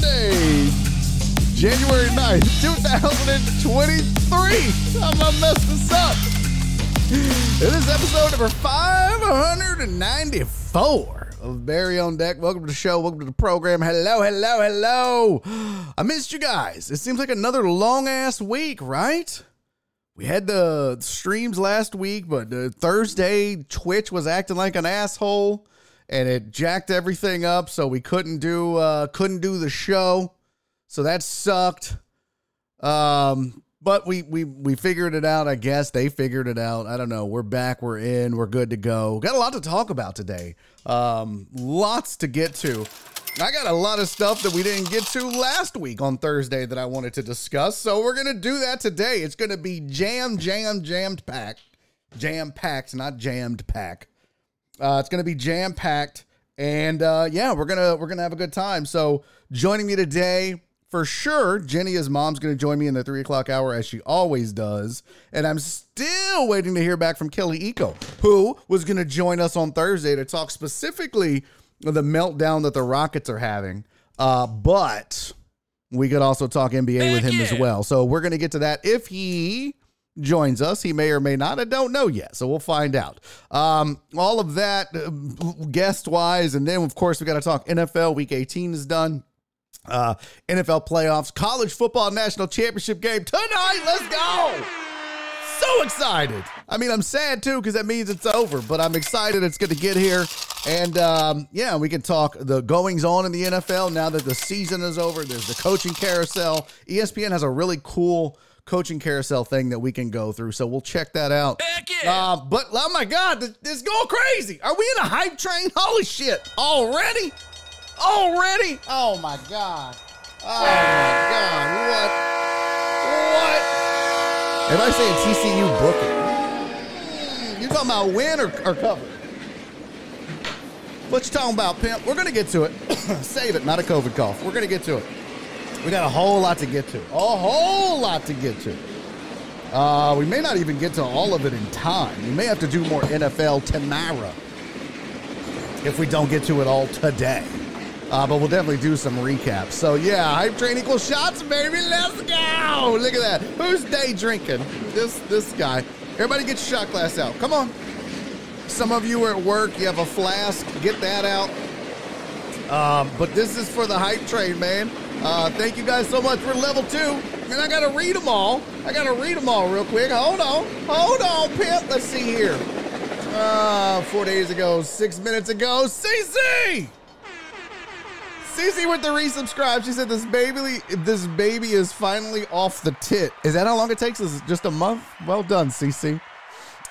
Monday, January 9th, 2023. I'm gonna mess this up. It is episode number 594 of Barry on Deck. Welcome to the show. Welcome to the program. Hello, hello, hello. I missed you guys. It seems like another long ass week, right? We had the streams last week, but Thursday, Twitch was acting like an asshole and it jacked everything up, so we couldn't do uh, couldn't do the show. So that sucked. Um, but we we we figured it out. I guess they figured it out. I don't know. We're back. We're in. We're good to go. Got a lot to talk about today. Um, lots to get to. I got a lot of stuff that we didn't get to last week on Thursday that I wanted to discuss. So we're gonna do that today. It's gonna be jam, jam, jammed packed, jam packed, not jammed pack. Uh, it's gonna be jam packed, and uh, yeah, we're gonna we're gonna have a good time. So joining me today for sure, Jenny, his mom's gonna join me in the three o'clock hour as she always does, and I'm still waiting to hear back from Kelly Eco, who was gonna join us on Thursday to talk specifically the meltdown that the Rockets are having. Uh, but we could also talk NBA with him as well. So we're gonna get to that if he joins us. He may or may not. I don't know yet. So we'll find out. Um, all of that uh, guest wise. And then, of course, we got to talk NFL. Week 18 is done. Uh, NFL playoffs, college football national championship game tonight. Let's go. So excited. I mean, I'm sad too because that means it's over, but I'm excited it's going to get here. And um, yeah, we can talk the goings on in the NFL now that the season is over. There's the coaching carousel. ESPN has a really cool coaching carousel thing that we can go through. So we'll check that out. Heck yeah. Uh, but oh my God, this, this is going crazy. Are we in a hype train? Holy shit. Already? Already? Oh my God. Oh my God. What? What? Everybody saying TCU booking. You talking about win or, or cover? What you talking about, pimp? We're gonna get to it. Save it, not a COVID cough. We're gonna get to it. We got a whole lot to get to. A whole lot to get to. Uh, we may not even get to all of it in time. We may have to do more NFL tomorrow if we don't get to it all today. Uh, but we'll definitely do some recaps. So yeah, hype train equals shots, baby. Let's go. Look at that. Who's day drinking? This this guy. Everybody get your shot glass out. Come on. Some of you are at work. You have a flask. Get that out. Um, but this is for the hype train, man. Uh, thank you guys so much for level two. And I gotta read them all. I gotta read them all real quick. Hold on. Hold on, Pimp. Let's see here. Uh, four days ago, six minutes ago, CC! CC with the resubscribe. She said this baby this baby is finally off the tit. Is that how long it takes? Is just a month? Well done, CC.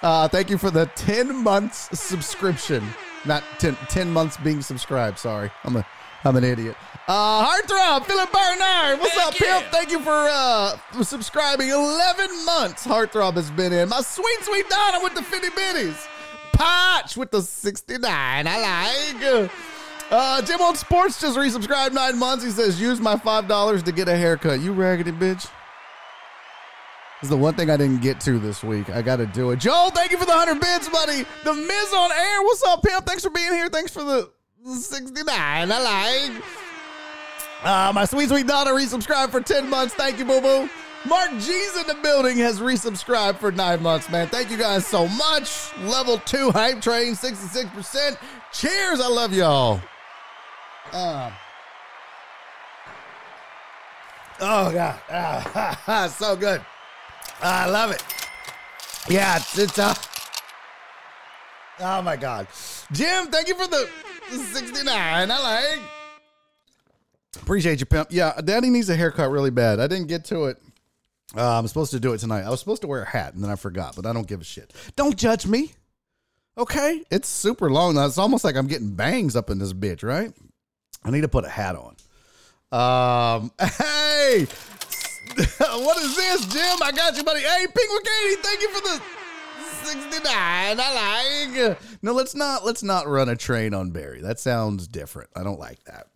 Uh, thank you for the 10 months subscription. Not 10, 10 months being subscribed. Sorry. I'm a I'm an idiot. Uh Heartthrob, Philip Barnard. What's Heck up, yeah. pimp? Thank you for uh for subscribing. 11 months Heartthrob has been in. My sweet, sweet Donna with the 50 bitties. Potch with the 69. I like. Uh, Jim on Sports just resubscribed nine months. He says, use my $5 to get a haircut. You raggedy bitch. This is the one thing I didn't get to this week. I got to do it. Joel, thank you for the 100 bits, buddy. The Miz on air. What's up, pimp? Thanks for being here. Thanks for the 69. I like. Uh, my sweet, sweet daughter resubscribed for 10 months. Thank you, boo boo. Mark G's in the building has resubscribed for nine months, man. Thank you guys so much. Level two hype train, 66%. Cheers. I love y'all. Uh, Oh god, ah, so good. I love it. Yeah, it's, it's uh. Oh my god, Jim, thank you for the 69. I like. Appreciate you, pimp. Yeah, Daddy needs a haircut really bad. I didn't get to it. Uh, I'm supposed to do it tonight. I was supposed to wear a hat and then I forgot, but I don't give a shit. Don't judge me. Okay, it's super long now. It's almost like I'm getting bangs up in this bitch, right? I need to put a hat on. Um, hey, what is this, Jim? I got you, buddy. Hey, Pink McCady, thank you for the 69. I like. No, let's not let's not run a train on Barry. That sounds different. I don't like that.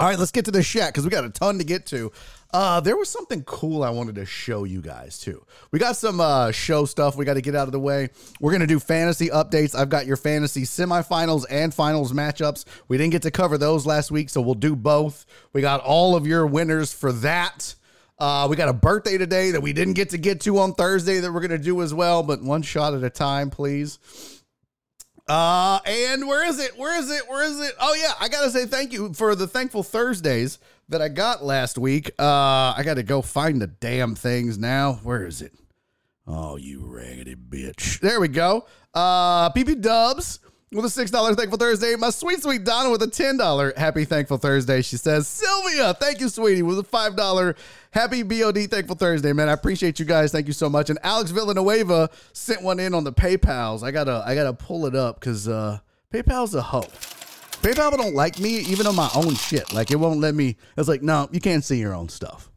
All right, let's get to the shack because we got a ton to get to. Uh, there was something cool I wanted to show you guys too. We got some uh, show stuff we got to get out of the way. We're gonna do fantasy updates. I've got your fantasy semifinals and finals matchups. We didn't get to cover those last week, so we'll do both. We got all of your winners for that. Uh, we got a birthday today that we didn't get to get to on Thursday that we're gonna do as well, but one shot at a time, please. Uh, and where is it? Where is it? Where is it? Oh yeah, I gotta say thank you for the thankful Thursdays that I got last week. Uh, I gotta go find the damn things now. Where is it? Oh, you raggedy bitch. There we go. Uh, PP Dubs with a $6 Thankful Thursday. My sweet, sweet Donna with a $10 Happy Thankful Thursday. She says, Sylvia, thank you, sweetie, with a $5 Happy BOD Thankful Thursday, man. I appreciate you guys. Thank you so much. And Alex Villanueva sent one in on the PayPals. I gotta, I gotta pull it up because uh, PayPal's a hoe. PayPal don't like me, even on my own shit. Like it won't let me. It's like, no, you can't see your own stuff.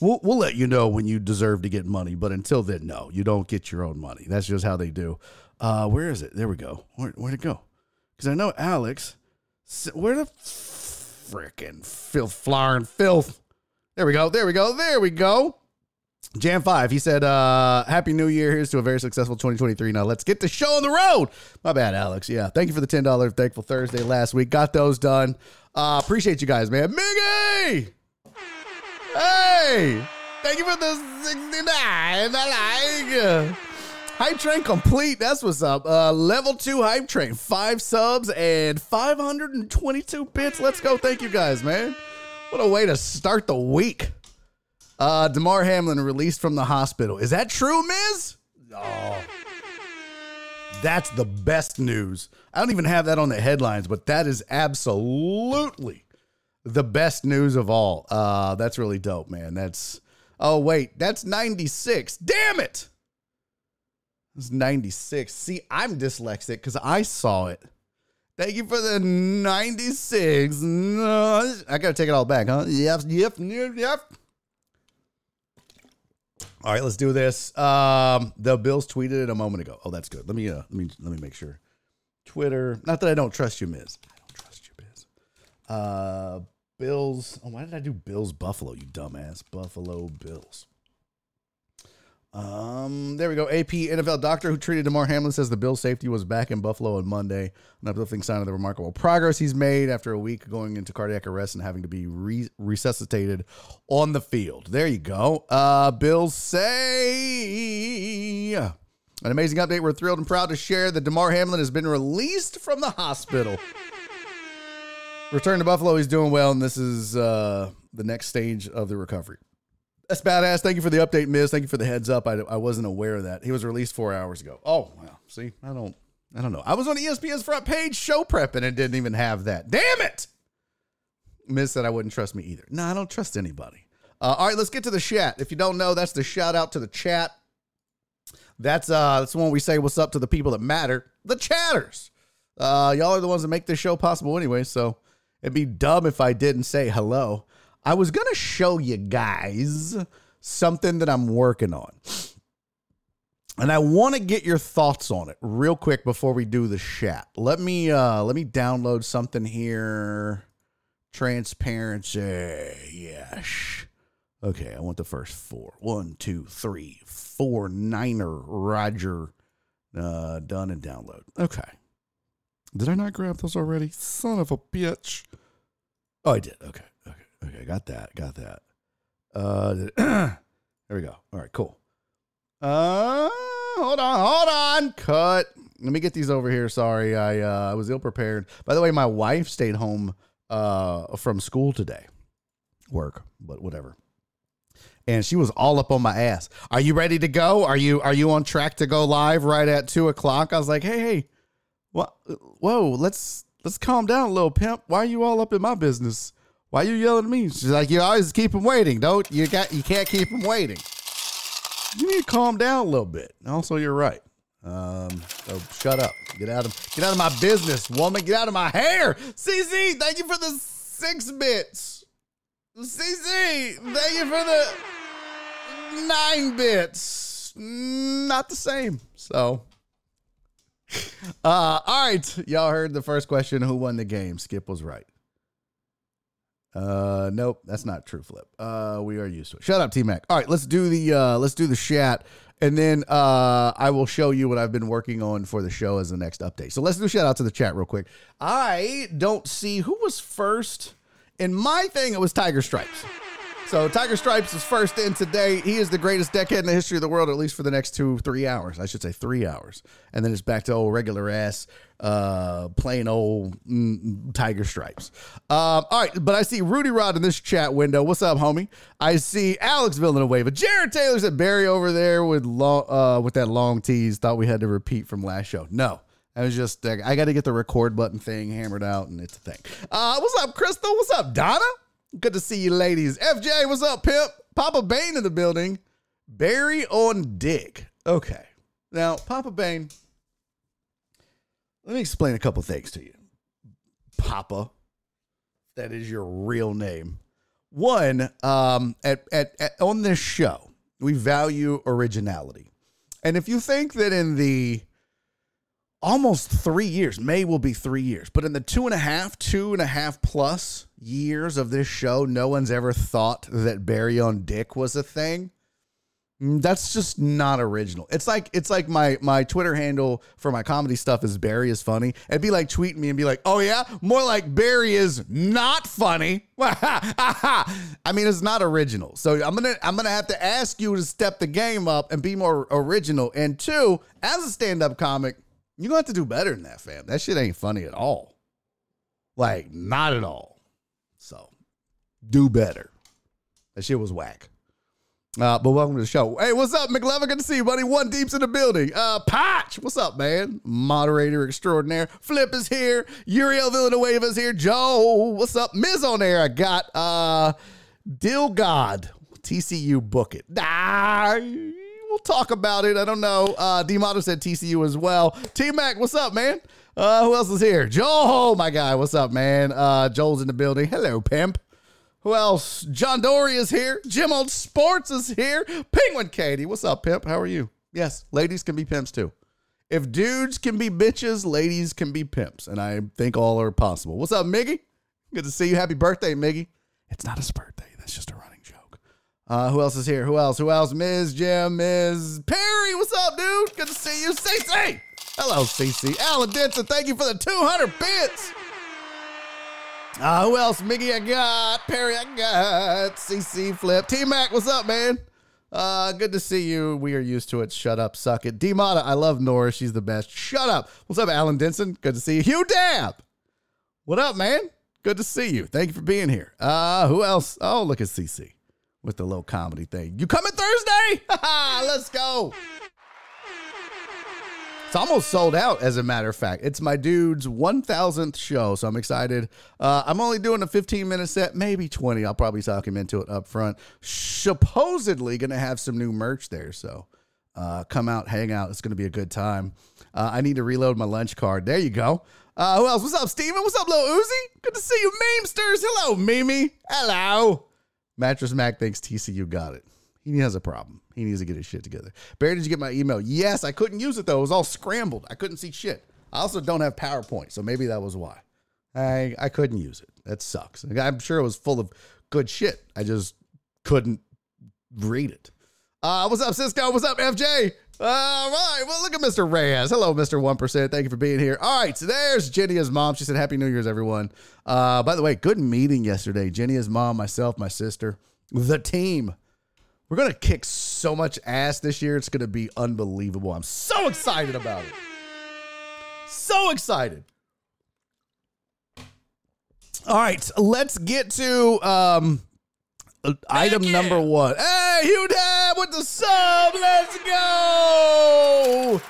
We'll, we'll let you know when you deserve to get money, but until then, no, you don't get your own money. That's just how they do. Uh, where is it? There we go. Where, where'd it go? Because I know Alex. Where the frickin' filth, and filth? There we go. There we go. There we go. Jam 5, he said, uh, Happy New Year. Here's to a very successful 2023. Now let's get the show on the road. My bad, Alex. Yeah. Thank you for the $10 Thankful Thursday last week. Got those done. Uh, appreciate you guys, man. Miggy! Hey! Thank you for the 69. I like. Hype train complete. That's what's up. Uh, level two hype train. Five subs and 522 bits. Let's go. Thank you guys, man. What a way to start the week. Uh, Damar Hamlin released from the hospital. Is that true, Miz? Oh. That's the best news. I don't even have that on the headlines, but that is absolutely the best news of all. Uh, that's really dope, man. That's oh wait, that's 96. Damn it. It's 96. See, I'm dyslexic because I saw it. Thank you for the 96. I gotta take it all back, huh? Yep, yep, yep, yep. All right, let's do this. Um, the Bills tweeted it a moment ago. Oh, that's good. Let me uh, let me let me make sure. Twitter. Not that I don't trust you, Miz. I don't trust you, Miz. Uh, Bills. Oh, why did I do Bills Buffalo? You dumbass. Buffalo Bills. Um, there we go. AP NFL doctor who treated Damar Hamlin says the Bill safety was back in Buffalo on Monday. An uplifting sign of the remarkable progress he's made after a week going into cardiac arrest and having to be re- resuscitated on the field. There you go. Uh, Bills say an amazing update. We're thrilled and proud to share that Damar Hamlin has been released from the hospital. Return to Buffalo. He's doing well, and this is uh, the next stage of the recovery. That's badass. Thank you for the update, Miz. Thank you for the heads up. I, I wasn't aware of that. He was released four hours ago. Oh, well, see, I don't, I don't know. I was on ESPN's front page show prep and it didn't even have that. Damn it! Miz said I wouldn't trust me either. No, I don't trust anybody. Uh, all right, let's get to the chat. If you don't know, that's the shout out to the chat. That's uh, that's when we say what's up to the people that matter, the chatters. Uh, y'all are the ones that make this show possible anyway. So it'd be dumb if I didn't say hello. I was going to show you guys something that I'm working on. And I want to get your thoughts on it real quick before we do the chat. Let me uh let me download something here. Transparency. Yes. Okay, I want the first four. One, two, three, four. Niner, Roger. Uh, done and download. Okay. Did I not grab those already? Son of a bitch. Oh, I did. Okay. Okay, got that. Got that. Uh, there we go. All right, cool. Uh, hold on, hold on. Cut. Let me get these over here. Sorry, I uh, I was ill prepared. By the way, my wife stayed home uh from school today, work, but whatever. and she was all up on my ass. Are you ready to go? Are you are you on track to go live right at two o'clock? I was like, hey, hey, what? Whoa, let's let's calm down, little pimp. Why are you all up in my business? Why are you yelling at me? She's like, you always keep him waiting. Don't you got you can't keep him waiting. You need to calm down a little bit. Also, you're right. Um, so shut up. Get out of get out of my business, woman. Get out of my hair. CC, thank you for the six bits. CC, thank you for the nine bits. Not the same. So uh all right. Y'all heard the first question. Who won the game? Skip was right. Uh nope, that's not true flip. Uh we are used to it. Shut up, T Mac. All right, let's do the uh let's do the chat and then uh I will show you what I've been working on for the show as the next update. So let's do shout out to the chat real quick. I don't see who was first in my thing, it was Tiger Stripes. So Tiger Stripes is first in today. He is the greatest deckhead in the history of the world, at least for the next two, three hours. I should say three hours, and then it's back to old regular ass, uh, plain old mm, Tiger Stripes. Um, all right, but I see Rudy Rod in this chat window. What's up, homie? I see Alex Villanueva, Jared Taylor's at Barry over there with long, uh, with that long tease. Thought we had to repeat from last show. No, I was just uh, I got to get the record button thing hammered out, and it's a thing. Uh, what's up, Crystal? What's up, Donna? Good to see you, ladies. FJ, what's up, pimp? Papa Bain in the building. Barry on Dick. Okay, now Papa Bain. Let me explain a couple things to you. Papa, that is your real name. One, um, at, at, at on this show, we value originality, and if you think that in the almost three years. May will be three years. But in the two and a half, two and a half plus years of this show, no one's ever thought that Barry on Dick was a thing. Mm, That's just not original. It's like it's like my my Twitter handle for my comedy stuff is Barry is funny. It'd be like tweeting me and be like, "Oh yeah," more like Barry is not funny. I mean, it's not original. So I'm gonna I'm gonna have to ask you to step the game up and be more original. And two, as a stand up comic, you're gonna have to do better than that, fam. That shit ain't funny at all. Like, not at all. Do better. That shit was whack. Uh, but welcome to the show. Hey, what's up, McLevin? Good to see you, buddy. One deep's in the building. Uh, Patch, what's up, man? Moderator extraordinaire. Flip is here. Uriel Villanueva's here. Joe, what's up? Miz on there. I got uh, Dill God. TCU book it. Ah, we'll talk about it. I don't know. Uh, D-Motto said TCU as well. T-Mac, what's up, man? Uh, who else is here? Joel, my guy. What's up, man? Uh, Joel's in the building. Hello, pimp. Who else? John Dory is here. Jim Old Sports is here. Penguin Katie, what's up, pimp? How are you? Yes, ladies can be pimps too. If dudes can be bitches, ladies can be pimps, and I think all are possible. What's up, Miggy? Good to see you. Happy birthday, Miggy. It's not his birthday. That's just a running joke. Uh, who else is here? Who else? Who else? Ms. Jim, Ms. Perry. What's up, dude? Good to see you. CC. Hello, CC. Alan Denson, thank you for the 200 bits. Uh, who else? Miggy, I got. Perry, I got. CC Flip. T Mac, what's up, man? Uh, good to see you. We are used to it. Shut up, suck it. D Mata, I love Nora. She's the best. Shut up. What's up, Alan Denson? Good to see you. Hugh Dab. What up, man? Good to see you. Thank you for being here. Uh, who else? Oh, look at CC with the little comedy thing. You coming Thursday? Let's go. It's almost sold out, as a matter of fact. It's my dude's 1000th show, so I'm excited. Uh, I'm only doing a 15 minute set, maybe 20. I'll probably talk him into it up front. Supposedly going to have some new merch there, so uh, come out, hang out. It's going to be a good time. Uh, I need to reload my lunch card. There you go. Uh, who else? What's up, Steven? What's up, Lil Uzi? Good to see you, memesters. Hello, Mimi. Hello. Mattress Mac thinks TCU got it. He has a problem. He needs to get his shit together. Barry, did you get my email? Yes, I couldn't use it though. It was all scrambled. I couldn't see shit. I also don't have PowerPoint, so maybe that was why. I I couldn't use it. That sucks. I'm sure it was full of good shit. I just couldn't read it. Uh, what's up, Cisco? What's up, FJ? All right. Well, look at Mr. Reyes. Hello, Mr. 1%. Thank you for being here. All right. So there's Jennia's mom. She said, Happy New Year's, everyone. Uh, by the way, good meeting yesterday. Jennia's mom, myself, my sister, the team. We're going to kick so much ass this year. It's going to be unbelievable. I'm so excited about it. So excited. All right. Let's get to um, item number one. Hey, Hugh Dab with the sub. Let's go.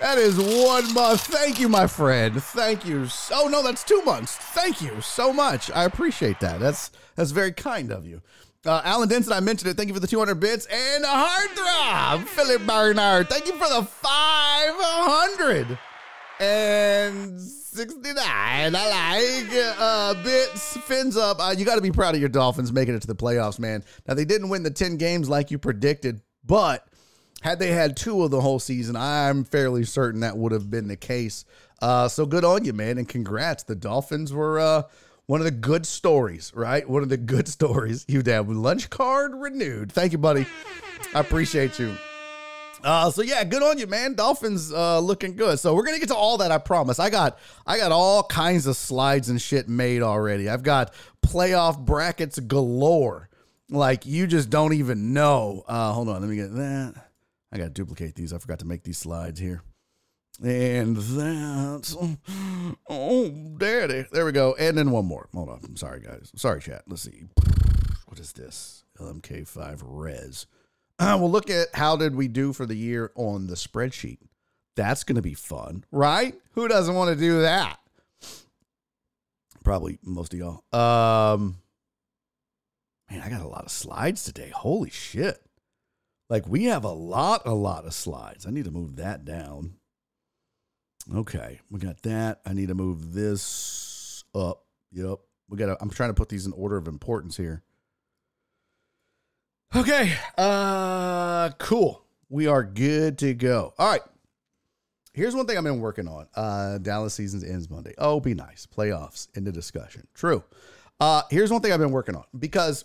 That is one month. Thank you, my friend. Thank you. Oh no, that's two months. Thank you so much. I appreciate that. That's that's very kind of you. Uh, Alan Denson, I mentioned it. Thank you for the 200 bits and a Heartthrob. Philip Barnard, thank you for the 500 and 69. I like uh, bits. Fins up. Uh, you got to be proud of your Dolphins making it to the playoffs, man. Now, they didn't win the 10 games like you predicted, but had they had two of the whole season, I'm fairly certain that would have been the case. Uh, so good on you, man, and congrats. The Dolphins were uh, one of the good stories, right? One of the good stories. You have lunch card renewed. Thank you, buddy. I appreciate you. Uh, so yeah, good on you, man. Dolphins uh, looking good. So we're gonna get to all that. I promise. I got I got all kinds of slides and shit made already. I've got playoff brackets galore. Like you just don't even know. Uh, hold on, let me get that. I gotta duplicate these. I forgot to make these slides here. And that's oh daddy. There we go. And then one more. Hold on. I'm sorry, guys. Sorry, chat. Let's see. What is this? LMK5 res. Uh, we'll look at how did we do for the year on the spreadsheet. That's going to be fun, right? Who doesn't want to do that? Probably most of y'all. Um, man, I got a lot of slides today. Holy shit! Like we have a lot, a lot of slides. I need to move that down. Okay, we got that. I need to move this up. Yep, we got. I'm trying to put these in order of importance here. Okay. Uh cool. We are good to go. All right. Here's one thing I've been working on. Uh Dallas seasons ends Monday. Oh, be nice. Playoffs in the discussion. True. Uh here's one thing I've been working on because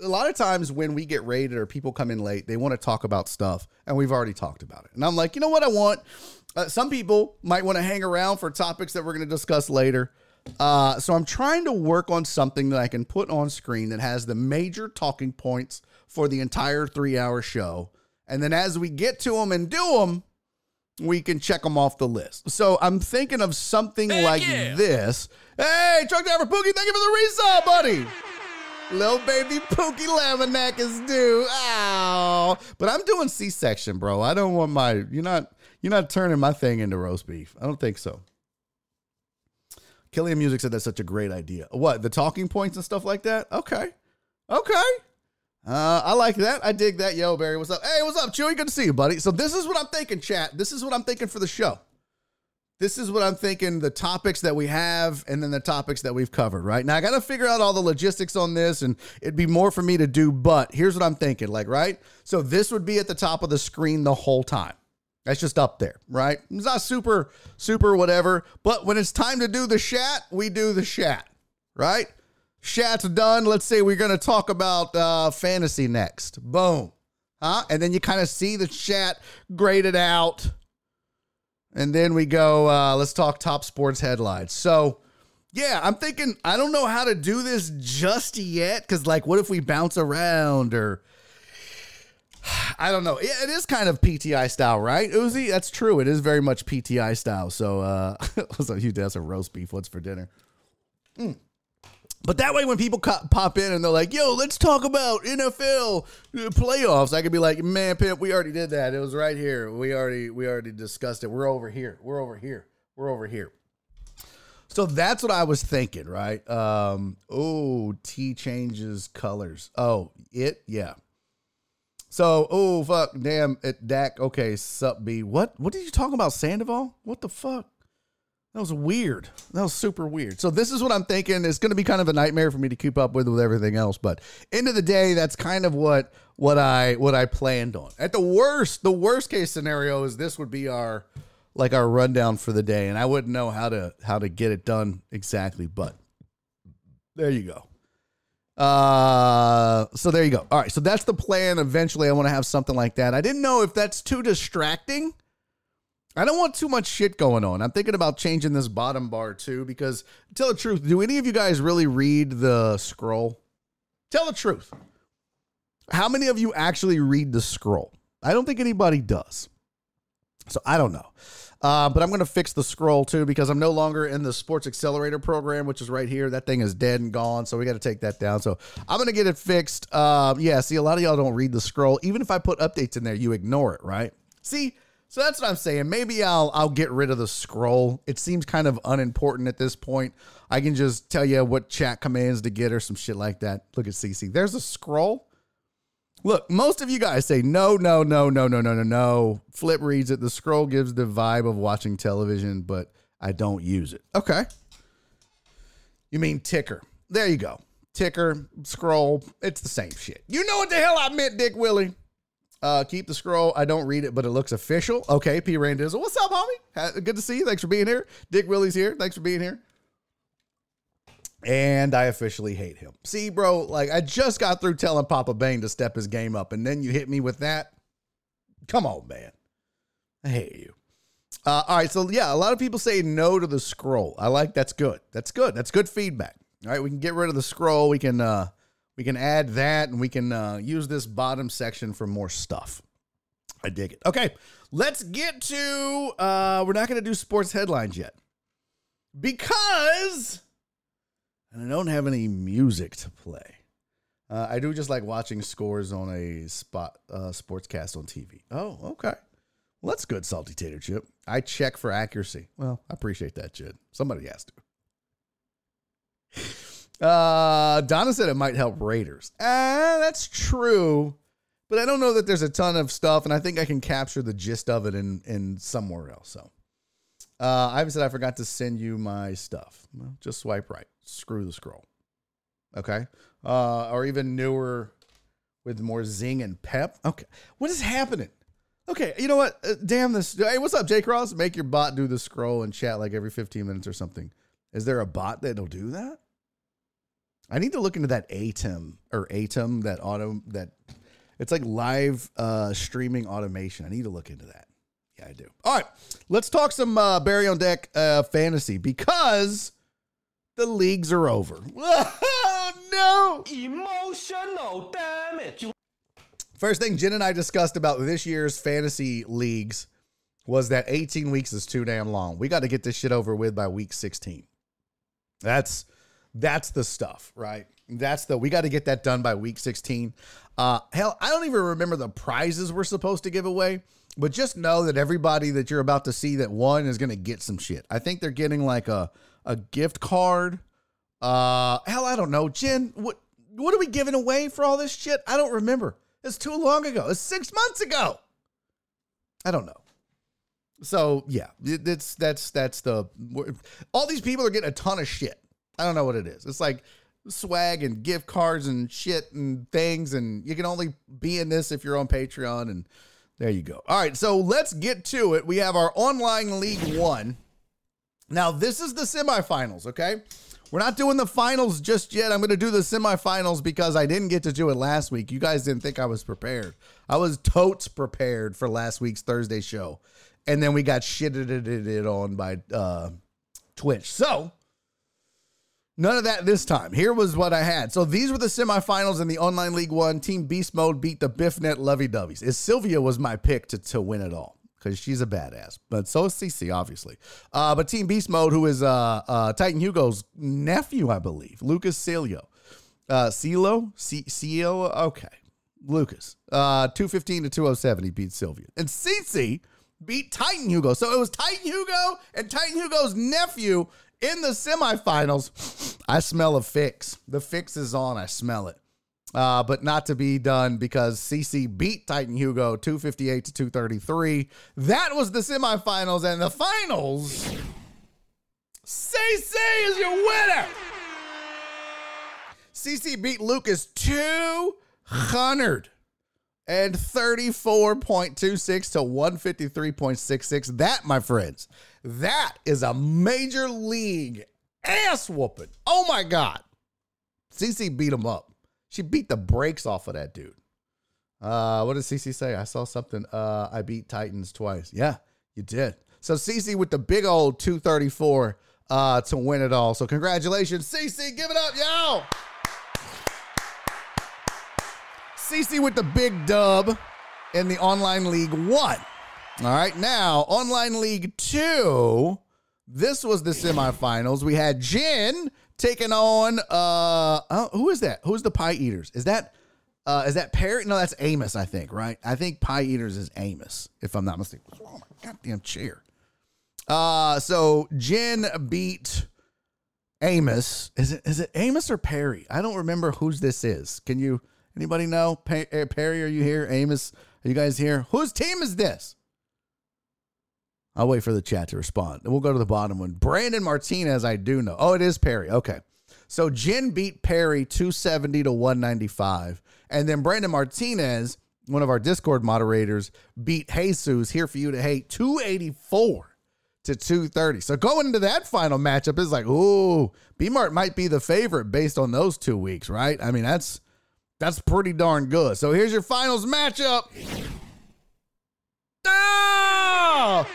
a lot of times when we get rated or people come in late, they want to talk about stuff and we've already talked about it. And I'm like, you know what I want? Uh, some people might want to hang around for topics that we're going to discuss later. Uh, so I'm trying to work on something that I can put on screen that has the major talking points for the entire three hour show. And then as we get to them and do them, we can check them off the list. So I'm thinking of something Heck like yeah. this. Hey, truck driver Pookie, thank you for the resub, buddy. Little baby Pookie Laminack is due. Ow. But I'm doing C-section, bro. I don't want my you're not you're not turning my thing into roast beef. I don't think so. Killian Music said that's such a great idea. What, the talking points and stuff like that? Okay. Okay. Uh, I like that. I dig that. Yo, Barry, what's up? Hey, what's up, Chewy? Good to see you, buddy. So this is what I'm thinking, chat. This is what I'm thinking for the show. This is what I'm thinking. The topics that we have, and then the topics that we've covered. Right now, I got to figure out all the logistics on this, and it'd be more for me to do. But here's what I'm thinking. Like, right. So this would be at the top of the screen the whole time. That's just up there, right? It's not super, super whatever. But when it's time to do the chat, we do the chat, right? Chat's done. Let's say we're going to talk about uh, fantasy next. Boom. Huh? And then you kind of see the chat graded out. And then we go, uh, let's talk top sports headlines. So, yeah, I'm thinking, I don't know how to do this just yet. Cause, like, what if we bounce around or. I don't know. It is kind of PTI style, right, Uzi? That's true. It is very much PTI style. So, uh, up, you? That's a roast beef. What's for dinner? Mm. But that way, when people pop in and they're like, "Yo, let's talk about NFL playoffs," I could be like, "Man, pimp, we already did that. It was right here. We already we already discussed it. We're over here. We're over here. We're over here." So that's what I was thinking, right? Um, oh, T changes colors. Oh, it, yeah. So, oh fuck, damn it, Dak. Okay, sup B. What? What did you talk about, Sandoval? What the fuck? That was weird. That was super weird. So this is what I'm thinking. It's going to be kind of a nightmare for me to keep up with with everything else. But end of the day, that's kind of what what I what I planned on. At the worst, the worst case scenario is this would be our like our rundown for the day, and I wouldn't know how to how to get it done exactly. But there you go. Uh, so there you go. All right, so that's the plan. Eventually, I want to have something like that. I didn't know if that's too distracting I don't want too much shit going on. I'm thinking about changing this bottom bar too because tell the truth, do any of you guys really read the scroll? Tell the truth. How many of you actually read the scroll? I don't think anybody does. So I don't know. Uh, but I'm going to fix the scroll too because I'm no longer in the Sports Accelerator program, which is right here. That thing is dead and gone. So we got to take that down. So I'm going to get it fixed. Uh, yeah, see, a lot of y'all don't read the scroll. Even if I put updates in there, you ignore it, right? See, so that's what I'm saying. Maybe I'll I'll get rid of the scroll. It seems kind of unimportant at this point. I can just tell you what chat commands to get or some shit like that. Look at CC. There's a scroll. Look, most of you guys say no, no, no, no, no, no, no, no. Flip reads it. The scroll gives the vibe of watching television, but I don't use it. Okay. You mean ticker. There you go. Ticker, scroll, it's the same shit. You know what the hell I meant, Dick Willie. Uh, keep the scroll. I don't read it, but it looks official. Okay, P. Randizzle. What's up, homie? Good to see you. Thanks for being here. Dick Willie's here. Thanks for being here and I officially hate him. See, bro, like I just got through telling Papa Bane to step his game up, and then you hit me with that. Come on, man. I hate you. Uh, all right, so yeah, a lot of people say no to the scroll. I like that's good. That's good. That's good feedback. All right, we can get rid of the scroll. We can uh we can add that, and we can uh, use this bottom section for more stuff. I dig it. Okay, let's get to. uh We're not going to do sports headlines yet because and I don't have any music to play. Uh, I do just like watching scores on a spot uh, sportscast on TV. Oh, okay. Well, that's good, salty tater chip. I check for accuracy. Well, I appreciate that, Jid. Somebody has to. Uh, Donna said it might help Raiders. Ah, that's true, but I don't know that there's a ton of stuff, and I think I can capture the gist of it in in somewhere else. So, uh, Ivan said I forgot to send you my stuff. Well, just swipe right screw the scroll. Okay. Uh, or even newer with more zing and pep. Okay. What is happening? Okay. You know what? Uh, damn this. Hey, what's up, J Cross? Make your bot do the scroll and chat like every 15 minutes or something. Is there a bot that'll do that? I need to look into that ATEM or ATEM, that auto, that it's like live uh, streaming automation. I need to look into that. Yeah, I do. All right. Let's talk some uh, Barry on Deck uh, fantasy because the leagues are over. Oh, no. Emotional damage. First thing Jen and I discussed about this year's fantasy leagues was that 18 weeks is too damn long. We got to get this shit over with by week 16. That's that's the stuff, right? That's the we got to get that done by week 16. Uh hell, I don't even remember the prizes we're supposed to give away, but just know that everybody that you're about to see that won is going to get some shit. I think they're getting like a a gift card. Uh, hell, I don't know, Jen. What what are we giving away for all this shit? I don't remember. It's too long ago. It's six months ago. I don't know. So yeah, it's that's that's the all these people are getting a ton of shit. I don't know what it is. It's like swag and gift cards and shit and things, and you can only be in this if you're on Patreon. And there you go. All right, so let's get to it. We have our online league one. Now, this is the semifinals, okay? We're not doing the finals just yet. I'm going to do the semifinals because I didn't get to do it last week. You guys didn't think I was prepared. I was totes prepared for last week's Thursday show. And then we got shitted it on by uh, Twitch. So, none of that this time. Here was what I had. So, these were the semifinals in the Online League One. Team Beast Mode beat the BiffNet Lovey Doveys. Sylvia was my pick to, to win it all because she's a badass. But so is CC, obviously. Uh, but Team Beast Mode, who is uh, uh, Titan Hugo's nephew, I believe, Lucas Celio. Uh, CeeLo? C- Okay. Lucas. Uh, 215 to 207, he beat Sylvia. And CC beat Titan Hugo. So it was Titan Hugo and Titan Hugo's nephew in the semifinals. I smell a fix. The fix is on. I smell it uh, but not to be done because CC beat Titan Hugo 258 to 233. That was the semifinals and the finals. CC is your winner. CC beat Lucas 200 and 34.26 to 153.66. That, my friends, that is a major league ass whooping. Oh my God. CC beat him up. She beat the brakes off of that dude. Uh, what did CC say? I saw something. Uh, I beat Titans twice. Yeah, you did. So CC with the big old 234 uh, to win it all. So congratulations, CC. Give it up, y'all. CC with the big dub in the online league one. All right, now online league two. This was the semifinals. We had Jen taking on uh oh, who is that? Who's the pie eaters? Is that uh is that Perry? No, that's Amos, I think, right? I think pie eaters is Amos, if I'm not mistaken. Oh my goddamn chair. Uh so Jen beat Amos. Is it is it Amos or Perry? I don't remember whose this is. Can you anybody know? Uh, Perry, are you here? Amos, are you guys here? Whose team is this? I'll wait for the chat to respond. and We'll go to the bottom one. Brandon Martinez, I do know. Oh, it is Perry. Okay. So Jen beat Perry 270 to 195. And then Brandon Martinez, one of our Discord moderators, beat Jesus here for you to hate 284 to 230. So going into that final matchup is like, ooh, B Mart might be the favorite based on those two weeks, right? I mean, that's that's pretty darn good. So here's your finals matchup. Oh!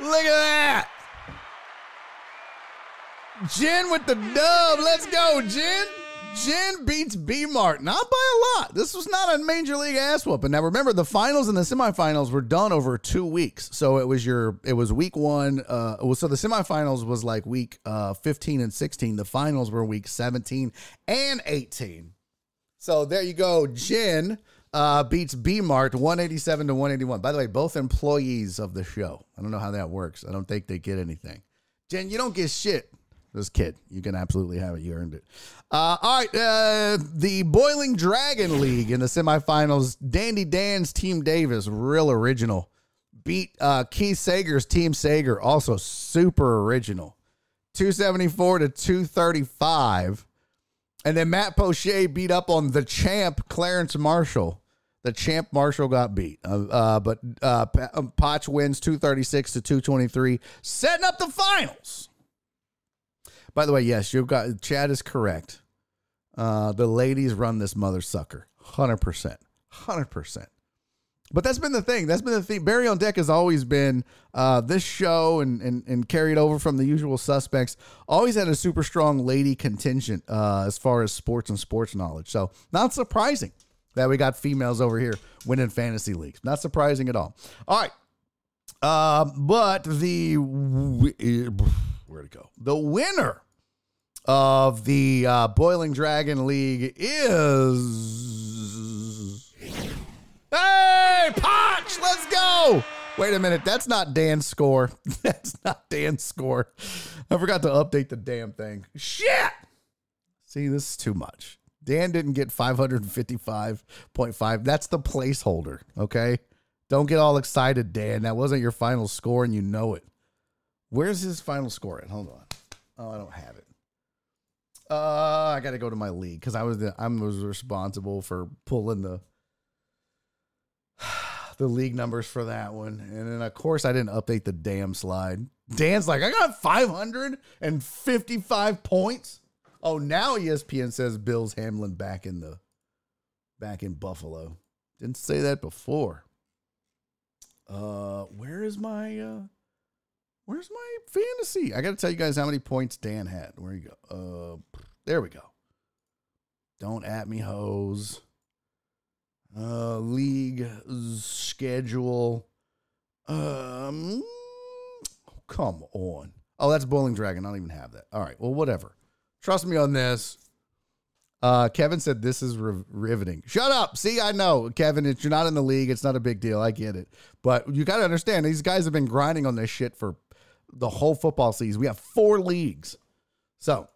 Look at that. Jen with the dub. Let's go, Jen. Jen beats B Mart, not by a lot. This was not a major league ass whooping. Now remember, the finals and the semifinals were done over two weeks. So it was your it was week one. Uh, so the semifinals was like week uh, 15 and 16. The finals were week 17 and 18. So there you go. Jen uh, beats B Mart 187 to 181. By the way, both employees of the show. I don't know how that works. I don't think they get anything. Jen, you don't get shit. This kid, you can absolutely have it. You earned it. Uh, all right, uh, the Boiling Dragon League in the semifinals. Dandy Dan's Team Davis, real original, beat uh, Keith Sager's Team Sager, also super original, two seventy four to two thirty five. And then Matt Poche beat up on the champ Clarence Marshall. The champ Marshall got beat, uh, uh, but uh, Potch wins two thirty six to two twenty three, setting up the finals. By the way, yes, you've got Chad is correct. Uh, the ladies run this mother sucker, hundred percent, hundred percent. But that's been the thing. That's been the thing. Barry on Deck has always been uh, this show and, and and carried over from the usual suspects. Always had a super strong lady contingent uh, as far as sports and sports knowledge. So not surprising that we got females over here winning fantasy leagues. Not surprising at all. All right. Uh, but the where'd it go? The winner of the uh, Boiling Dragon League is. Hey, Potch, let's go. Wait a minute, that's not Dan's score. That's not Dan's score. I forgot to update the damn thing. Shit. See, this is too much. Dan didn't get 555.5. That's the placeholder, okay? Don't get all excited, Dan. That wasn't your final score and you know it. Where's his final score at? Hold on. Oh, I don't have it. Uh, I got to go to my league because I was the, I was responsible for pulling the the league numbers for that one, and then of course I didn't update the damn slide. Dan's like, I got 555 points. Oh, now ESPN says Bill's Hamlin back in the back in Buffalo. Didn't say that before. Uh, where is my uh Where's my fantasy? I got to tell you guys how many points Dan had. Where you go? Uh, there we go. Don't at me, hose. Uh, league schedule. Um, come on. Oh, that's Bowling Dragon. I don't even have that. All right. Well, whatever. Trust me on this. Uh, Kevin said this is riveting. Shut up. See, I know, Kevin. If you're not in the league, it's not a big deal. I get it, but you got to understand these guys have been grinding on this shit for the whole football season. We have four leagues. So,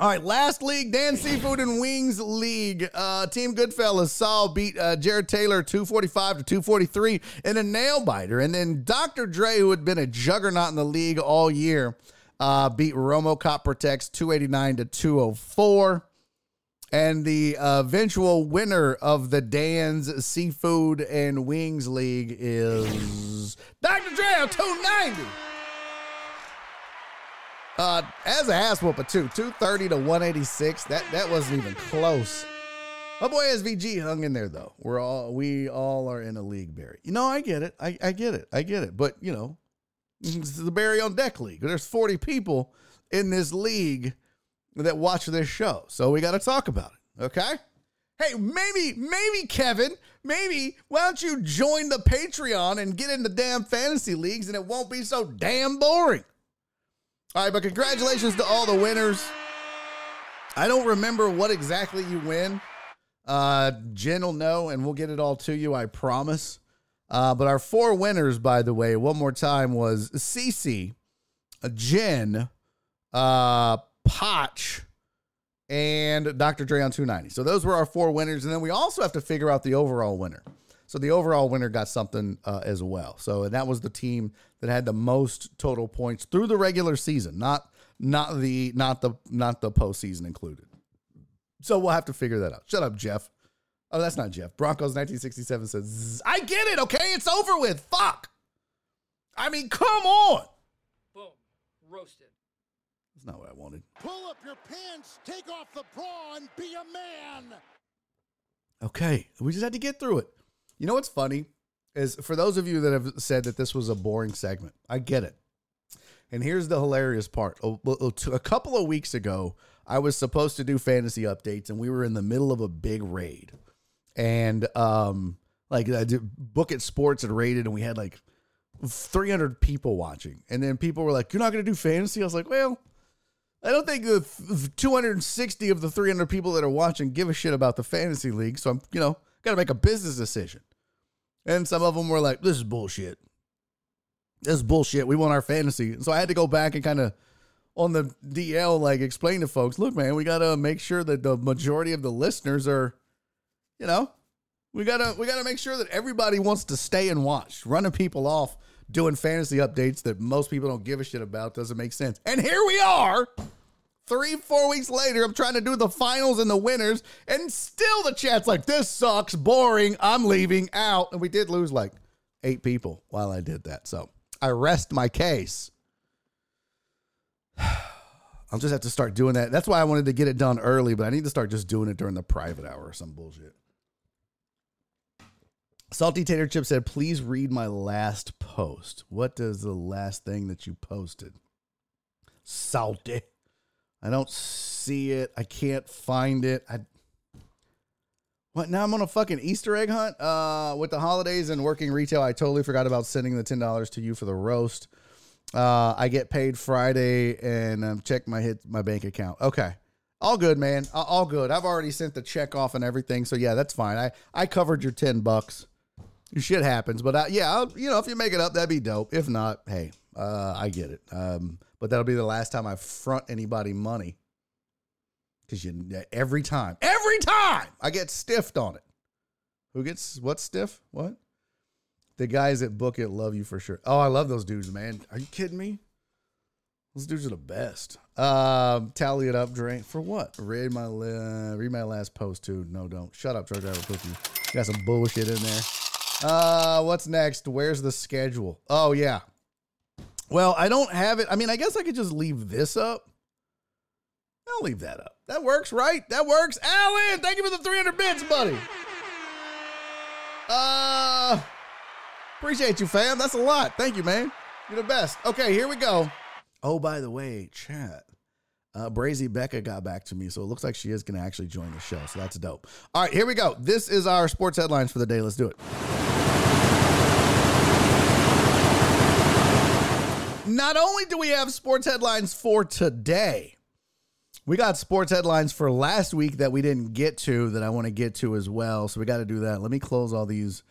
all right, last league, Dan Seafood and Wings League. Uh, Team Goodfellas Saul beat uh, Jared Taylor 245 to 243 in a nail biter. And then Dr. Dre, who had been a juggernaut in the league all year, uh, beat Romo Cop Protects 289 to 204. And the eventual winner of the Dan's Seafood and Wings League is Dr. Dre 290. Uh, as a ass whooper too, two thirty to one eighty six. That that wasn't even close. My boy SVG hung in there though. We're all we all are in a league, Barry. You know, I get it. I, I get it. I get it. But you know, this is the Barry on Deck League. There's forty people in this league that watch this show, so we got to talk about it. Okay. Hey, maybe, maybe Kevin, maybe why don't you join the Patreon and get in the damn fantasy leagues and it won't be so damn boring. All right, but congratulations to all the winners. I don't remember what exactly you win. Uh, Jen will know, and we'll get it all to you. I promise. Uh, but our four winners, by the way, one more time was Cece, Jen, uh, Potch, and Dr. Dre on 290. So those were our four winners. And then we also have to figure out the overall winner. So the overall winner got something uh, as well. So that was the team that had the most total points through the regular season, not not the not the not the postseason included. So we'll have to figure that out. Shut up, Jeff. Oh, that's not Jeff. Broncos 1967 says, I get it, okay? It's over with. Fuck. I mean, come on. Boom. Roasted. That's not what I wanted. Pull up your pants, take off the bra, and be a man. Okay. We just had to get through it. You know what's funny? Is for those of you that have said that this was a boring segment, I get it. And here's the hilarious part. A, a couple of weeks ago, I was supposed to do fantasy updates, and we were in the middle of a big raid and um like I did book it sports and rated and we had like 300 people watching. And then people were like you're not going to do fantasy? I was like well i don't think the 260 of the 300 people that are watching give a shit about the fantasy league so i'm you know got to make a business decision. And some of them were like this is bullshit. This is bullshit. We want our fantasy. So i had to go back and kind of on the dl like explain to folks look man we got to make sure that the majority of the listeners are you know, we gotta we gotta make sure that everybody wants to stay and watch. Running people off doing fantasy updates that most people don't give a shit about doesn't make sense. And here we are. Three, four weeks later, I'm trying to do the finals and the winners, and still the chat's like, this sucks, boring, I'm leaving out. And we did lose like eight people while I did that. So I rest my case. I'll just have to start doing that. That's why I wanted to get it done early, but I need to start just doing it during the private hour or some bullshit. Salty Tater Chip said, please read my last post. What does the last thing that you posted? Salty. I don't see it. I can't find it. I what now I'm on a fucking Easter egg hunt? Uh with the holidays and working retail, I totally forgot about sending the ten dollars to you for the roast. Uh I get paid Friday and um, check my hit my bank account. Okay. All good, man. All good. I've already sent the check off and everything. So yeah, that's fine. I I covered your 10 bucks shit happens. But uh, yeah, I'll, you know, if you make it up, that'd be dope. If not, hey, uh, I get it. Um, but that'll be the last time I front anybody money because you every time, every time I get stiffed on it. Who gets what stiff? What? The guys at Book It love you for sure. Oh, I love those dudes, man. Are you kidding me? Those dudes are the best. Um, tally it up, drink for what? Read my uh, read my last post too. No, don't. Shut up, truck driver cookie. You got some bullshit in there. Uh, what's next? Where's the schedule? Oh yeah. Well, I don't have it. I mean, I guess I could just leave this up. I'll leave that up. That works, right? That works. Alan, thank you for the 300 bits, buddy. Uh, appreciate you, fam. That's a lot. Thank you, man. You're the best. Okay, here we go. Oh, by the way, chat. Uh, Brazy Becca got back to me, so it looks like she is going to actually join the show. So that's dope. All right, here we go. This is our sports headlines for the day. Let's do it. Not only do we have sports headlines for today, we got sports headlines for last week that we didn't get to that I want to get to as well. So we got to do that. Let me close all these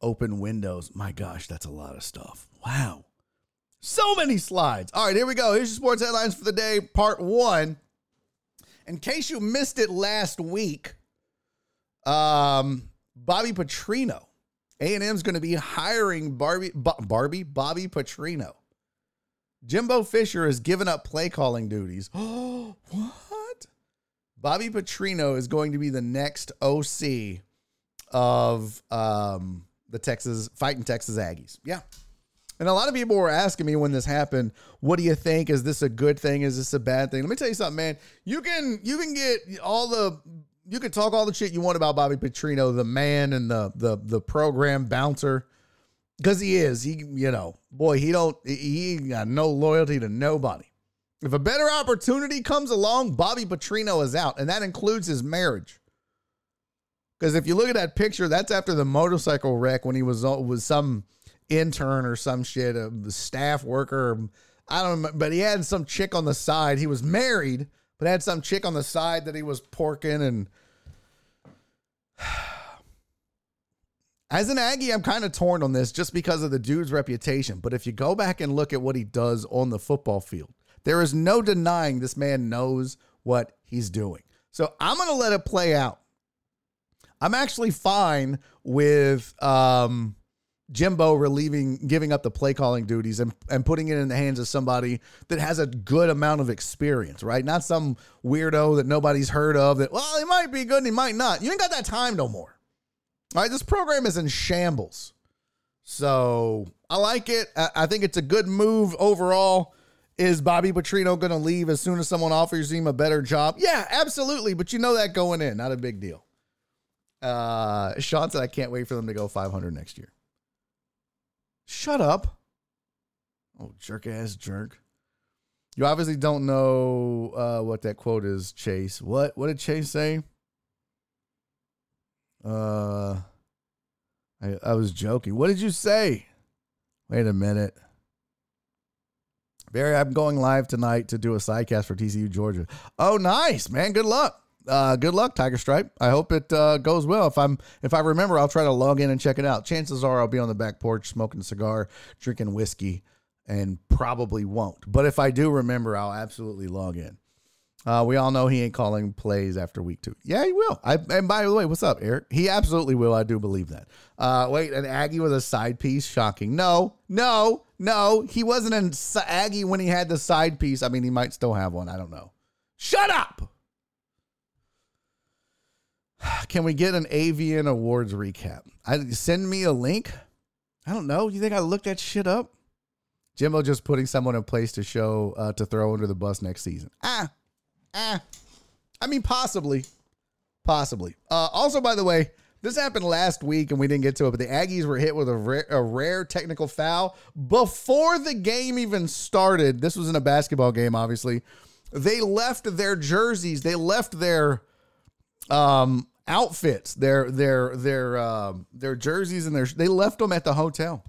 open windows. My gosh, that's a lot of stuff. Wow. So many slides. All right, here we go. Here's your sports headlines for the day, part one. In case you missed it last week, um, Bobby Petrino, A and M's going to be hiring Barbie, Barbie, Bobby Petrino. Jimbo Fisher has given up play calling duties. Oh, what? Bobby Petrino is going to be the next OC of um, the Texas fighting Texas Aggies. Yeah. And a lot of people were asking me when this happened, what do you think? Is this a good thing? Is this a bad thing? Let me tell you something, man. You can you can get all the you can talk all the shit you want about Bobby Petrino, the man and the the the program bouncer. Because he is. He, you know, boy, he don't he got no loyalty to nobody. If a better opportunity comes along, Bobby Petrino is out, and that includes his marriage. Because if you look at that picture, that's after the motorcycle wreck when he was was some intern or some shit, uh, a staff worker. I don't but he had some chick on the side. He was married, but had some chick on the side that he was porking and. As an Aggie, I'm kind of torn on this just because of the dude's reputation. But if you go back and look at what he does on the football field, there is no denying this man knows what he's doing. So I'm going to let it play out. I'm actually fine with um, Jimbo relieving, giving up the play calling duties and, and putting it in the hands of somebody that has a good amount of experience, right? Not some weirdo that nobody's heard of that, well, he might be good and he might not. You ain't got that time no more. All right, this program is in shambles. So I like it. I think it's a good move overall. Is Bobby Petrino going to leave as soon as someone offers him a better job? Yeah, absolutely. But you know that going in, not a big deal. Uh, Sean said, I can't wait for them to go 500 next year. Shut up. Oh, jerk ass jerk. You obviously don't know uh, what that quote is, Chase. What? What did Chase say? Uh, I, I was joking. What did you say? Wait a minute. Barry, I'm going live tonight to do a sidecast for TCU Georgia. Oh, nice, man. Good luck. Uh, good luck, Tiger Stripe. I hope it uh, goes well. If I'm, if I remember, I'll try to log in and check it out. Chances are I'll be on the back porch smoking a cigar, drinking whiskey, and probably won't. But if I do remember, I'll absolutely log in. Uh, we all know he ain't calling plays after week two. Yeah, he will. I, and by the way, what's up, Eric? He absolutely will. I do believe that. Uh, wait, an Aggie with a side piece? Shocking. No, no, no. He wasn't an Aggie when he had the side piece. I mean, he might still have one. I don't know. Shut up. Can we get an AVN Awards recap? I, send me a link. I don't know. You think I looked that shit up? Jimbo just putting someone in place to show uh, to throw under the bus next season. Ah, Eh. I mean, possibly. Possibly. Uh, also, by the way, this happened last week and we didn't get to it, but the Aggies were hit with a rare, a rare technical foul before the game even started. This was in a basketball game, obviously. They left their jerseys, they left their um, outfits, their their their um, their jerseys and their they left them at the hotel.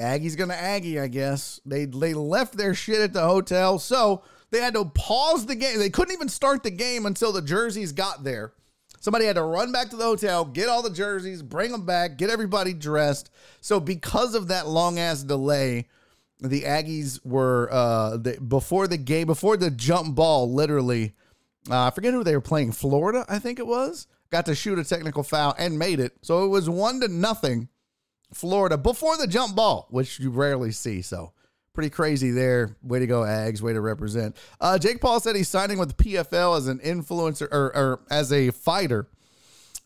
Aggie's gonna Aggie, I guess. They they left their shit at the hotel, so they had to pause the game. They couldn't even start the game until the jerseys got there. Somebody had to run back to the hotel, get all the jerseys, bring them back, get everybody dressed. So because of that long ass delay, the Aggies were uh, the, before the game, before the jump ball, literally. Uh, I forget who they were playing. Florida, I think it was. Got to shoot a technical foul and made it. So it was one to nothing Florida before the jump ball, which you rarely see. So pretty crazy there. Way to go, Ags. Way to represent. Uh, Jake Paul said he's signing with PFL as an influencer or, or as a fighter,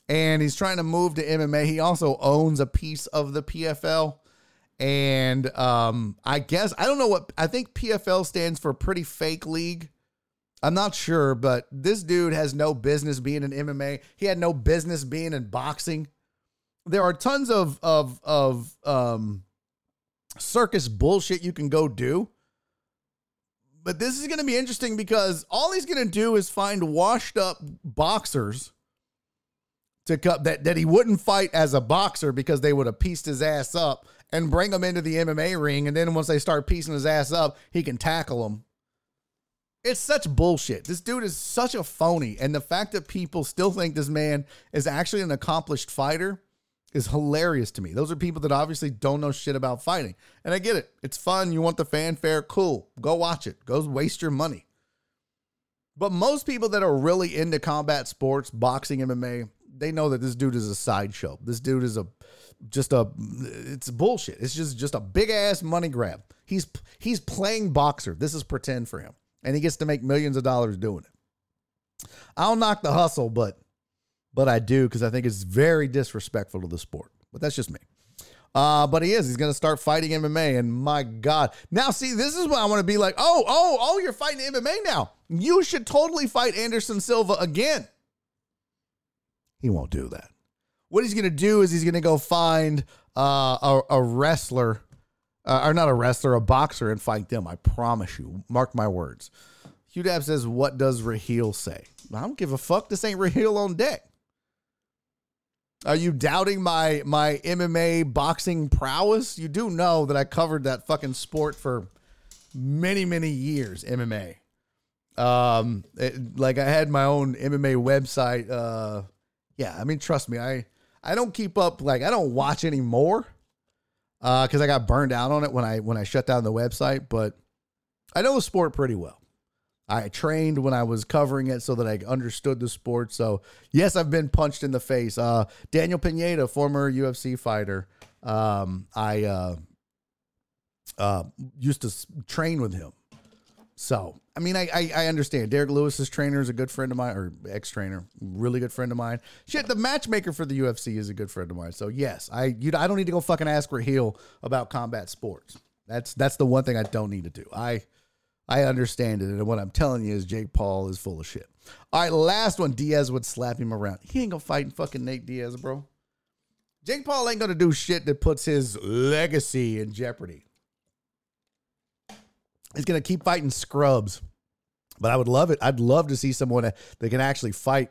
and he's trying to move to MMA. He also owns a piece of the PFL. And um, I guess I don't know what I think PFL stands for pretty fake league. I'm not sure, but this dude has no business being in MMA. He had no business being in boxing there are tons of of of um circus bullshit you can go do. But this is going to be interesting because all he's going to do is find washed up boxers to cut that that he wouldn't fight as a boxer because they would have pieced his ass up and bring him into the MMA ring and then once they start piecing his ass up, he can tackle them. It's such bullshit. This dude is such a phony and the fact that people still think this man is actually an accomplished fighter is hilarious to me. Those are people that obviously don't know shit about fighting. And I get it. It's fun. You want the fanfare. Cool. Go watch it. Go waste your money. But most people that are really into combat sports, boxing, MMA, they know that this dude is a sideshow. This dude is a just a it's bullshit. It's just just a big ass money grab. He's he's playing boxer. This is pretend for him. And he gets to make millions of dollars doing it. I'll knock the hustle, but but I do because I think it's very disrespectful to the sport. But that's just me. Uh, but he is. He's going to start fighting MMA. And my God. Now, see, this is what I want to be like. Oh, oh, oh, you're fighting MMA now. You should totally fight Anderson Silva again. He won't do that. What he's going to do is he's going to go find uh, a, a, wrestler, uh, or not a wrestler, a boxer, and fight them. I promise you. Mark my words. Hugh Dab says, "What does Raheel say?" I don't give a fuck. This ain't Raheel on deck. Are you doubting my my MMA boxing prowess? You do know that I covered that fucking sport for many many years. MMA. Um, it- like I had my own MMA website. Uh, yeah, I mean, trust me, I I don't keep up. Like I don't watch anymore. Uh, because I got burned out on it when I when I shut down the website. But I know the sport pretty well. I trained when I was covering it so that I understood the sport. So yes, I've been punched in the face. Uh, Daniel Pineda, former UFC fighter. Um, I uh, uh, used to train with him. So I mean, I, I I understand. Derrick Lewis's trainer is a good friend of mine, or ex trainer, really good friend of mine. Shit, the matchmaker for the UFC is a good friend of mine. So yes, I you I don't need to go fucking ask Raheel about combat sports. That's that's the one thing I don't need to do. I I understand it, and what I'm telling you is Jake Paul is full of shit. All right, last one. Diaz would slap him around. He ain't gonna fight fucking Nate Diaz, bro. Jake Paul ain't gonna do shit that puts his legacy in jeopardy. He's gonna keep fighting scrubs, but I would love it. I'd love to see someone that can actually fight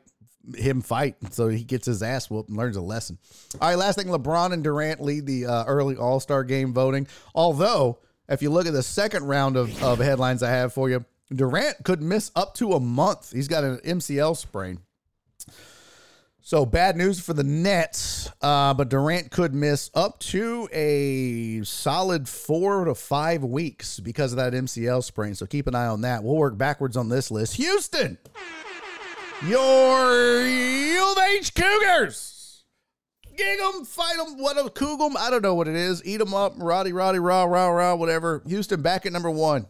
him fight, so he gets his ass whooped and learns a lesson. All right, last thing: LeBron and Durant lead the uh, early All Star game voting. Although, if you look at the second round of, of headlines I have for you, Durant could miss up to a month. He's got an MCL sprain. So bad news for the Nets, uh, but Durant could miss up to a solid four to five weeks because of that MCL sprain. So keep an eye on that. We'll work backwards on this list. Houston, your H Cougars. Gig 'em, fight 'em, what a coog 'em. I don't know what it is. Eat them up, roddy, roddy, rah, rah, rah, whatever. Houston back at number one.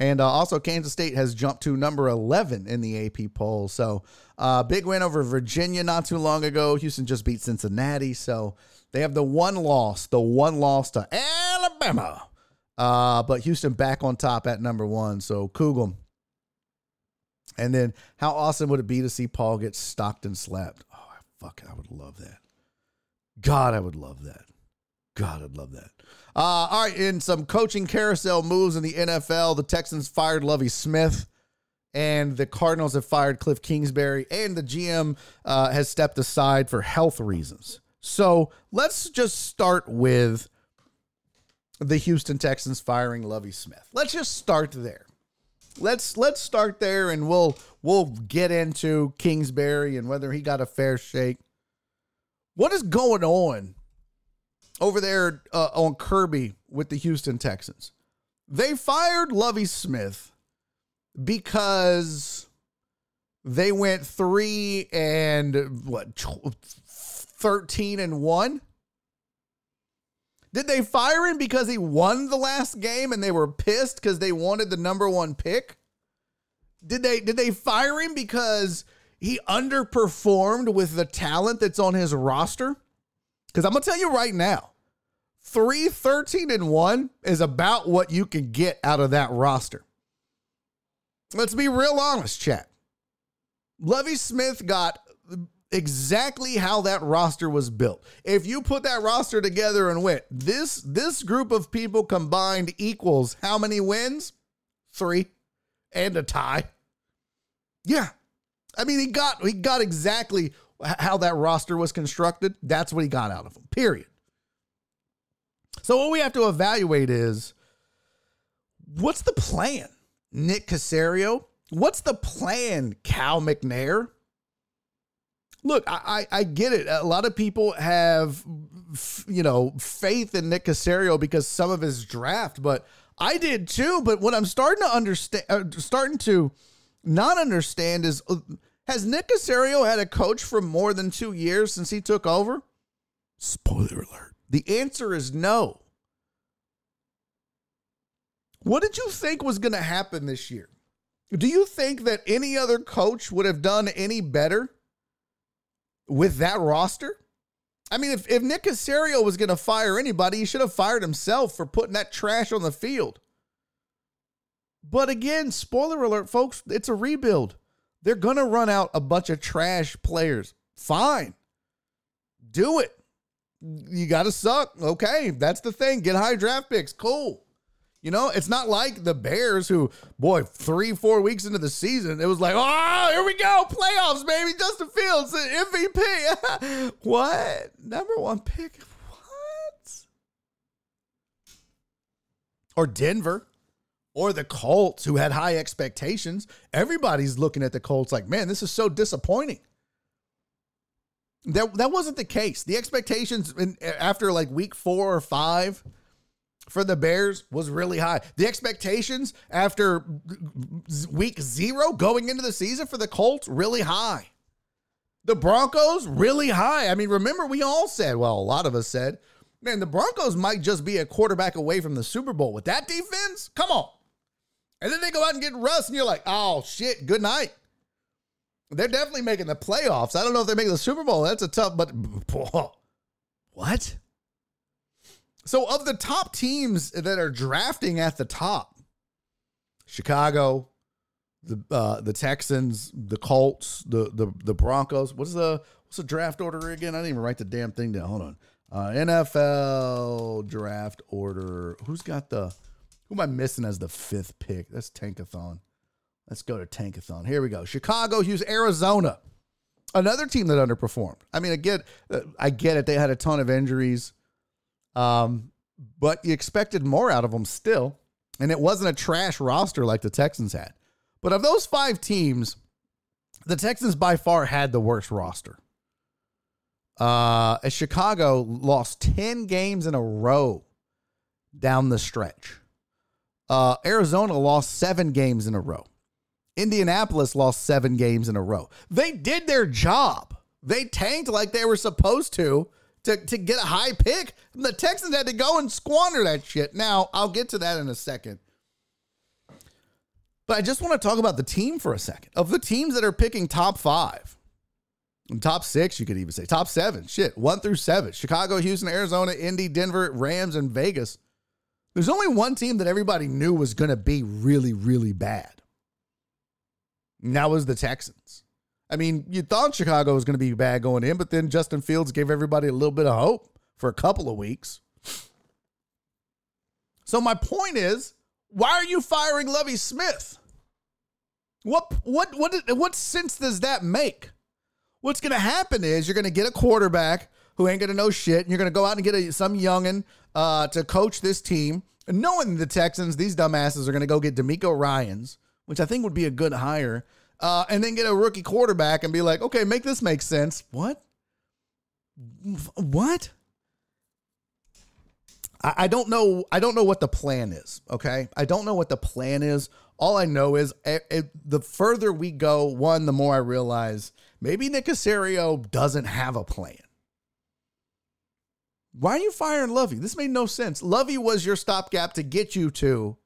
And uh, also, Kansas State has jumped to number 11 in the AP poll. So, uh, big win over Virginia not too long ago. Houston just beat Cincinnati. So, they have the one loss, the one loss to Alabama. Uh, but Houston back on top at number one. So, Cougum. And then, how awesome would it be to see Paul get stocked and slapped? Oh, fuck, I would love that. God, I would love that. God, I'd love that. Uh, all right, in some coaching carousel moves in the NFL, the Texans fired Lovie Smith, and the Cardinals have fired Cliff Kingsbury, and the GM uh, has stepped aside for health reasons. So let's just start with the Houston Texans firing Lovie Smith. Let's just start there. Let's let's start there, and we'll we'll get into Kingsbury and whether he got a fair shake. What is going on over there uh, on Kirby with the Houston Texans. They fired Lovie Smith because they went three and what, 13 and one? Did they fire him because he won the last game and they were pissed because they wanted the number one pick? Did they did they fire him because he underperformed with the talent that's on his roster? Because I'm gonna tell you right now, 3 13 and 1 is about what you can get out of that roster. Let's be real honest, chat. Lovie Smith got exactly how that roster was built. If you put that roster together and went, this this group of people combined equals how many wins? 3 and a tie. Yeah. I mean, he got he got exactly how that roster was constructed. That's what he got out of him. Period. So what we have to evaluate is what's the plan? Nick Caserio? What's the plan, Cal McNair? Look, I, I, I get it. A lot of people have, you know, faith in Nick Caserio because some of his draft, but I did too. But what I'm starting to understand, uh, starting to not understand is, uh, has Nick Caserio had a coach for more than two years since he took over? Spoiler alert. The answer is no. What did you think was going to happen this year? Do you think that any other coach would have done any better with that roster? I mean, if, if Nick Casario was going to fire anybody, he should have fired himself for putting that trash on the field. But again, spoiler alert, folks, it's a rebuild. They're going to run out a bunch of trash players. Fine. Do it. You got to suck. Okay. That's the thing. Get high draft picks. Cool. You know, it's not like the Bears who, boy, three, four weeks into the season, it was like, oh, here we go, playoffs, baby. Justin Fields, MVP. what? Number one pick. What? Or Denver or the Colts who had high expectations. Everybody's looking at the Colts like, man, this is so disappointing. That, that wasn't the case. The expectations in, after like week four or five for the Bears was really high. The expectations after week zero going into the season for the Colts, really high. The Broncos, really high. I mean, remember, we all said, well, a lot of us said, man, the Broncos might just be a quarterback away from the Super Bowl. With that defense, come on. And then they go out and get Russ, and you're like, oh, shit, good night. They're definitely making the playoffs. I don't know if they're making the Super Bowl. That's a tough, but what? So, of the top teams that are drafting at the top, Chicago, the uh, the Texans, the Colts, the the the Broncos. What's the what's the draft order again? I didn't even write the damn thing down. Hold on. Uh, NFL draft order. Who's got the? Who am I missing as the fifth pick? That's Tankathon. Let's go to Tankathon. Here we go. Chicago, Houston, Arizona. Another team that underperformed. I mean, I get, uh, I get it. They had a ton of injuries. Um, but you expected more out of them still. And it wasn't a trash roster like the Texans had. But of those five teams, the Texans by far had the worst roster. Uh, Chicago lost 10 games in a row down the stretch. Uh, Arizona lost seven games in a row. Indianapolis lost seven games in a row. They did their job. They tanked like they were supposed to to, to get a high pick. The Texans had to go and squander that shit. Now, I'll get to that in a second. But I just want to talk about the team for a second. Of the teams that are picking top five, top six, you could even say top seven, shit, one through seven Chicago, Houston, Arizona, Indy, Denver, Rams, and Vegas. There's only one team that everybody knew was going to be really, really bad. And that was the Texans. I mean, you thought Chicago was going to be bad going in, but then Justin Fields gave everybody a little bit of hope for a couple of weeks. So my point is, why are you firing Lovie Smith? What what what what sense does that make? What's going to happen is you're going to get a quarterback who ain't going to know shit, and you're going to go out and get a, some youngin uh, to coach this team, and knowing the Texans, these dumbasses are going to go get DeMeco Ryans, which I think would be a good hire uh, and then get a rookie quarterback and be like, okay, make this make sense. What? What? I, don't know. I don't know what the plan is. Okay, I don't know what the plan is. All I know is it, it, the further we go, one, the more I realize maybe Nick Caserio doesn't have a plan. Why are you firing Lovie? This made no sense. Lovie was your stopgap to get you to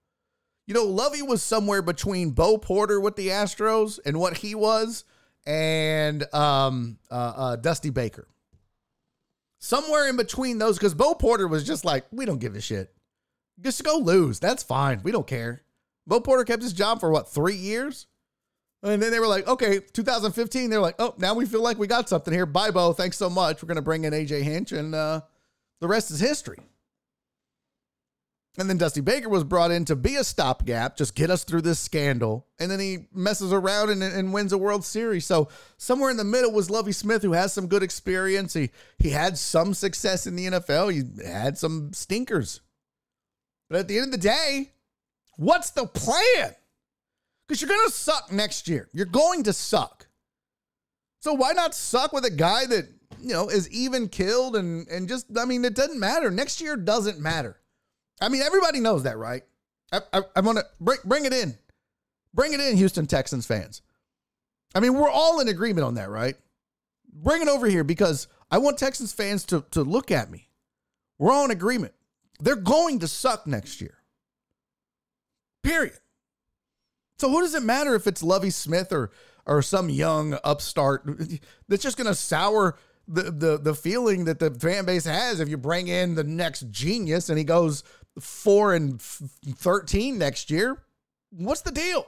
you know, Lovie was somewhere between Bo Porter with the Astros and what he was and um, uh, uh, Dusty Baker. Somewhere in between those, because Bo Porter was just like, we don't give a shit. Just go lose. That's fine. We don't care. Bo Porter kept his job for what, three years? And then they were like, okay, 2015, they're like, oh, now we feel like we got something here. Bye, Bo. Thanks so much. We're going to bring in AJ Hinch, and uh, the rest is history. And then Dusty Baker was brought in to be a stopgap, just get us through this scandal. And then he messes around and, and, wins a World Series. So somewhere in the middle was Lovie Smith, who has some good experience. He he had some success in the NFL. He had some stinkers. But at the end of the day, what's the plan? Because you're gonna suck next year. You're going to suck. So why not suck with a guy that you know is even killed and and just I mean it doesn't matter. Next year doesn't matter. I mean, everybody knows that, right? I, I, I want to bring, bring it in. Bring it in, Houston Texans fans. I mean, we're all in agreement on that, right? Bring it over here because I want Texans fans to, to look at me. We're all in agreement. They're going to suck next year. Period. So who does it matter if it's Lovie Smith or or some young upstart that's just going to sour the, the the feeling that the fan base has if you bring in the next genius and he goes four and thirteen next year. What's the deal?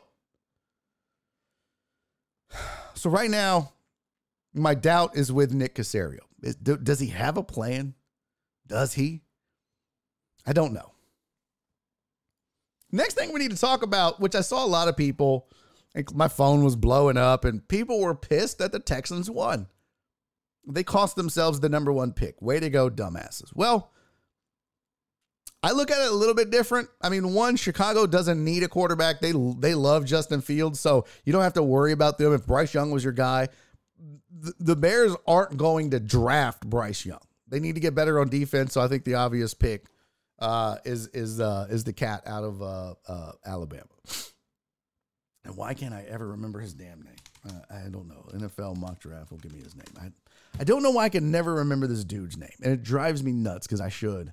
So right now, my doubt is with Nick Caserio. does he have a plan? Does he? I don't know. Next thing we need to talk about, which I saw a lot of people, my phone was blowing up, and people were pissed that the Texans won. They cost themselves the number one pick. Way to go, dumbasses. Well, I look at it a little bit different. I mean, one, Chicago doesn't need a quarterback. They they love Justin Fields, so you don't have to worry about them. If Bryce Young was your guy, the, the Bears aren't going to draft Bryce Young. They need to get better on defense. So I think the obvious pick uh, is is uh, is the cat out of uh, uh, Alabama. And why can't I ever remember his damn name? Uh, I don't know. NFL mock draft will give me his name. I I don't know why I can never remember this dude's name, and it drives me nuts because I should.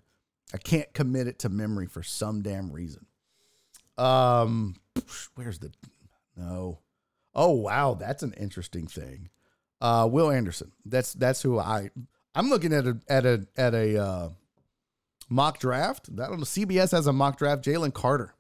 I can't commit it to memory for some damn reason. Um, where's the no? Oh wow, that's an interesting thing. Uh, Will Anderson. That's that's who I. I'm looking at a at a at a uh, mock draft. Don't know. CBS has a mock draft. Jalen Carter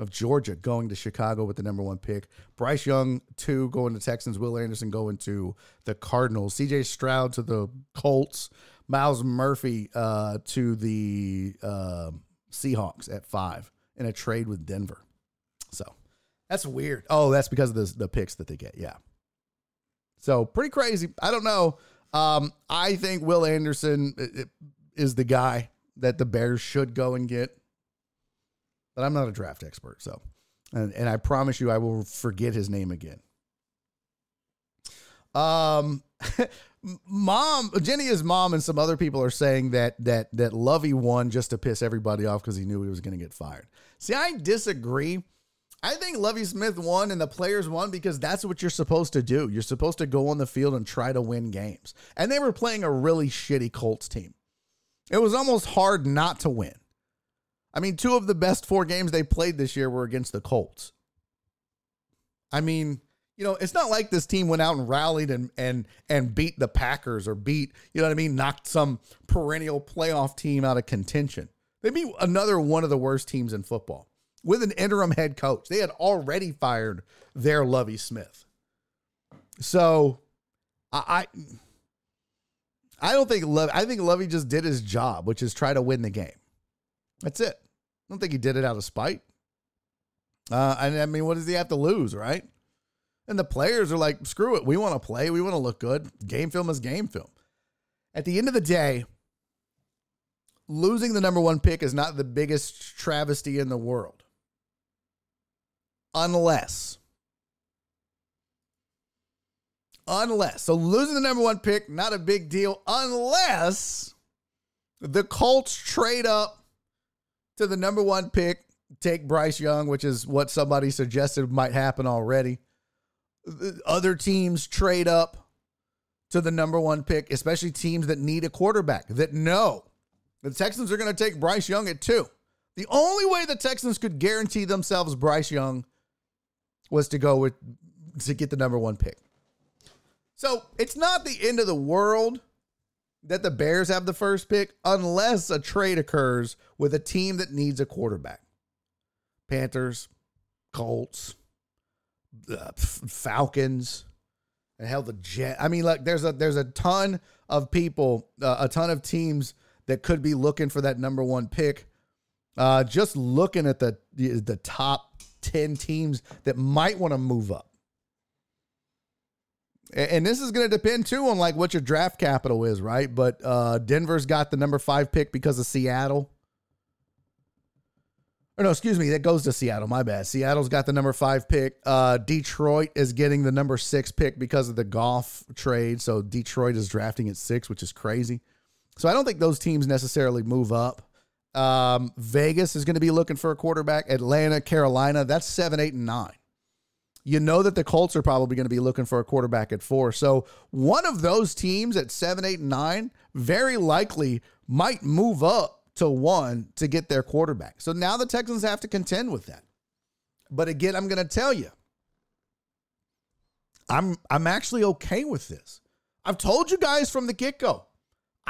of Georgia going to Chicago with the number one pick. Bryce Young two going to Texans. Will Anderson going to the Cardinals. C.J. Stroud to the Colts. Myles Murphy uh, to the uh, Seahawks at five in a trade with Denver. So that's weird. Oh, that's because of the, the picks that they get. Yeah. So pretty crazy. I don't know. Um, I think Will Anderson is the guy that the Bears should go and get. But I'm not a draft expert, so and, and I promise you I will forget his name again. Um mom Jenny's mom and some other people are saying that that that Lovie won just to piss everybody off because he knew he was going to get fired. See, I disagree. I think Lovie Smith won and the players won because that's what you're supposed to do. You're supposed to go on the field and try to win games. And they were playing a really shitty Colts team. It was almost hard not to win. I mean, two of the best four games they played this year were against the Colts. I mean, you know, it's not like this team went out and rallied and and and beat the Packers or beat, you know what I mean, knocked some perennial playoff team out of contention. They beat another one of the worst teams in football with an interim head coach. They had already fired their Lovie Smith. So I I, I don't think Lovie I think Lovie just did his job, which is try to win the game. That's it. I don't think he did it out of spite. Uh, and I mean, what does he have to lose, right? And the players are like, screw it. We want to play. We want to look good. Game film is game film. At the end of the day, losing the number one pick is not the biggest travesty in the world. Unless, unless, so losing the number one pick, not a big deal, unless the Colts trade up to the number one pick, take Bryce Young, which is what somebody suggested might happen already other teams trade up to the number one pick, especially teams that need a quarterback that know the Texans are going to take Bryce Young at two. The only way the Texans could guarantee themselves Bryce Young was to go with to get the number one pick. So it's not the end of the world that the Bears have the first pick unless a trade occurs with a team that needs a quarterback. Panthers, Colts, uh, Falcons, and hell, the Jet. I mean, like there's a there's a ton of people, uh, a ton of teams that could be looking for that number one pick. Uh, just looking at the the top ten teams that might want to move up, and this is going to depend too on like what your draft capital is, right? But uh, Denver's got the number five pick because of Seattle. Or no, excuse me, that goes to Seattle. My bad. Seattle's got the number five pick. Uh, Detroit is getting the number six pick because of the Goff trade. So Detroit is drafting at six, which is crazy. So I don't think those teams necessarily move up. Um, Vegas is going to be looking for a quarterback. Atlanta, Carolina, that's seven, eight, and nine. You know that the Colts are probably going to be looking for a quarterback at four. So one of those teams at seven, eight, nine very likely might move up to one to get their quarterback. So now the Texans have to contend with that. But again, I'm going to tell you, I'm I'm actually okay with this. I've told you guys from the get-go.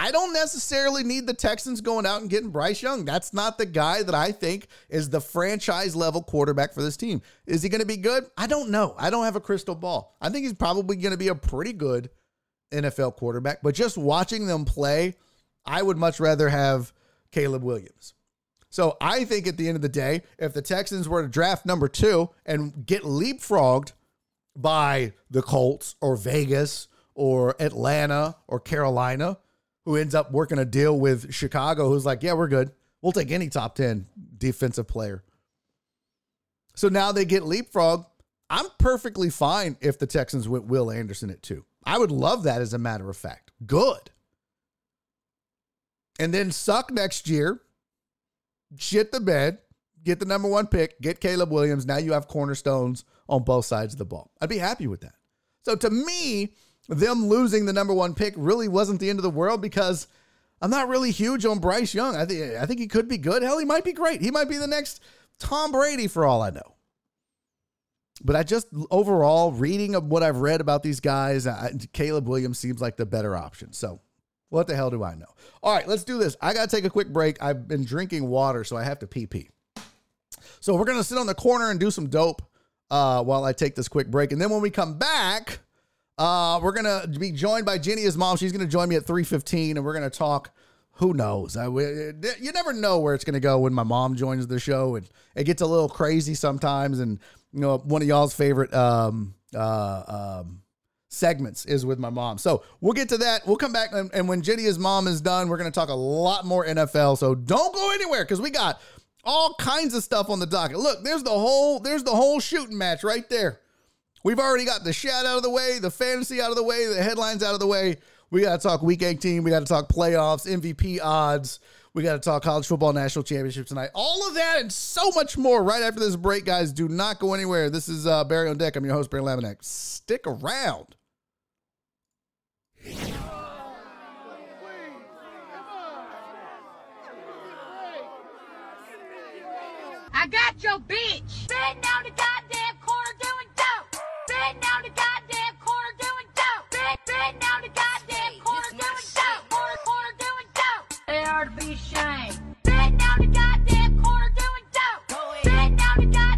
I don't necessarily need the Texans going out and getting Bryce Young. That's not the guy that I think is the franchise level quarterback for this team. Is he going to be good? I don't know. I don't have a crystal ball. I think he's probably going to be a pretty good NFL quarterback, but just watching them play, I would much rather have Caleb Williams. So I think at the end of the day, if the Texans were to draft number two and get leapfrogged by the Colts or Vegas or Atlanta or Carolina, who ends up working a deal with Chicago, who's like, yeah, we're good. We'll take any top 10 defensive player. So now they get leapfrog. I'm perfectly fine if the Texans went Will Anderson at two. I would love that as a matter of fact. Good. And then suck next year, shit the bed, get the number one pick, get Caleb Williams. Now you have cornerstones on both sides of the ball. I'd be happy with that. So to me, them losing the number one pick really wasn't the end of the world because I'm not really huge on Bryce Young. I think I think he could be good. Hell, he might be great. He might be the next Tom Brady for all I know. But I just overall reading of what I've read about these guys, I, Caleb Williams seems like the better option. So what the hell do I know? All right, let's do this. I got to take a quick break. I've been drinking water, so I have to pee pee. So we're gonna sit on the corner and do some dope uh, while I take this quick break, and then when we come back, uh, we're gonna be joined by Jenny, mom. She's gonna join me at three fifteen, and we're gonna talk. Who knows? I, you never know where it's gonna go when my mom joins the show, and it gets a little crazy sometimes. And you know, one of y'all's favorite um, uh, um, segments is with my mom. So we'll get to that. We'll come back, and, and when Jenny's mom is done, we're gonna talk a lot more NFL. So don't go anywhere because we got all kinds of stuff on the docket. Look, there's the whole there's the whole shooting match right there. We've already got the shat out of the way, the fantasy out of the way, the headlines out of the way. We got to talk week 18. We got to talk playoffs, MVP odds. We got to talk college football national championship tonight. All of that and so much more right after this break, guys. Do not go anywhere. This is uh, Barry on Deck. I'm your host, Barry Laminack. Stick around. I got your bitch. Been down the goddamn They are to be ashamed. Been down the goddamn corner doing dope. Been down the goddamn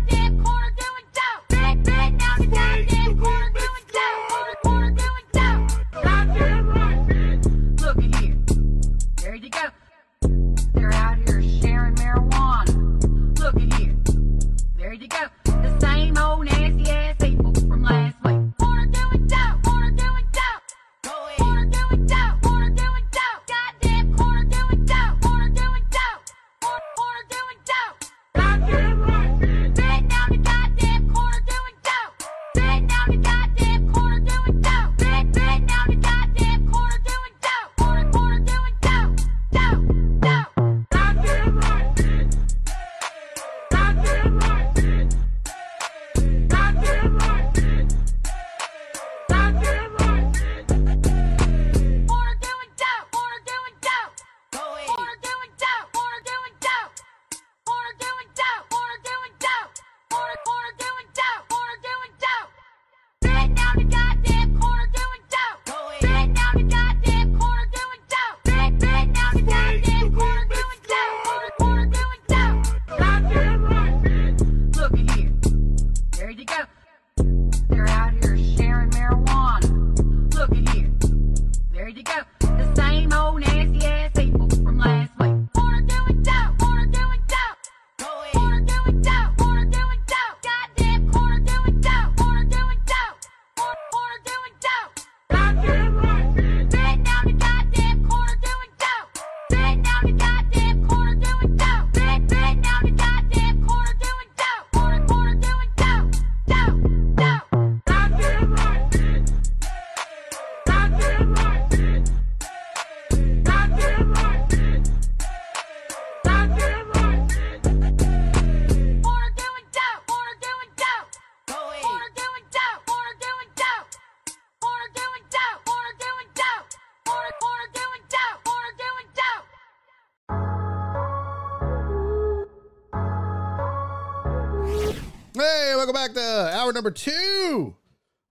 number two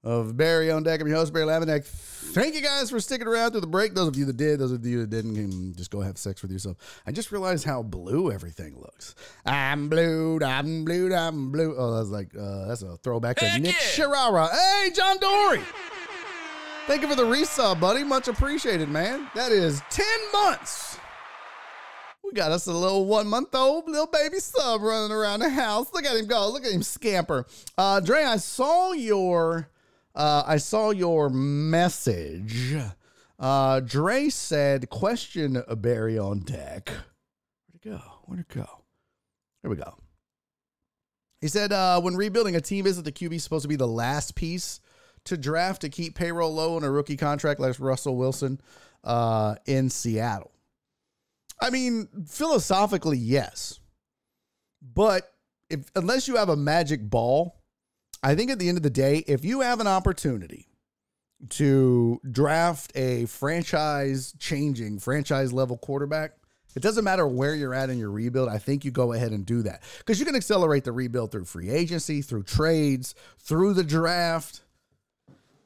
of Barry on Deck. I'm your host, Barry Laminack. Thank you guys for sticking around through the break. Those of you that did, those of you that didn't, can just go have sex with yourself. I just realized how blue everything looks. I'm blue, I'm blue, I'm blue. Oh, that's like, uh, that's a throwback to Nick Shirara. Hey, John Dory. Thank you for the resub, buddy. Much appreciated, man. That is 10 months. We got us a little one month old little baby sub running around the house. Look at him go. Look at him scamper. Uh, Dre, I saw your uh, I saw your message. Uh, Dre said, question Barry on deck. Where'd it go? Where'd it go? Here we go. He said, uh, when rebuilding a team, isn't the QB supposed to be the last piece to draft to keep payroll low on a rookie contract like Russell Wilson uh, in Seattle? I mean, philosophically, yes. But if unless you have a magic ball, I think at the end of the day, if you have an opportunity to draft a franchise changing, franchise level quarterback, it doesn't matter where you're at in your rebuild. I think you go ahead and do that because you can accelerate the rebuild through free agency, through trades, through the draft.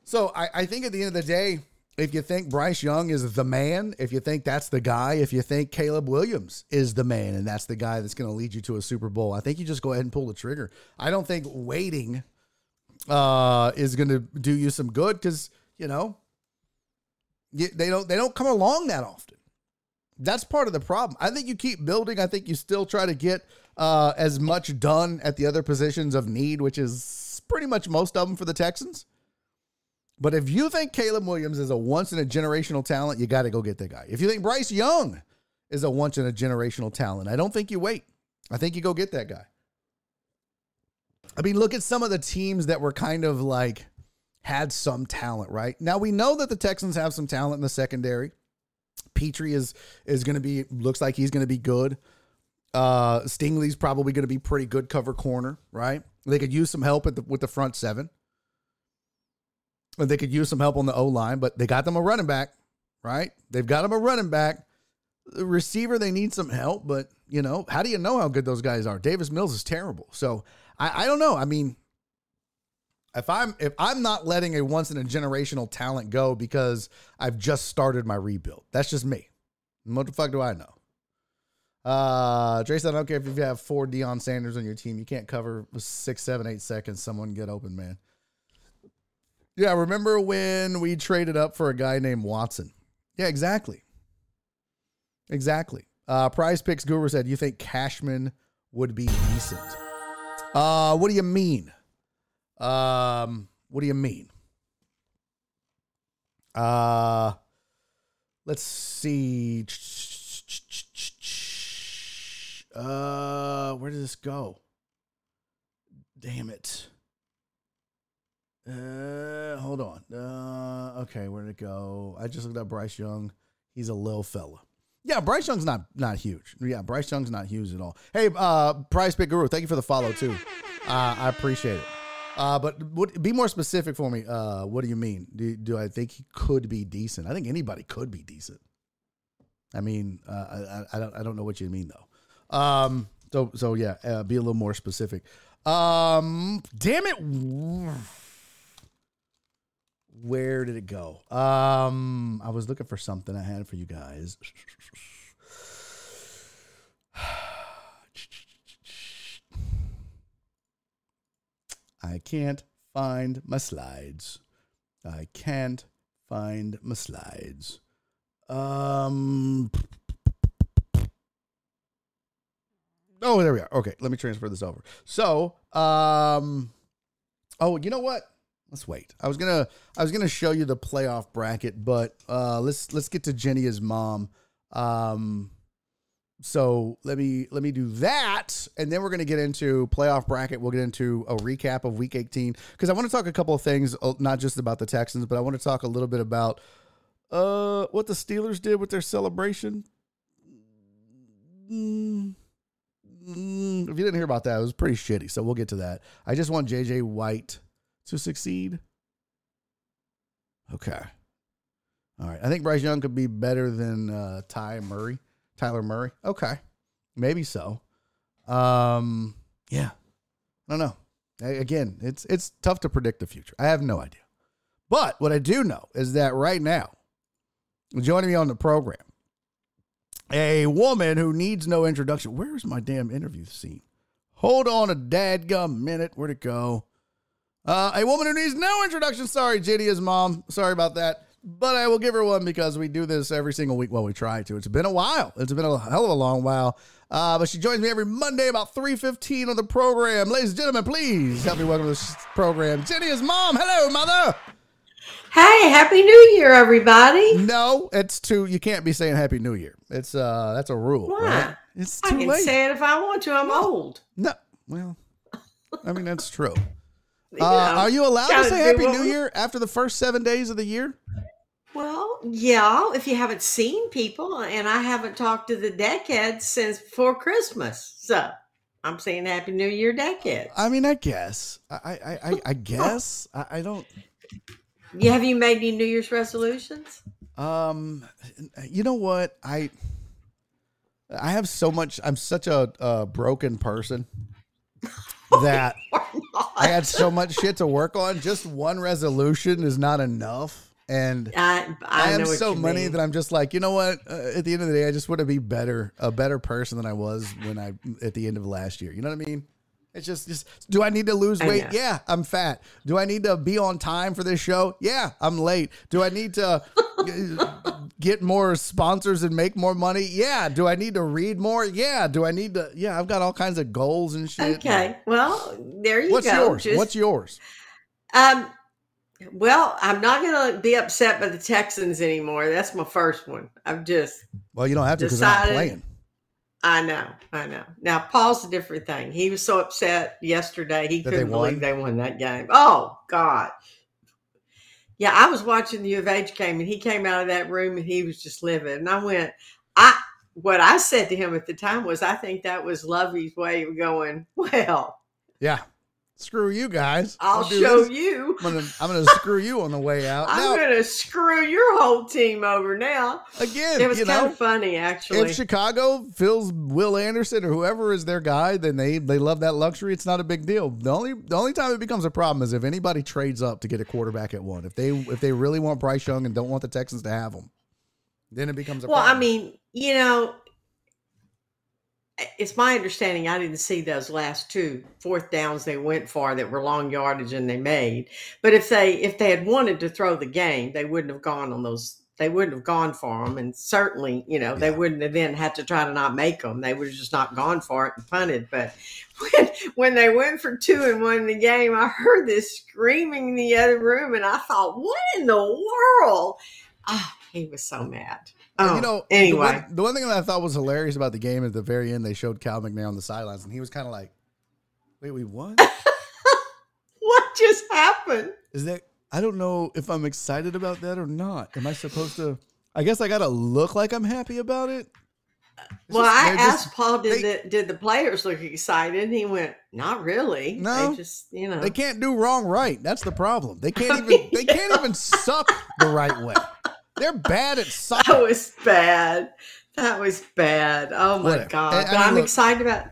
So I, I think at the end of the day, if you think Bryce Young is the man, if you think that's the guy, if you think Caleb Williams is the man and that's the guy that's going to lead you to a Super Bowl, I think you just go ahead and pull the trigger. I don't think waiting uh, is going to do you some good because you know they don't they don't come along that often. That's part of the problem. I think you keep building. I think you still try to get uh, as much done at the other positions of need, which is pretty much most of them for the Texans. But if you think Caleb Williams is a once in a generational talent, you got to go get that guy. If you think Bryce Young is a once in a generational talent, I don't think you wait. I think you go get that guy. I mean, look at some of the teams that were kind of like had some talent, right? Now we know that the Texans have some talent in the secondary. Pitre is is going to be looks like he's going to be good. Uh Stingley's probably going to be pretty good cover corner, right? They could use some help the, with the front seven. They could use some help on the O line, but they got them a running back, right? They've got them a running back. The receiver, they need some help, but you know, how do you know how good those guys are? Davis Mills is terrible. So I, I don't know. I mean, if I'm if I'm not letting a once in a generational talent go because I've just started my rebuild, that's just me. What the fuck do I know? Uh, Dre said, I don't care if you have four Deion Sanders on your team, you can't cover six, seven, eight seconds. Someone get open, man. Yeah, remember when we traded up for a guy named Watson? Yeah, exactly. Exactly. Uh, Prize Picks Guru said, You think Cashman would be decent? Uh, what do you mean? Um, what do you mean? Uh, let's see. Uh, where does this go? Damn it. Uh, hold on. Uh, okay, where did it go? I just looked up Bryce Young. He's a little fella. Yeah, Bryce Young's not not huge. Yeah, Bryce Young's not huge at all. Hey, uh, Prize Pick Guru, thank you for the follow too. Uh, I appreciate it. Uh, but what, be more specific for me. Uh, what do you mean? Do, do I think he could be decent? I think anybody could be decent. I mean, uh, I, I don't I don't know what you mean though. Um, so so yeah, uh, be a little more specific. Um, damn it. Where did it go? Um, I was looking for something I had for you guys. I can't find my slides. I can't find my slides. Um. Oh, there we are. Okay, let me transfer this over. So, um, oh, you know what? Let's wait. I was gonna, I was gonna show you the playoff bracket, but uh, let's let's get to Jenny's mom. Um, so let me let me do that, and then we're gonna get into playoff bracket. We'll get into a recap of Week 18 because I want to talk a couple of things, uh, not just about the Texans, but I want to talk a little bit about uh what the Steelers did with their celebration. Mm, mm, if you didn't hear about that, it was pretty shitty. So we'll get to that. I just want JJ White to succeed. Okay. All right. I think Bryce Young could be better than uh, Ty Murray. Kyler Murray. Okay. Maybe so. Um, yeah. I don't know. Again, it's it's tough to predict the future. I have no idea. But what I do know is that right now, joining me on the program, a woman who needs no introduction. Where's my damn interview scene? Hold on a dadgum minute. Where'd it go? Uh, a woman who needs no introduction. Sorry, JD is mom. Sorry about that. but I will give her one because we do this every single week. Well, we try to. It's been a while. It's been a hell of a long while. Uh, but she joins me every Monday about 3.15 on the program. Ladies and gentlemen, please help me welcome to this program. Jenny is mom. Hello, mother. Hey, happy New Year, everybody! No, it's too. You can't be saying Happy New Year. It's uh, that's a rule. Why? right? It's I too can late. say it if I want to. I'm old. no, well, I mean that's true. You Uh, are you allowed to say Happy New Year after the first seven days of the year? Well, yeah. If you haven't seen people, and I haven't talked to the deckheads since before Christmas, so I'm saying Happy New Year, deckheads. I mean, I guess. I, I, I, I guess. I, I don't. you have you made any New Year's resolutions? Um, you know what? I, I have so much. I'm such a, a broken person that I had so much shit to work on. Just one resolution is not enough, and. I I, I, am so money mean. that I'm just like, you know what? Uh, at the end of the day, I just want to be better, a better person than I was when I at the end of last year. You know what I mean? It's just, just do I need to lose weight? Yeah, I'm fat. Do I need to be on time for this show? Yeah, I'm late. Do I need to get more sponsors and make more money? Yeah. Do I need to read more? Yeah. Do I need to? Yeah, I've got all kinds of goals and shit. Okay, well, there you What's go. yours? Just- What's yours? Um, well, I'm not going to be upset by the Texans anymore. That's my first one. I've just, Well, you don't have to because Decided- playing. I know, I know. Now, Paul's a different thing. He was so upset yesterday. He That couldn't believe they won that game. Oh, God. Yeah, I was watching the U of H game and he came out of that room and he was just livid. And I went, I, what I said to him at the time was, I think that was Lovie's way of going, well, Yeah. Screw you guys. I'll do show this. you. I'm gonna I'm gonna screw you on the way out. I'm Now, going to screw your whole team over now. again, It was kind know, of funny, actually. if Chicago fills Will Anderson or whoever is their guy, then they they love that luxury. It's not a big deal. The only the only time it becomes a problem is if anybody trades up to get a quarterback at one. If they if they really want Bryce Young and don't want the Texans to have him, then it becomes a well, problem. I mean, you know, it's my understanding I didn't see those last two fourth downs they went for that were long yardage and they made. But if they if they had wanted to throw the game, they wouldn't have gone on those. They wouldn't have gone for them, and certainly, you know, they wouldn't have then had to try to not make them. They would have just not gone for it and punted. But when when they went for two and won the game, I heard this screaming in the other room, and I thought, "What in the world?" Ah, he was so mad. Oh, you know, anyway. the one, the one thing that I thought was hilarious about the game at the very end, they showed Cal McNair on the sidelines, and he was kind of like, "Wait, we won? What just happened? Is that? I don't know if I'm excited about that or not. Am I supposed to? I guess I got to look like I'm happy about it. It's well, just- I they're just- asked Paul, did they- the did the players look excited? And he went, not really. No. they just you know. They can't do wrong right. That's the problem. They can't even. They can't even suck the right way. They're bad at soccer. that was bad. That was bad. Oh my Whatever. god! I, I mean, I'm look- excited about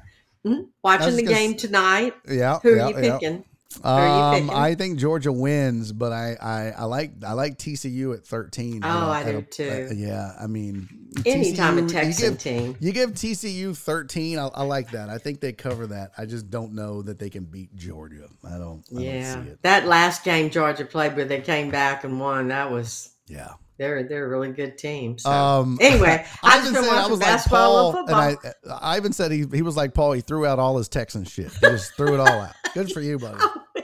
hmm, watching the game tonight. Yeah. Who yeah, are you yeah. picking? Um. I think Georgia wins, but I, I, I like I like TCU at thirteen. Oh, I do a- too. uh, yeah, I mean, Anytime a TCU you give- team. You give TCU 13. I, I like that. I think they cover that. I just don't know that they can beat Georgia. I don't. I Yeah, don't see it. that last game Georgia played, where they came back and won. That was Yeah. They're they're a really good team. So Um, anyway, I just been I watching was like basketball Paul, and football. and I, Ivan said he he was like Paul. He threw out all his Texan shit. He just threw it all out. Good for you, buddy.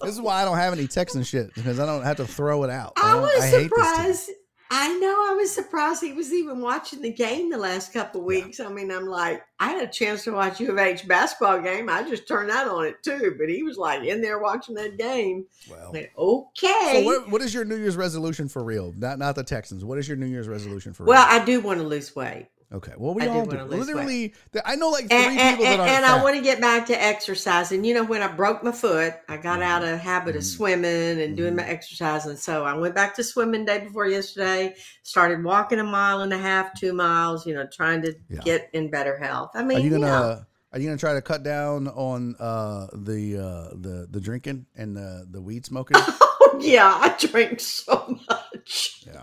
This is why I don't have any Texan shit because I don't have to throw it out. I don't- was hate this team. surprised. I know. I was surprised he was even watching the game the last couple of weeks. I mean, I'm like, I had a chance to watch U of H basketball game. I just turned that on it too. But he was like in there watching that game. Well, went, okay. so what, what is your New Year's resolution for real? Not not the Texans. What is your New Year's resolution for real? well, real? I do want to lose weight. Okay. Well, we I all do. Literally, th- I know like three And, and, people that and, are. and I want to get back to exercising. You know, when I broke my foot, I got Mhm. out of habit of Mhm. swimming and doing my exercise. And so I went back to swimming day before yesterday, started walking a mile and a half, two miles, you know, trying to Yeah. get in better health. I mean, Are you gonna? Are you gonna try to cut down on uh, the uh, the the drinking and the the weed smoking? Oh, yeah, I drink so much. yeah,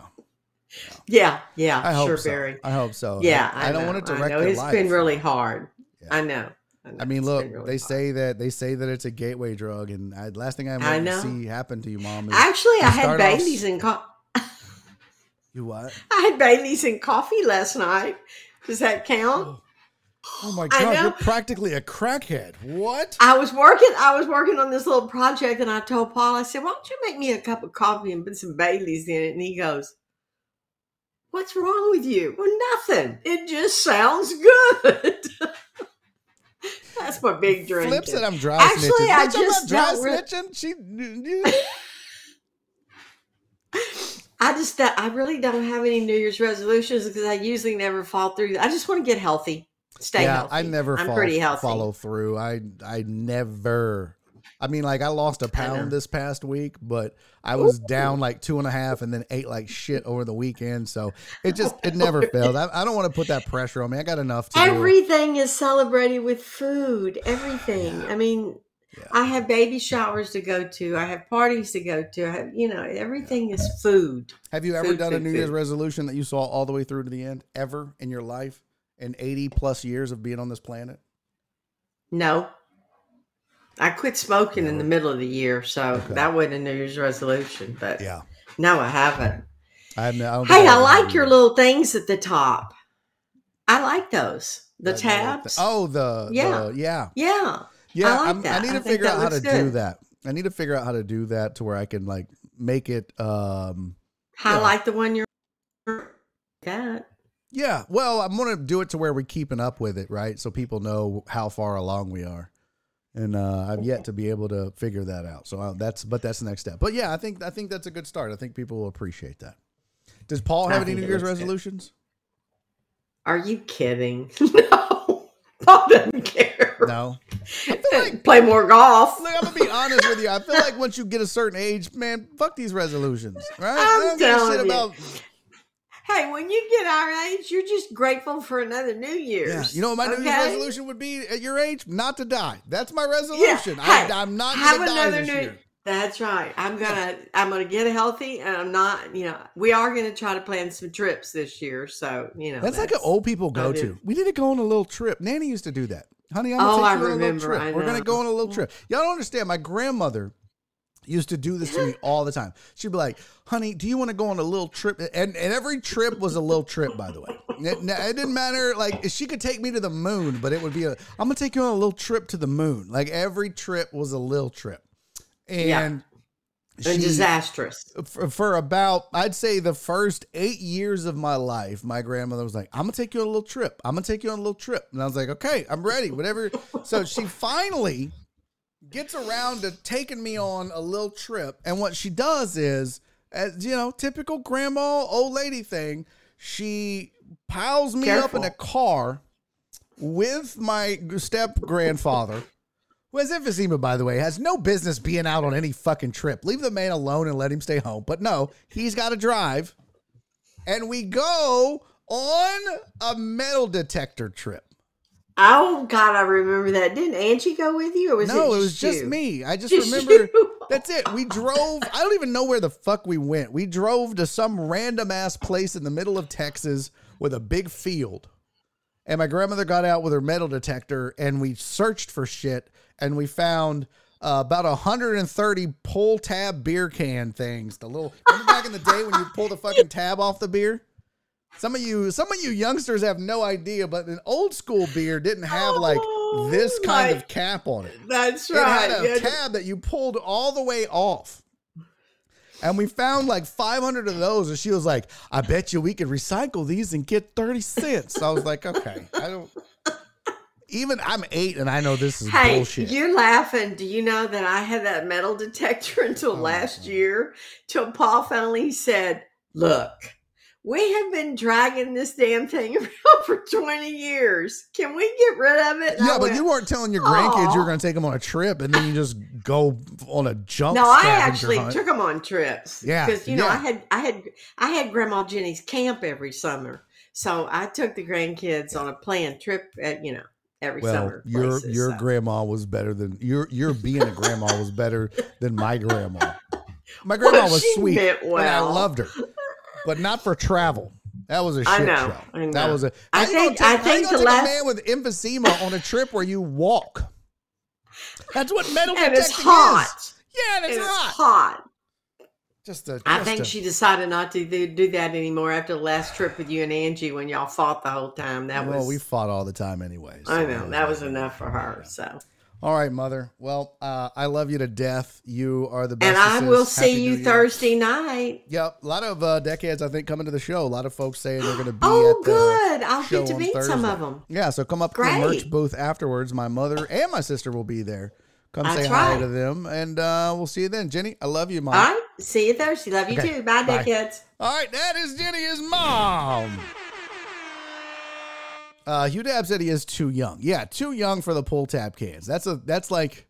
Yeah, yeah, I hope sure, so. Barry. I hope so. Yeah, I, I, don't know, want to I wreck know. It's life. been really hard. Yeah. I know. know. I mean, It's look, really they hard. say that they say that it's a gateway drug, and I, last thing I want to see happen to you, mom, is Actually, I had off- babies in co- You what? I had Bailey's and coffee last night. Does that count? Oh, oh my god, you're practically a crackhead. What? I was working. I was working on this little project, and I told Paul, I said, "Why don't you make me a cup of coffee and put some Bailey's in it?" And he goes, "What's wrong with you?" Well, nothing. It just sounds good. That's my big drink. Flip said I'm dry Actually, snitching. I Bitch, just don't dry re- snitching. She, I just, I really don't have any New Year's resolutions because I usually never fall through. I just want to get healthy, stay yeah, healthy. I never I'm fall, pretty healthy. follow through. I I never. I mean, like I lost a pound this past week, but I was down like two and a half, and then ate like shit over the weekend. So it just it never fails. I, I don't want to put that pressure on me. I got enough to do. Everything is celebrated with food. Everything. I mean, Yeah. I have baby showers to go to. I have parties to go to. I have, you know, everything is food. Have you ever Food, done a food, New Year's resolution that you saw all the way through to the end ever in your life in 80 plus years of being on this planet? No. I quit smoking in the middle of the year, so Okay. that wasn't a New Year's resolution. But Yeah. no, I haven't. I, I don't Hey, I like your little things at the top. I like those. The Like, tabs. thi- Oh, the Yeah. the- yeah. Yeah. Yeah, like I'm, I need to figure out how to looks do that. I need to figure out how to do that to where I can like make it. um Highlight the one you're that. Yeah, well, I'm gonna do it to where we're keeping up with it, right? So people know how far along we are. And uh, I've yet to be able to figure that out. So uh, that's, but that's the next step. But yeah, I think I think that's a good start. I think people will appreciate that. Does Paul I have any New Year's good. resolutions? Are you kidding? no. Paul doesn't care. No. I feel like Play more golf. Look, I'm gonna be honest with you. I feel like once you get a certain age, man, fuck these resolutions, right? I I'm don't give a telling shit you. about. Hey, when you get our age, you're just grateful for another New Year's. Yeah, you know what my New Year's resolution would be at your age? Not to die. That's my resolution. hey, I, I'm not Have gonna die another this New. year. That's right. I'm gonna I'm gonna get healthy, and I'm not. You know, we are gonna try to plan some trips this year. So you know, That's, like an old people go to. We need to go on a little trip. Nanny used to do that. Honey, I'm gonna Oh, take I you on a little remember. trip. I We're gonna go on a little trip. Y'all don't understand. My grandmother used to do this to me all the time. She'd be like, "Honey, do you want to go on a little trip?" And and every trip was a little trip, by the way. It, it didn't matter. Like she could take me to the moon, but it would be a. I'm gonna take you on a little trip to the moon. Like every trip was a little trip, and. Yeah. she- disastrous. for, for about I'd say the first eight years of my life, my grandmother was like, "I'm gonna take you on a little trip. I'm gonna take you on a little trip," and I was like, "Okay, I'm ready. Whatever." so she finally gets around to taking me on a little trip, and what she does is, as you know, typical grandma old lady thing, she piles me up in a car with my step grandfather. Who has emphysema, by the way, has no business being out on any fucking trip. Leave the man alone and let him stay home. But no, he's got to drive. And we go on a metal detector trip. Oh God, I remember that. Didn't Angie go with you, or was no, it, it was just you? me. I just, Just remember you. that's it. We drove. I don't even know where the fuck we went. We drove to some random ass place in the middle of Texas with a big field. And my grandmother got out with her metal detector and we searched for shit and we found uh, about 130 pull tab beer can things. The little remember back in the day when you pull the fucking tab off the beer? Some of you some of you youngsters have no idea, but an old school beer didn't have oh like this Oh, kind of cap on it. That's right. It had a Yeah. tab that you pulled all the way off. And we found like 500 of those. And she was like, I bet you we could recycle these and get 30 cents. I was like, okay. I don't. Even I'm eight and I know this is Hey, bullshit. you're laughing. Do you know that I had that metal detector until Oh, last year? Till Paul finally said, "Look, we have been dragging this damn thing around for 20 years. Can we get rid of it?" And yeah, I but went, you weren't telling your grandkids you were going to take them on a trip and then you just go on a junk No, I scavenger actually hunt. took them on trips. Yeah, because you know yeah. I had I had I had Grandma Jenny's camp every summer, so I took the grandkids on a planned trip. At, you know, every well, summer. your places, your so. grandma was better than your your being a grandma was better than my grandma. My grandma Well, was sweet, meant and I loved her, but not for travel. That was a shit I know, show. I That was a. I how you gonna think- take- I think the take last- a man with emphysema on a trip where you walk. That's what metal and it's hot. is. Yeah, and it's it's hot. hot. Just a, I just think a- she decided not to do, do that anymore after the last trip with you and Angie when y'all fought the whole time. That well, was well, we fought all the time anyway. I know that was enough for her. So, All right, mother. Well, uh, I love you to death. You are the best. and I will see Happy you Thursday night. Yep, a lot of uh, deckheads I think coming to the show. A lot of folks saying they're going to be Oh, at the good! I'll get to meet some of them. Yeah, so come up to the merch booth afterwards. My mother and my sister will be there. Come That's say hi to them, and uh, we'll see you then. Jenny, I love you, mom. All right, see you Thursday. Love you Okay, too. Bye, bye. dickheads. All right, that is Jenny, his mom. Uh, Hugh Dab said he is too young. Yeah, too young for the pull tab cans. That's a that's like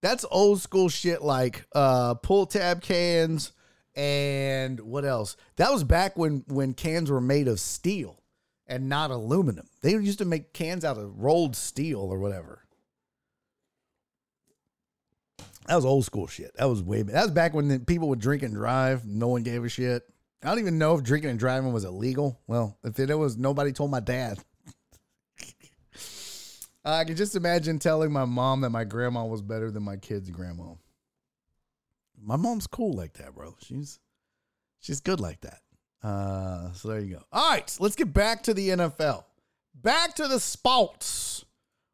that's old school shit. Like uh, pull tab cans and what else? That was back when when cans were made of steel and not aluminum. They used to make cans out of rolled steel or whatever. That was old school shit. That was way. That was back when people would drink and drive. No one gave a shit. I don't even know if drinking and driving was illegal. Well, if it was, nobody told my dad. I can just imagine telling my mom that my grandma was better than my kid's grandma. My mom's cool like that, bro. She's she's good like that. Uh, so there you go. All right, let's get back to the NFL. Back to the sports.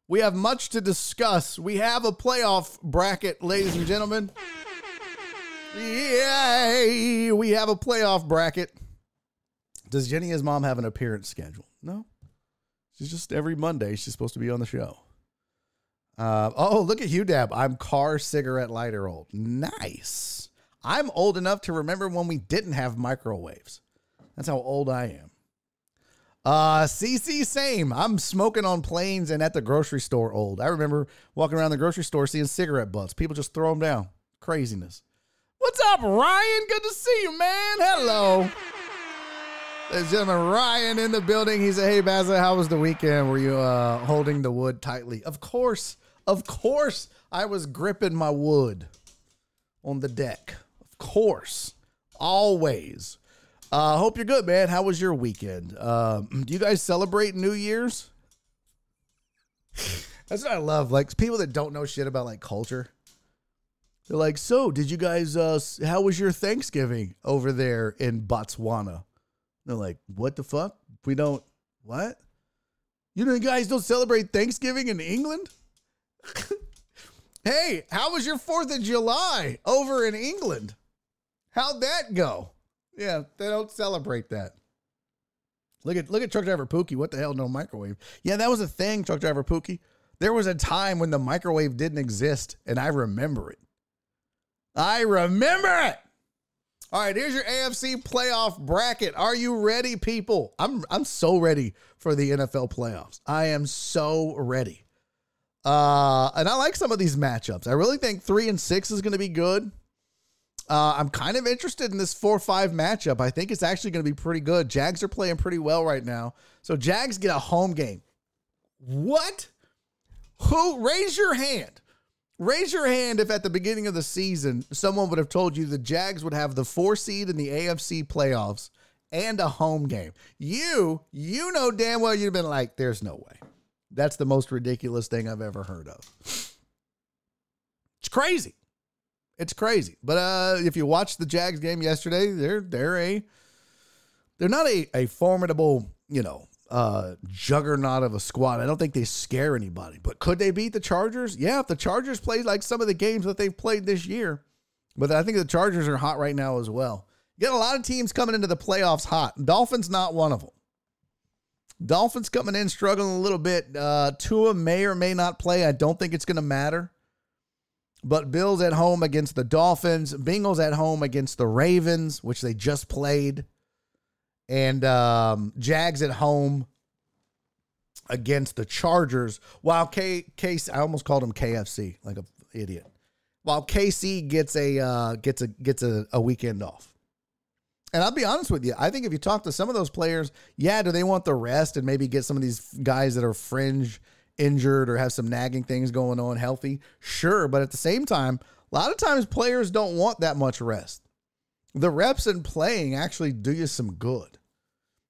We have much to discuss. We have a playoff bracket, ladies and gentlemen. Yay! We have a playoff bracket. Does Jenny's mom, have an appearance schedule? No. She's just every Monday. She's supposed to be on the show. Uh, oh, look at Hugh Dab. I'm car cigarette lighter old. Nice. I'm old enough to remember when we didn't have microwaves. That's how old I am. Uh, CC, same. I'm smoking on planes and at the grocery store old. I remember walking around the grocery store seeing cigarette butts. People just throw them down. Craziness. What's up, Ryan? Good to see you, man. Hello. Ladies and Ryan in the building. He said, Hey, Bazza, how was the weekend? Were you uh, holding the wood tightly? Of course. Of course. I was gripping my wood on the deck. Of course. Always. Uh, hope you're good, man. How was your weekend? Um, do you guys celebrate New Year's? That's what I love. Like people that don't know shit about like culture. They're like, so did you guys? Uh, how was your Thanksgiving over there in Botswana? They're like, what the fuck? We don't what? You know, you guys don't celebrate Thanksgiving in England? hey, how was your Fourth of July over in England? How'd that go? Yeah, they don't celebrate that. Look at look at truck driver Pookie. What the hell? No microwave. Yeah, that was a thing, truck driver Pookie. There was a time when the microwave didn't exist, and I remember it. I remember it. All right, here's your AFC playoff bracket. Are you ready, people? I'm I'm so ready for the NFL playoffs. I am so ready. Uh, and I like some of these matchups. I really think three and six is going to be good. Uh, I'm kind of interested in this four-five matchup. I think it's actually going to be pretty good. Jags are playing pretty well right now, so Jags get a home game. What? Who? Raise your hand. Raise your hand if at the beginning of the season someone would have told you the Jags would have the four seed in the AFC playoffs and a home game. You, you know damn well you'd have been like, "There's no way." That's the most ridiculous thing I've ever heard of. It's crazy. It's crazy. But uh, if you watched the Jags game yesterday, they're they're a they're not a, a formidable, you know, uh, juggernaut of a squad. I don't think they scare anybody. But could they beat the Chargers? Yeah, if the Chargers play like some of the games that they've played this year. But I think the Chargers are hot right now as well. You got a lot of teams coming into the playoffs hot. Dolphins not one of them. Dolphins coming in struggling a little bit. Uh, Tua may or may not play. I don't think it's going to matter. But Bills at home against the Dolphins, Bengals at home against the Ravens, which they just played, and um, Jags at home against the Chargers. While K Case, I almost called him KFC, like a idiot. While KC gets a uh, gets a gets a, a weekend off. And I'll be honest with you, I think if you talk to some of those players, yeah, do they want the rest and maybe get some of these guys that are fringe injured or have some nagging things going on healthy? Sure, but at the same time, a lot of times players don't want that much rest. The reps and playing actually do you some good.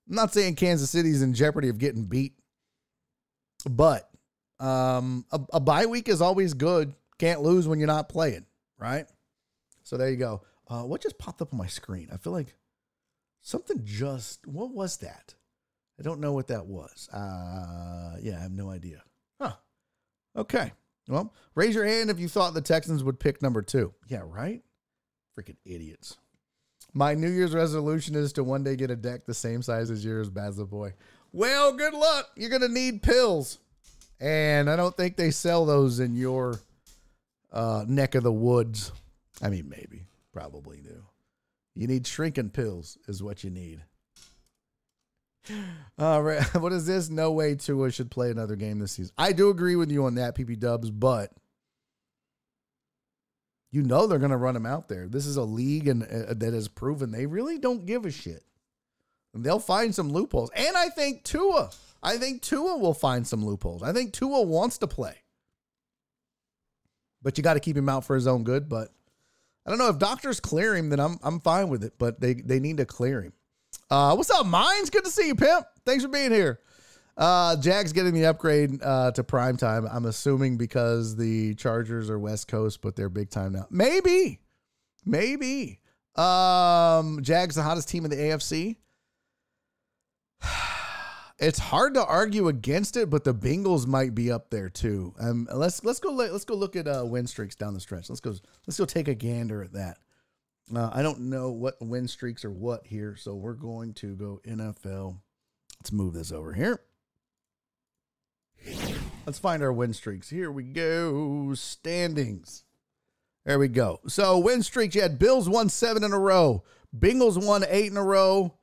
I'm not saying Kansas City's in jeopardy of getting beat, but um, a, a bye week is always good. Can't lose when you're not playing, right? So there you go. Uh, what just popped up on my screen? I feel like something just. What was that? I don't know what that was. Uh, yeah, I have no idea. Huh. Okay. Well, raise your hand if you thought the Texans would pick number two. Yeah, right? Freaking idiots. My New Year's resolution is to one day get a deck the same size as yours, Bazza Boy. Well, good luck. You're to need pills. And I don't think they sell those in your uh, neck of the woods. I mean, maybe, probably do. You need shrinking pills, is what you need. All right, what is this? No way Tua should play another game this season. I do agree with you on that, PP Dubs, but you know they're going to run him out there. This is a league and uh, that has proven they really don't give a shit. And they'll find some loopholes. And I think Tua, I think Tua will find some loopholes. I think Tua wants to play. But you got to keep him out for his own good, but I don't know if doctors clear him then I'm I'm fine with it, but they they need to clear him. Uh, what's up, Mines? Good to see you, pimp. Thanks for being here. Uh, Jags getting the upgrade uh, to prime time. I'm assuming because the Chargers are West Coast, but they're big time now. Maybe, maybe. Um, Jags the hottest team in the AFC. It's hard to argue against it, but the Bengals might be up there too. Um, let's let's go let's go look at uh, win streaks down the stretch. Let's go let's go take a gander at that. Uh, I don't know what win streaks are what here, so we're going to go NFL. Let's move this over here. Let's find our win streaks. Here we go. Standings. There we go. So win streaks. You had Bills won seven in a row. Bengals won eight in a row.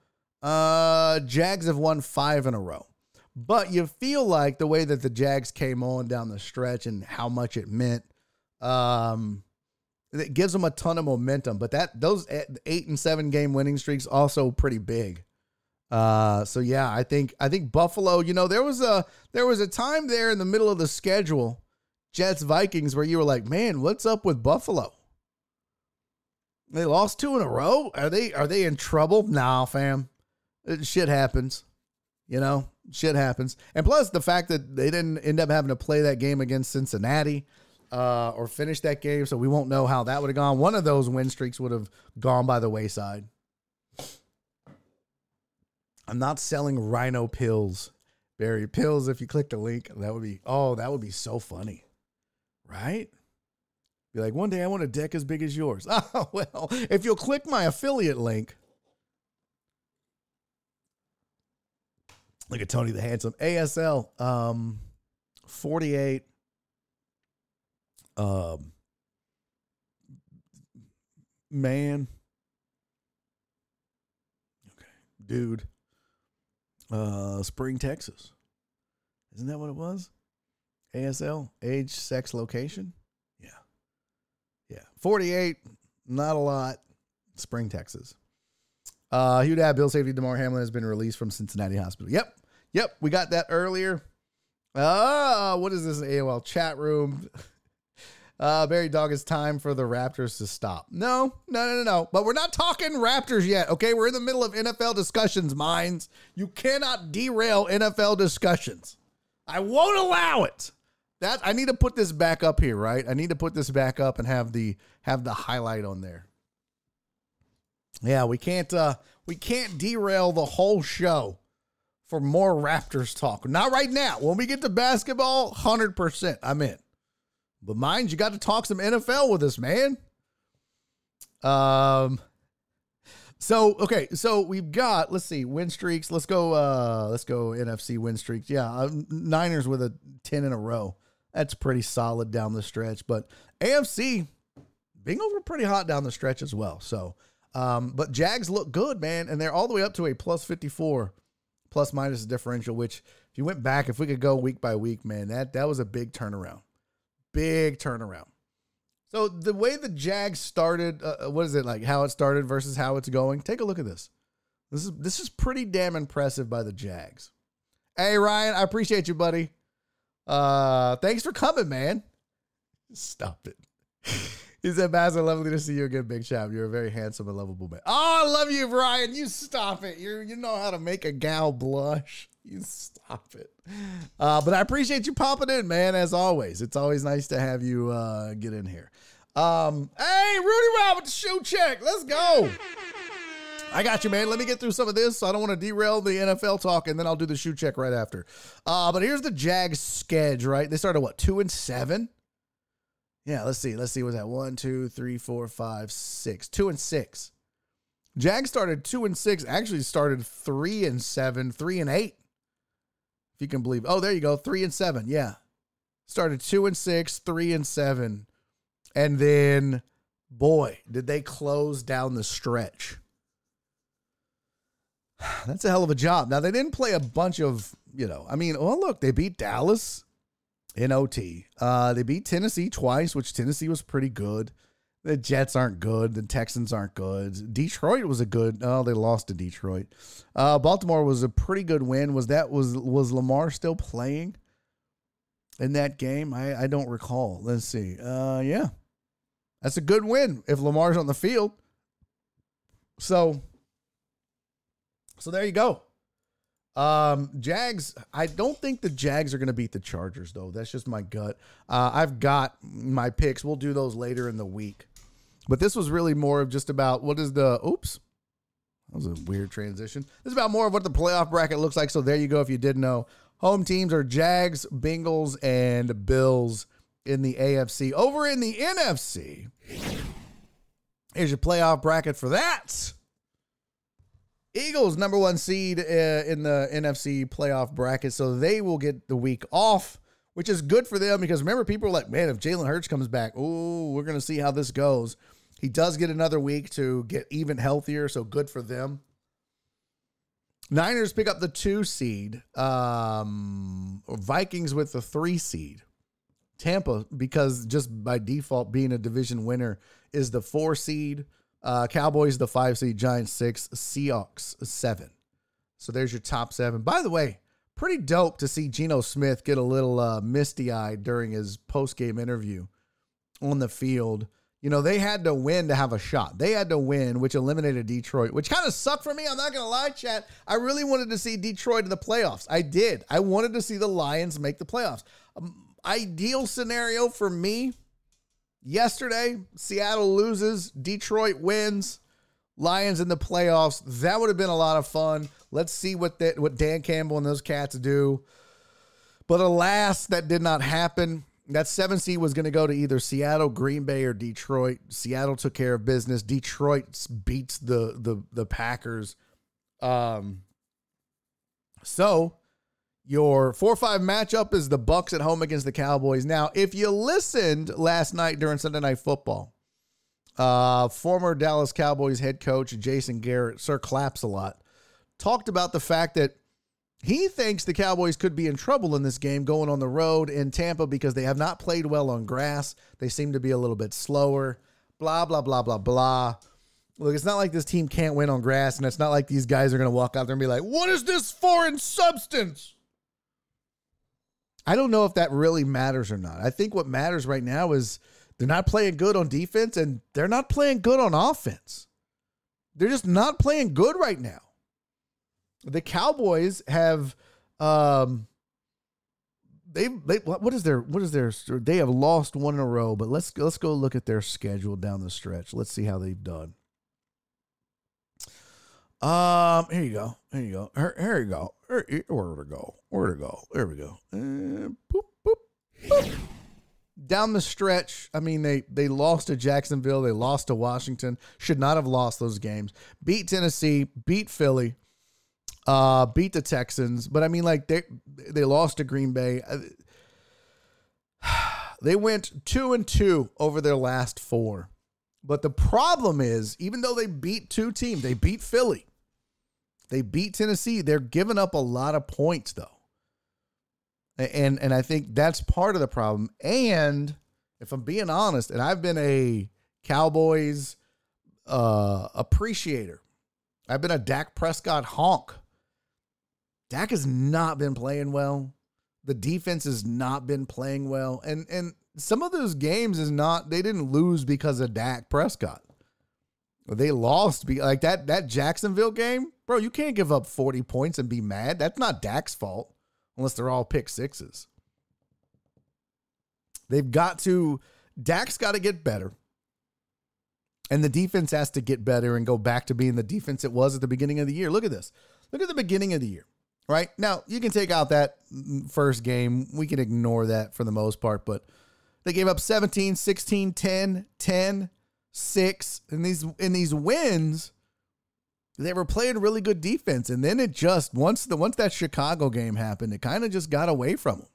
Uh, Jags have won five in a row. But you feel like the way that the Jags came on down the stretch and how much it meant, um, it gives them a ton of momentum. But that those eight and seven game winning streaks also pretty big. Uh, so yeah, I think I think Buffalo. You know, there was a there was a time there in the middle of the schedule, Jets Vikings, where you were like, man, what's up with Buffalo? They lost two in a row. Are they are they in trouble? Nah, fam. Shit happens. You know, shit happens. And plus the fact that they didn't end up having to play that game against Cincinnati uh, or finish that game, so we won't know how that would have gone. One of those win streaks would have gone by the wayside. I'm not selling rhino pills. Barry pills, if you click the link, that would be oh, that would be so funny. Right? Be like, one day I want a deck as big as yours. Oh, well, if you'll click my affiliate link. Look at Tony the Handsome. ASL, um, 48. Um, man. Okay. Dude uh, Spring, Texas. Isn't that what it was? ASL, age, sex, location. Yeah. Yeah. 48, not a lot. Spring, Texas. Uh, Hugh Dad, Bill Safety, Damar Hamlin has been released from Cincinnati Hospital. Yep. Yep. We got that earlier. Uh, what is this AOL chat room? Uh, Barry Dog, it's time for the Raptors to stop. No, no, no, no, no. But we're not talking Raptors yet, okay? We're in the middle of NFL discussions, minds. You cannot derail NFL discussions. I won't allow it. That I need to put this back up here, right? I need to put this back up and have the have the highlight on there. Yeah, we can't uh we can't derail the whole show for more Raptors talk. Not right now. When we get to basketball, 100% I'm in. But mind you got to talk some NFL with us, man. Um so okay, so we've got let's see win streaks. Let's go. uh Let's go NFC win streaks. Yeah, uh, Niners with a ten in a row. That's pretty solid down the stretch. But AFC, Bengals were pretty hot down the stretch as well. So, um, but Jags look good, man, and they're all the way up to a plus fifty four, plus minus differential. Which, if you went back, if we could go week by week, man, that that was a big turnaround big turnaround. So the way the Jags started, uh, uh, what is it like? How it started versus how it's going? Take a look at this. This is this is pretty damn impressive by the Jags. Hey Ryan, I appreciate you, buddy. Uh, thanks for coming, man. Stop it. He said, Basil, lovely to see you again, Big Chap. You're a very handsome and lovable man. Oh, I love you, Ryan. You stop it. You you know how to make a gal blush. You stop it. Uh, but I appreciate you popping in, man, as always. It's always nice to have you uh, get in here. Um, hey, Rudy Rob with the shoe check. Let's go. I got you, man. Let me get through some of this. So I don't want to derail the NFL talk, and then I'll do the shoe check right after. Uh, but here's the Jags schedule, right? They started what two and seven. Yeah, let's see. Let's see. Was that one, two, three, four, five, six? Two and six. Jags started two and six. Actually, started three and seven, three and eight. If you can believe. Oh, there you go. Three and seven. Yeah. Started two and six, three and seven. And then, boy, did they close down the stretch. That's a hell of a job. Now, they didn't play a bunch of, you know, I mean, well, look, they beat Dallas in OT. Uh, they beat Tennessee twice, which Tennessee was pretty good. The Jets aren't good. The Texans aren't good. Detroit was a good. Oh, they lost to Detroit. Uh, Baltimore was a pretty good win. Was that was was Lamar still playing in that game? I I don't recall. Let's see. Uh, yeah, that's a good win if Lamar's on the field. So, so there you go. Um, Jags. I don't think the Jags are going to beat the Chargers though. That's just my gut. Uh, I've got my picks. We'll do those later in the week. But this was really more of just about what is the oops. That was a weird transition. This is about more of what the playoff bracket looks like. So there you go. If you didn't know, home teams are Jags, Bengals, and Bills in the AFC. Over in the NFC, here's your playoff bracket for that. Eagles number one seed uh, in the NFC playoff bracket, so they will get the week off, which is good for them because remember people are like, man, if Jalen Hurts comes back, oh, we're gonna see how this goes. He does get another week to get even healthier, so good for them. Niners pick up the two seed. Um, Vikings with the three seed. Tampa, because just by default being a division winner, is the four seed. Uh, Cowboys the five seed. Giants six. Seahawks seven. So there's your top seven. By the way, pretty dope to see Geno Smith get a little uh, misty eyed during his post game interview on the field. You know, they had to win to have a shot. They had to win, which eliminated Detroit, which kind of sucked for me. I'm not going to lie, chat. I really wanted to see Detroit in the playoffs. I did. I wanted to see the Lions make the playoffs. Um, ideal scenario for me yesterday Seattle loses, Detroit wins, Lions in the playoffs. That would have been a lot of fun. Let's see what that what Dan Campbell and those cats do. But alas, that did not happen. That seven seed was going to go to either Seattle, Green Bay, or Detroit. Seattle took care of business. Detroit beats the the the Packers. Um, so your four five matchup is the Bucks at home against the Cowboys. Now, if you listened last night during Sunday Night Football, uh, former Dallas Cowboys head coach Jason Garrett, Sir Claps a lot, talked about the fact that he thinks the Cowboys could be in trouble in this game going on the road in Tampa because they have not played well on grass. They seem to be a little bit slower. Blah, blah, blah, blah, blah. Look, it's not like this team can't win on grass, and it's not like these guys are going to walk out there and be like, what is this foreign substance? I don't know if that really matters or not. I think what matters right now is they're not playing good on defense and they're not playing good on offense. They're just not playing good right now the Cowboys have um they they what is their what is their they have lost one in a row, but let's let's go look at their schedule down the stretch. Let's see how they've done. Um, here you go. Here you go. Here, here you go. Here, where to go? Where to go? There we go. Uh, boop, boop, boop. Down the stretch, I mean they they lost to Jacksonville, they lost to Washington. Should not have lost those games. Beat Tennessee, beat Philly, uh, beat the Texans, but I mean, like they they lost to Green Bay. They went two and two over their last four. But the problem is, even though they beat two teams, they beat Philly, they beat Tennessee. They're giving up a lot of points though, and and I think that's part of the problem. And if I'm being honest, and I've been a Cowboys uh, appreciator, I've been a Dak Prescott honk Dak has not been playing well. The defense has not been playing well. And and some of those games is not they didn't lose because of Dak Prescott. They lost be like that that Jacksonville game, bro. You can't give up 40 points and be mad. That's not Dak's fault unless they're all pick sixes. They've got to Dak's got to get better. And the defense has to get better and go back to being the defense it was at the beginning of the year. Look at this. Look at the beginning of the year, right? Now, you can take out that first game. We can ignore that for the most part, but they gave up 17, 16, 10, 10, 6. And these in these wins, they were playing really good defense. And then it just once the once that Chicago game happened, it kind of just got away from them.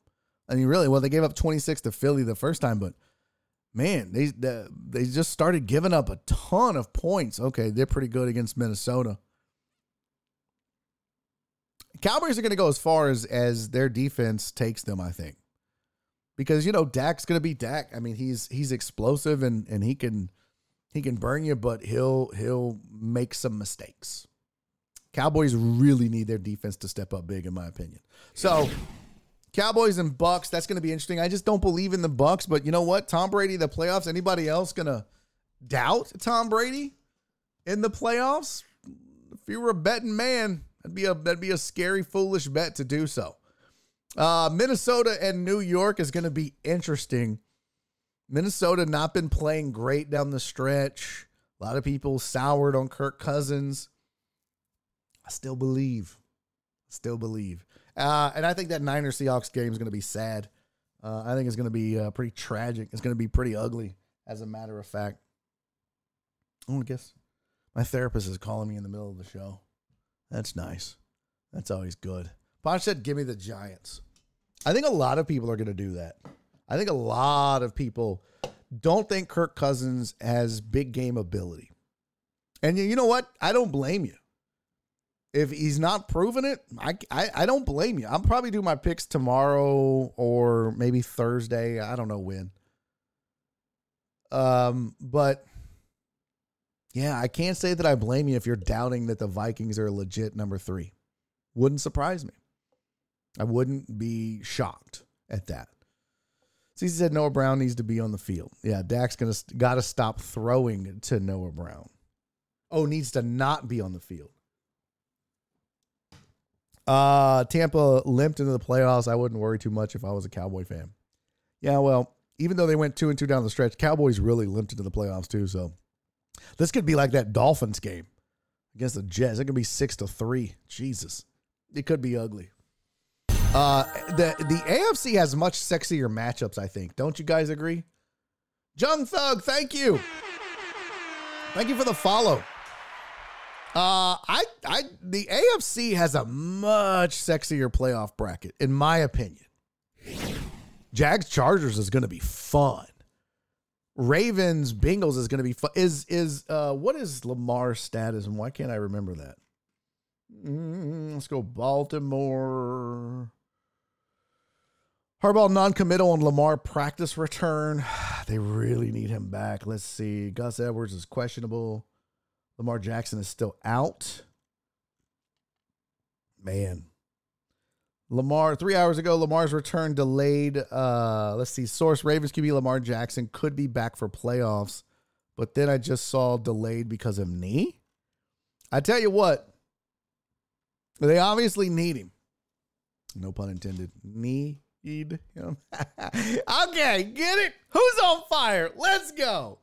I mean, really, well, they gave up 26 to Philly the first time, but man, they they just started giving up a ton of points. Okay, they're pretty good against Minnesota. Cowboys are going to go as far as as their defense takes them, I think, because you know Dak's going to be Dak. I mean, he's he's explosive and and he can he can burn you, but he'll he'll make some mistakes. Cowboys really need their defense to step up big, in my opinion. So. Cowboys and Bucks, that's going to be interesting. I just don't believe in the Bucks, but you know what? Tom Brady, the playoffs. Anybody else going to doubt Tom Brady in the playoffs? If you were a betting man, that'd be a that'd be a scary, foolish bet to do so. Uh, Minnesota and New York is going to be interesting. Minnesota not been playing great down the stretch. A lot of people soured on Kirk Cousins. I still believe. Still believe. Uh, and I think that Niners Seahawks game is going to be sad. Uh, I think it's going to be uh, pretty tragic. It's going to be pretty ugly, as a matter of fact. I guess my therapist is calling me in the middle of the show. That's nice. That's always good. Posh said, "Give me the Giants." I think a lot of people are going to do that. I think a lot of people don't think Kirk Cousins has big game ability. And you know what? I don't blame you if he's not proving it, I, I, I don't blame you. I'll probably do my picks tomorrow or maybe Thursday. I don't know when. Um, but yeah, I can't say that I blame you if you're doubting that the Vikings are legit number three. Wouldn't surprise me. I wouldn't be shocked at that. He said Noah Brown needs to be on the field. Yeah, Dak's gonna got to stop throwing to Noah Brown. Oh, needs to not be on the field. Uh, Tampa limped into the playoffs. I wouldn't worry too much if I was a Cowboy fan. Yeah, well, even though they went two and two down the stretch, Cowboys really limped into the playoffs too. So this could be like that Dolphins game against the Jets. It could be six to three. Jesus, it could be ugly. Uh, the the AFC has much sexier matchups. I think. Don't you guys agree? Jung Thug, thank you. Thank you for the follow. Uh, I, I, the AFC has a much sexier playoff bracket, in my opinion. Jags Chargers is going to be fun. Ravens Bengals is going to be. Is is uh what is Lamar's status and why can't I remember that? Mm, let's go Baltimore. Harbaugh non-committal on Lamar practice return. They really need him back. Let's see. Gus Edwards is questionable. Lamar Jackson is still out. Man. Lamar, three hours ago, Lamar's return delayed. Uh, let's see. Source Ravens QB Lamar Jackson could be back for playoffs, but then I just saw delayed because of knee. I tell you what, they obviously need him. No pun intended. Need him. okay, get it? Who's on fire? Let's go.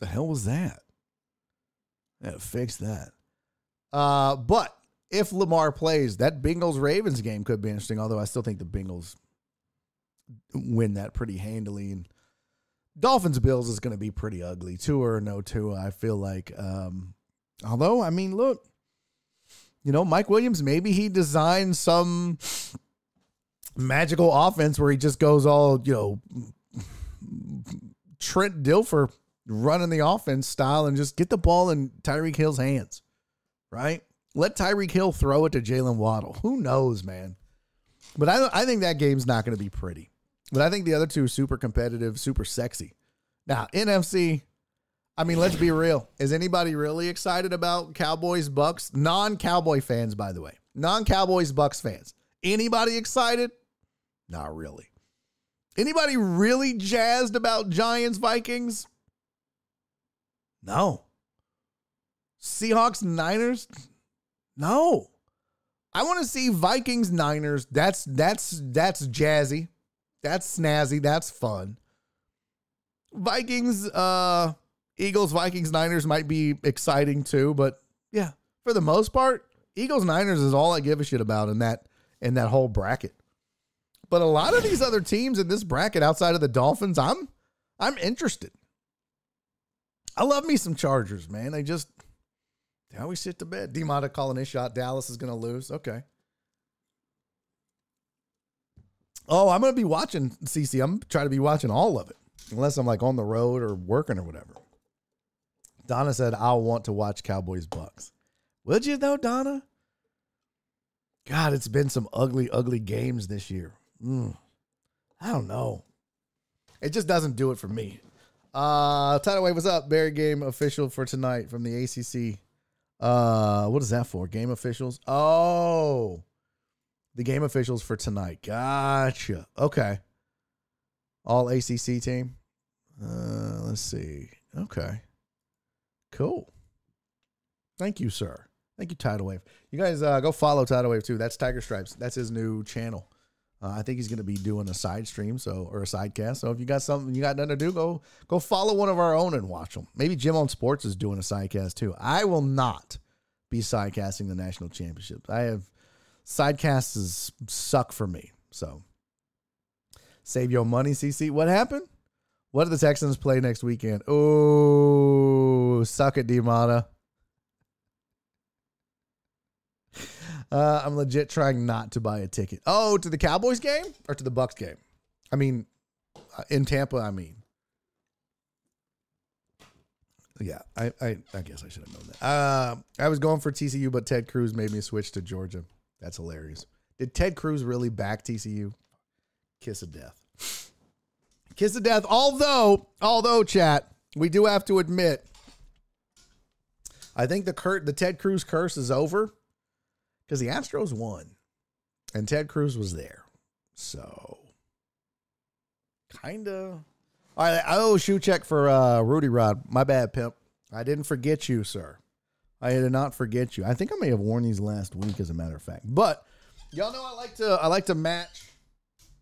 The hell was that? Yeah, fix that. Uh, but if Lamar plays, that Bengals Ravens game could be interesting. Although I still think the Bengals win that pretty handily. And Dolphins Bills is going to be pretty ugly. Tua or no Tua, I feel like. Um, although I mean, look, you know, Mike Williams maybe he designed some magical offense where he just goes all you know Trent Dilfer running the offense style and just get the ball in Tyreek Hill's hands, right? Let Tyreek Hill throw it to Jaylen Waddle. Who knows, man? But I, I think that game's not going to be pretty. But I think the other two are super competitive, super sexy. Now, NFC, I mean, let's be real. Is anybody really excited about Cowboys Bucks? Non Cowboy fans, by the way. Non Cowboys Bucks fans. Anybody excited? Not really. Anybody really jazzed about Giants Vikings? No. Seahawks, Niners, No. I want to see Vikings Niners. That's that's that's jazzy. That's snazzy. That's fun. Vikings uh Eagles Vikings Niners might be exciting too, but yeah, for the most part, Eagles Niners is all I give a shit about in that in that whole bracket. But a lot of these other teams in this bracket outside of the Dolphins, I'm I'm interested. I love me some Chargers, man. They just they always sit to bed. Demata calling his shot. Dallas is gonna lose. Okay. Oh, I'm gonna be watching CC. I'm trying to be watching all of it, unless I'm like on the road or working or whatever. Donna said, "I'll want to watch Cowboys Bucks." Would you though, Donna? God, it's been some ugly, ugly games this year. Mm. I don't know. It just doesn't do it for me. Uh, Tidal Wave, what's up? Barry game official for tonight from the ACC. Uh, what is that for? Game officials? Oh, the game officials for tonight. Gotcha. Okay. All ACC team. Uh, let's see. Okay. Cool. Thank you, sir. Thank you, Tidal Wave. You guys uh, go follow Tidal Wave too. That's Tiger Stripes. That's his new channel. Uh, I think he's going to be doing a side stream, so or a side cast. So if you got something you got nothing to do, go go follow one of our own and watch them. Maybe Jim on Sports is doing a side cast too. I will not be sidecasting the national championships. I have sidecasts suck for me. So save your money, CC. What happened? What do the Texans play next weekend? Oh, suck it, Demata. Uh, I'm legit trying not to buy a ticket. Oh, to the Cowboys game or to the Bucks game? I mean, uh, in Tampa. I mean, yeah. I I, I guess I should have known that. Uh, I was going for TCU, but Ted Cruz made me switch to Georgia. That's hilarious. Did Ted Cruz really back TCU? Kiss of death. Kiss of death. Although, although, chat, we do have to admit, I think the Kurt the Ted Cruz curse is over because the Astros won and Ted Cruz was there. So, kind of. All right. Oh, shoe check for uh, Rudy Rod. My bad, pimp. I didn't forget you, sir. I did not forget you. I think I may have worn these last week, as a matter of fact. But y'all know I like to I like to match.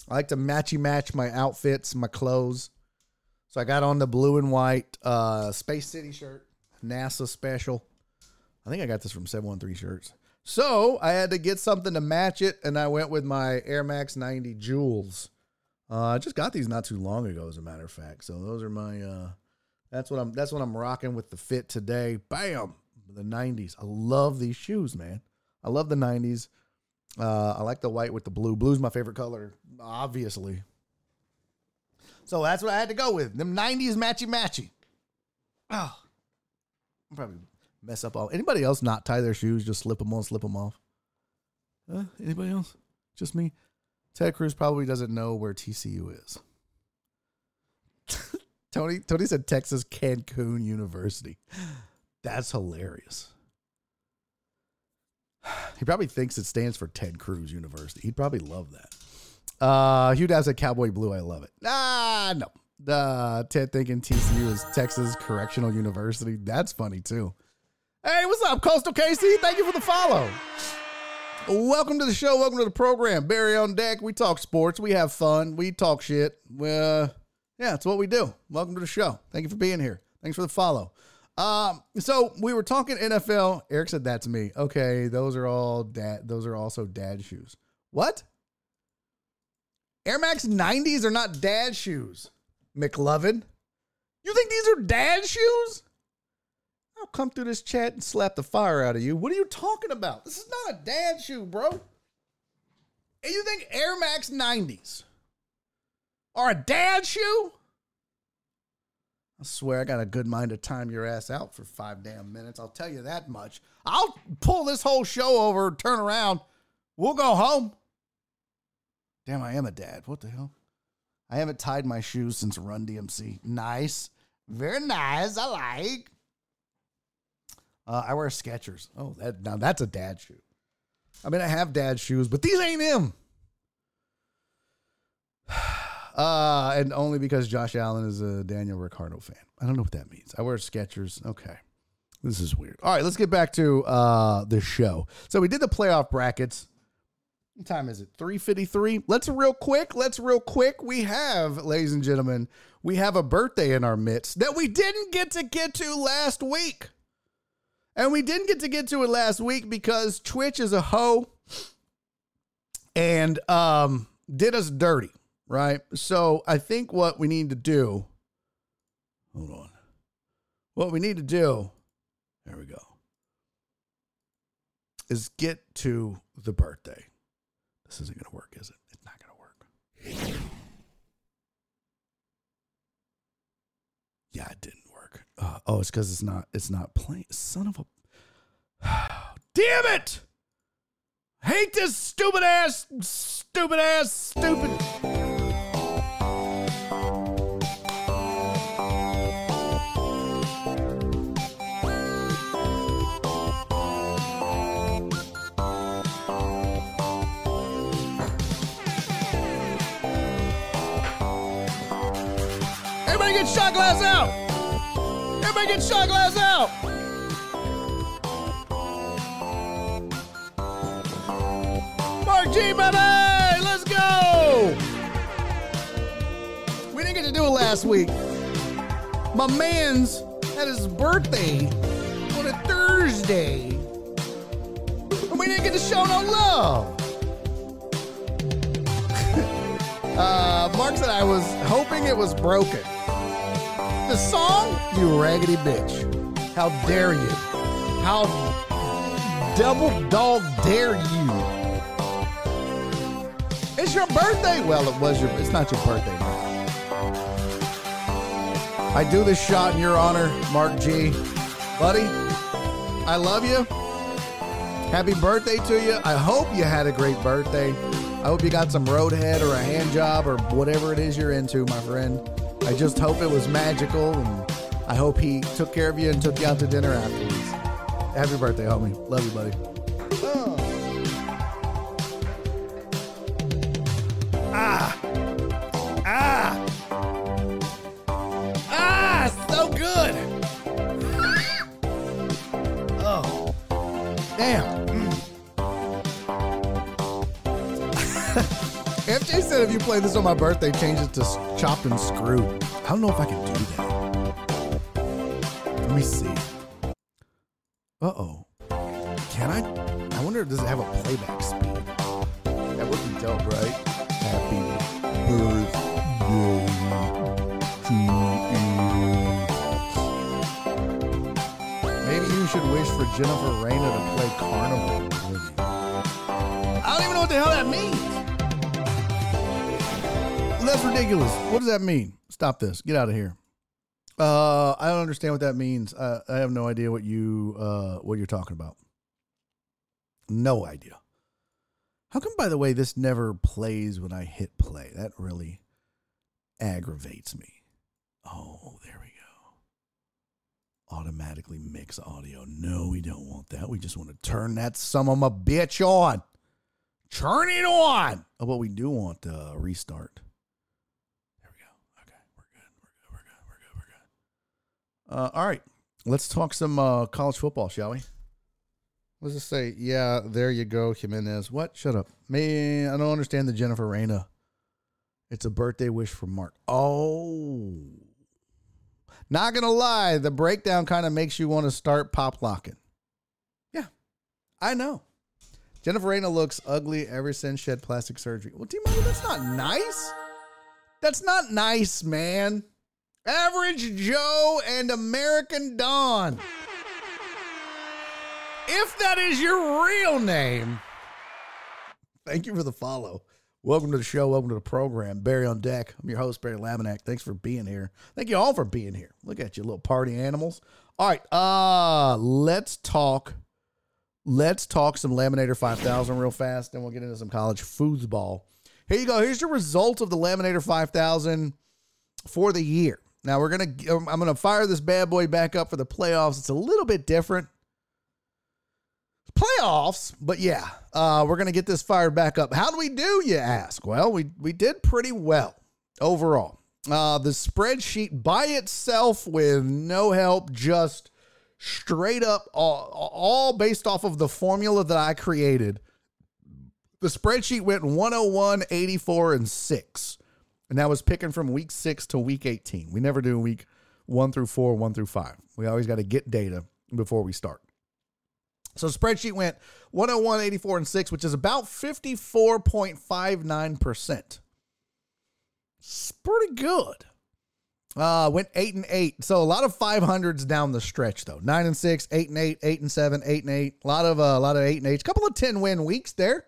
I like to matchy match my outfits, my clothes. So I got on the blue and white uh, Space City shirt, NASA special. I think I got this from 713 Shirts. So I had to get something to match it, and I went with my Air Max 90 Jewels. Uh, I just got these not too long ago, as a matter of fact. So those are my. Uh, that's what I'm. That's what I'm rocking with the fit today. Bam, the 90s. I love these shoes, man. I love the 90s. Uh, I like the white with the blue. Blue's my favorite color, obviously. So that's what I had to go with. Them 90s matchy matchy. Oh, I'll probably mess up all. Anybody else not tie their shoes? Just slip them on, slip them off. Uh, anybody else? Just me. Ted Cruz probably doesn't know where TCU is. Tony Tony said Texas Cancun University. That's hilarious. He probably thinks it stands for Ted Cruz University. He'd probably love that. Uh, Hugh Dowd said Cowboy Blue. I love it. Ah, no. Uh, Ted thinking TCU is Texas Correctional University. That's funny too. Hey, what's up, Coastal KC? Thank you for the follow. Welcome to the show. Welcome to the program. Barry on deck. We talk sports. We have fun. We talk shit. Uh, yeah, it's what we do. Welcome to the show. Thank you for being here. Thanks for the follow. Um, so we were talking NFL. Eric said that's me. Okay, those are all dad. Those are also dad shoes. What? Air Max 90s are not dad shoes, McLovin. You think these are dad shoes? I'll come through this chat and slap the fire out of you. What are you talking about? This is not a dad shoe, bro. And you think Air Max 90s are a dad shoe? I swear I got a good mind to time your ass out for five damn minutes. I'll tell you that much. I'll pull this whole show over, turn around. We'll go home. Damn, I am a dad. What the hell? I haven't tied my shoes since Run DMC. Nice. Very nice. I like. Uh, I wear Skechers. Oh, that now that's a dad shoe. I mean, I have dad shoes, but these ain't him. Uh, and only because Josh Allen is a Daniel Ricciardo fan. I don't know what that means. I wear Skechers. Okay. This is weird. All right, let's get back to uh the show. So we did the playoff brackets. What time is it? 353. Let's real quick. Let's real quick. We have, ladies and gentlemen, we have a birthday in our midst that we didn't get to get to last week. And we didn't get to get to it last week because Twitch is a hoe and um did us dirty, right? So I think what we need to do, hold on. What we need to do, there we go, is get to the birthday. This isn't going to work, is it? It's not going to work. Yeah, it didn't. Uh, oh, it's because it's not. It's not playing. Son of a. Damn it! Hate this stupid ass, stupid ass, stupid. Everybody get shot glass out! Everybody get shot glass out! Mark G, baby! Let's go! We didn't get to do it last week. My man's had his birthday on a Thursday. And we didn't get to show no love. uh, Mark said I was hoping it was broken. Song? You raggedy bitch. How dare you? How double dog dare you? It's your birthday. Well, it was your. It's not your birthday. I do this shot in your honor, Mark G. Buddy, I love you. Happy birthday to you. I hope you had a great birthday. I hope you got some roadhead or a hand job or whatever it is you're into, my friend. I just hope it was magical and I hope he took care of you and took you out to dinner afterwards. Happy birthday, homie. Love you, buddy. If you play this on my birthday, change it to chopped and screwed. I don't know if I can do that. Let me see. Uh oh. Can I? I wonder, does it have a playback speed? That would be dope, right? Happy birthday to you. Maybe you should wish for Jennifer Reyna to play Carnival. I don't even know what the hell that means. That's ridiculous. What does that mean? Stop this. Get out of here. Uh, I don't understand what that means. Uh, I have no idea what you uh what you're talking about. No idea. How come, by the way, this never plays when I hit play? That really aggravates me. Oh, there we go. Automatically mix audio. No, we don't want that. We just want to turn that some of my bitch on. Turn it on. Oh, but we do want uh, restart. There we go. Okay, we're good. We're good. We're good. We're good. We're good. Uh, all right, let's talk some uh, college football, shall we? Let's just say, yeah, there you go, Jimenez. What? Shut up. Man, I don't understand the Jennifer Reyna. It's a birthday wish from Mark. Oh. Not going to lie, the breakdown kind of makes you want to start pop locking. Yeah, I know. Jennifer Reyna looks ugly ever since she had plastic surgery. Well, T Money, that's not nice. That's not nice, man. Average Joe and American Don. If that is your real name, thank you for the follow. Welcome to the show. Welcome to the program. Barry on deck. I'm your host, Barry Laminack. Thanks for being here. Thank you all for being here. Look at you, little party animals. All right, uh, let's talk. Let's talk some Laminator 5000 real fast, then we'll get into some college foosball. Here you go. Here's your result of the Laminator 5000 for the year. Now we're gonna. I'm gonna fire this bad boy back up for the playoffs. It's a little bit different playoffs, but yeah, uh, we're gonna get this fired back up. How do we do? You ask. Well, we we did pretty well overall. Uh, the spreadsheet by itself, with no help, just straight up, all, all based off of the formula that I created. The spreadsheet went 101, 84, and 6. And that was picking from week 6 to week 18. We never do week 1 through 4, 1 through 5. We always got to get data before we start. So spreadsheet went 101, 84, and 6, which is about 54.59%. It's pretty good. Uh, went eight and eight. So a lot of 500s down the stretch though. Nine and six, eight and eight, eight and seven, eight and eight. A lot of uh, a lot of eight and eight. A couple of 10 win weeks there.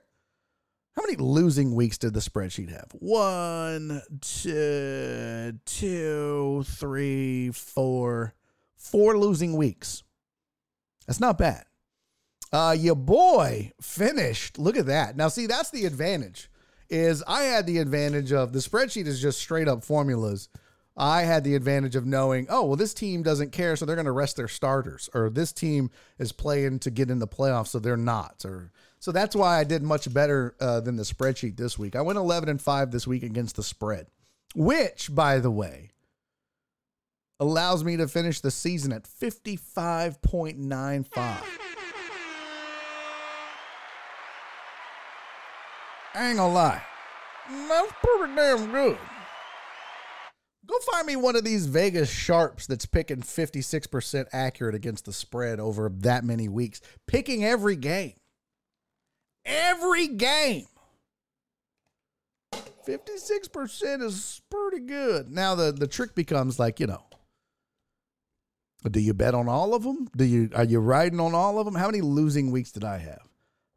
How many losing weeks did the spreadsheet have? One, two, two, three, four. Four losing weeks. That's not bad. Uh, your boy finished. Look at that. Now, see, that's the advantage. Is I had the advantage of the spreadsheet is just straight up formulas. I had the advantage of knowing, oh, well, this team doesn't care, so they're going to rest their starters, or this team is playing to get in the playoffs, so they're not. Or so that's why I did much better uh, than the spreadsheet this week. I went 11 and five this week against the spread, which, by the way, allows me to finish the season at 55.95. I ain't gonna lie. That's pretty damn good. Go find me one of these Vegas sharps that's picking 56% accurate against the spread over that many weeks, picking every game. Every game. 56% is pretty good. Now the the trick becomes like, you know, do you bet on all of them? Do you are you riding on all of them? How many losing weeks did I have?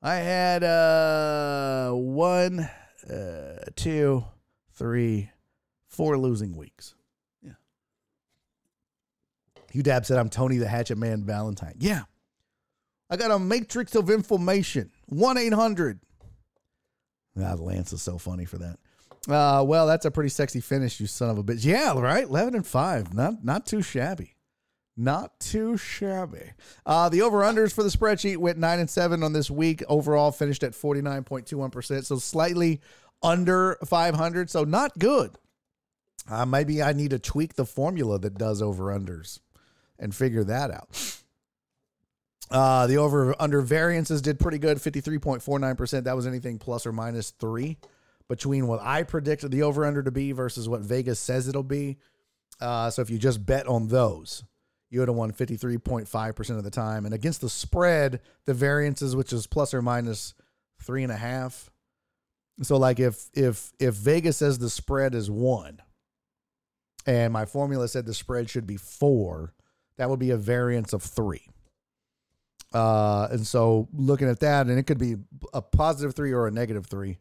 I had uh one, uh, two, three, four losing weeks. Yeah. UDAB said I'm Tony the Hatchet Man Valentine. Yeah. I got a matrix of information. 1 800. Ah, Lance is so funny for that. Uh, well, that's a pretty sexy finish, you son of a bitch. Yeah, right. 11 and 5. Not, not too shabby. Not too shabby. Uh, the over unders for the spreadsheet went 9 and 7 on this week. Overall, finished at 49.21%. So slightly under 500. So not good. Uh, maybe I need to tweak the formula that does over unders and figure that out. Uh, the over under variances did pretty good, 53.49%. That was anything plus or minus three between what I predicted the over under to be versus what Vegas says it'll be. Uh, so if you just bet on those, you would have won 53.5% of the time. And against the spread, the variances, which is plus or minus three and a half. So like if if if Vegas says the spread is one, and my formula said the spread should be four, that would be a variance of three. Uh, and so looking at that, and it could be a positive three or a negative three.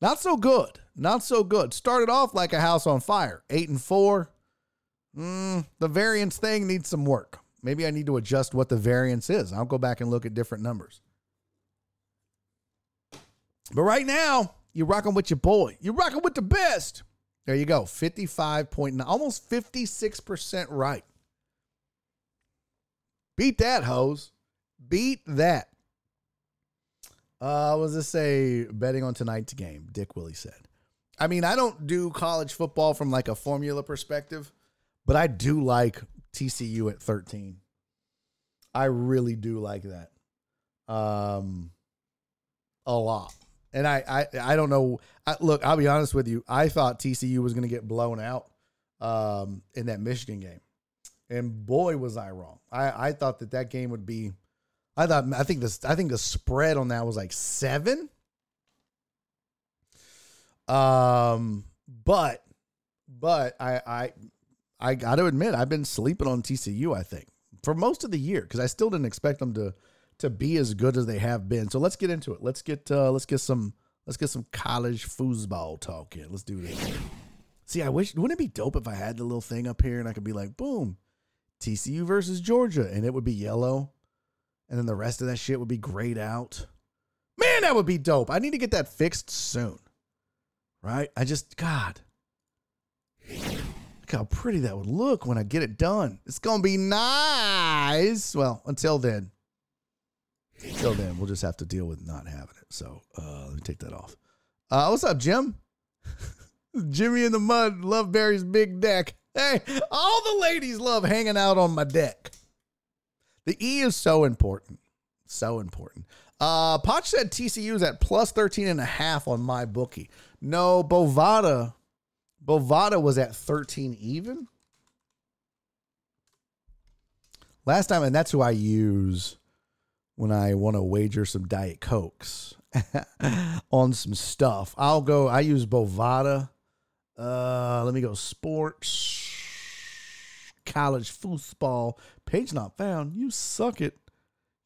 Not so good. Not so good. Started off like a house on fire. Eight and four. Mm, the variance thing needs some work. Maybe I need to adjust what the variance is. I'll go back and look at different numbers. But right now, you're rocking with your boy. You're rocking with the best. There you go. 55.9, almost 56% right. Beat that, hose. Beat that. Uh, does this say? Betting on tonight's game, Dick Willie said. I mean, I don't do college football from like a formula perspective, but I do like TCU at 13. I really do like that. Um, a lot. And I, I, I don't know. I, look, I'll be honest with you. I thought TCU was going to get blown out um, in that Michigan game, and boy was I wrong. I, I thought that that game would be. I thought I think this I think the spread on that was like seven. Um, but but I I I got to admit I've been sleeping on TCU. I think for most of the year because I still didn't expect them to to be as good as they have been. So let's get into it. Let's get uh, let's get some let's get some college foosball talk here. Let's do this. See, I wish wouldn't it be dope if I had the little thing up here and I could be like, boom, TCU versus Georgia, and it would be yellow, and then the rest of that shit would be grayed out. Man, that would be dope. I need to get that fixed soon. Right? I just God. Look how pretty that would look when I get it done. It's gonna be nice. Well, until then. Until then, we'll just have to deal with not having it. So uh, let me take that off. Uh, what's up, Jim? Jimmy in the mud, love Barry's big deck. Hey, all the ladies love hanging out on my deck. The E is so important. So important. Uh Potch said TCU is at plus 13 and a half on my bookie. No, Bovada. Bovada was at 13 even. Last time, and that's who I use when I want to wager some Diet Cokes on some stuff. I'll go, I use Bovada. Uh, let me go sports, college football. Page not found. You suck it.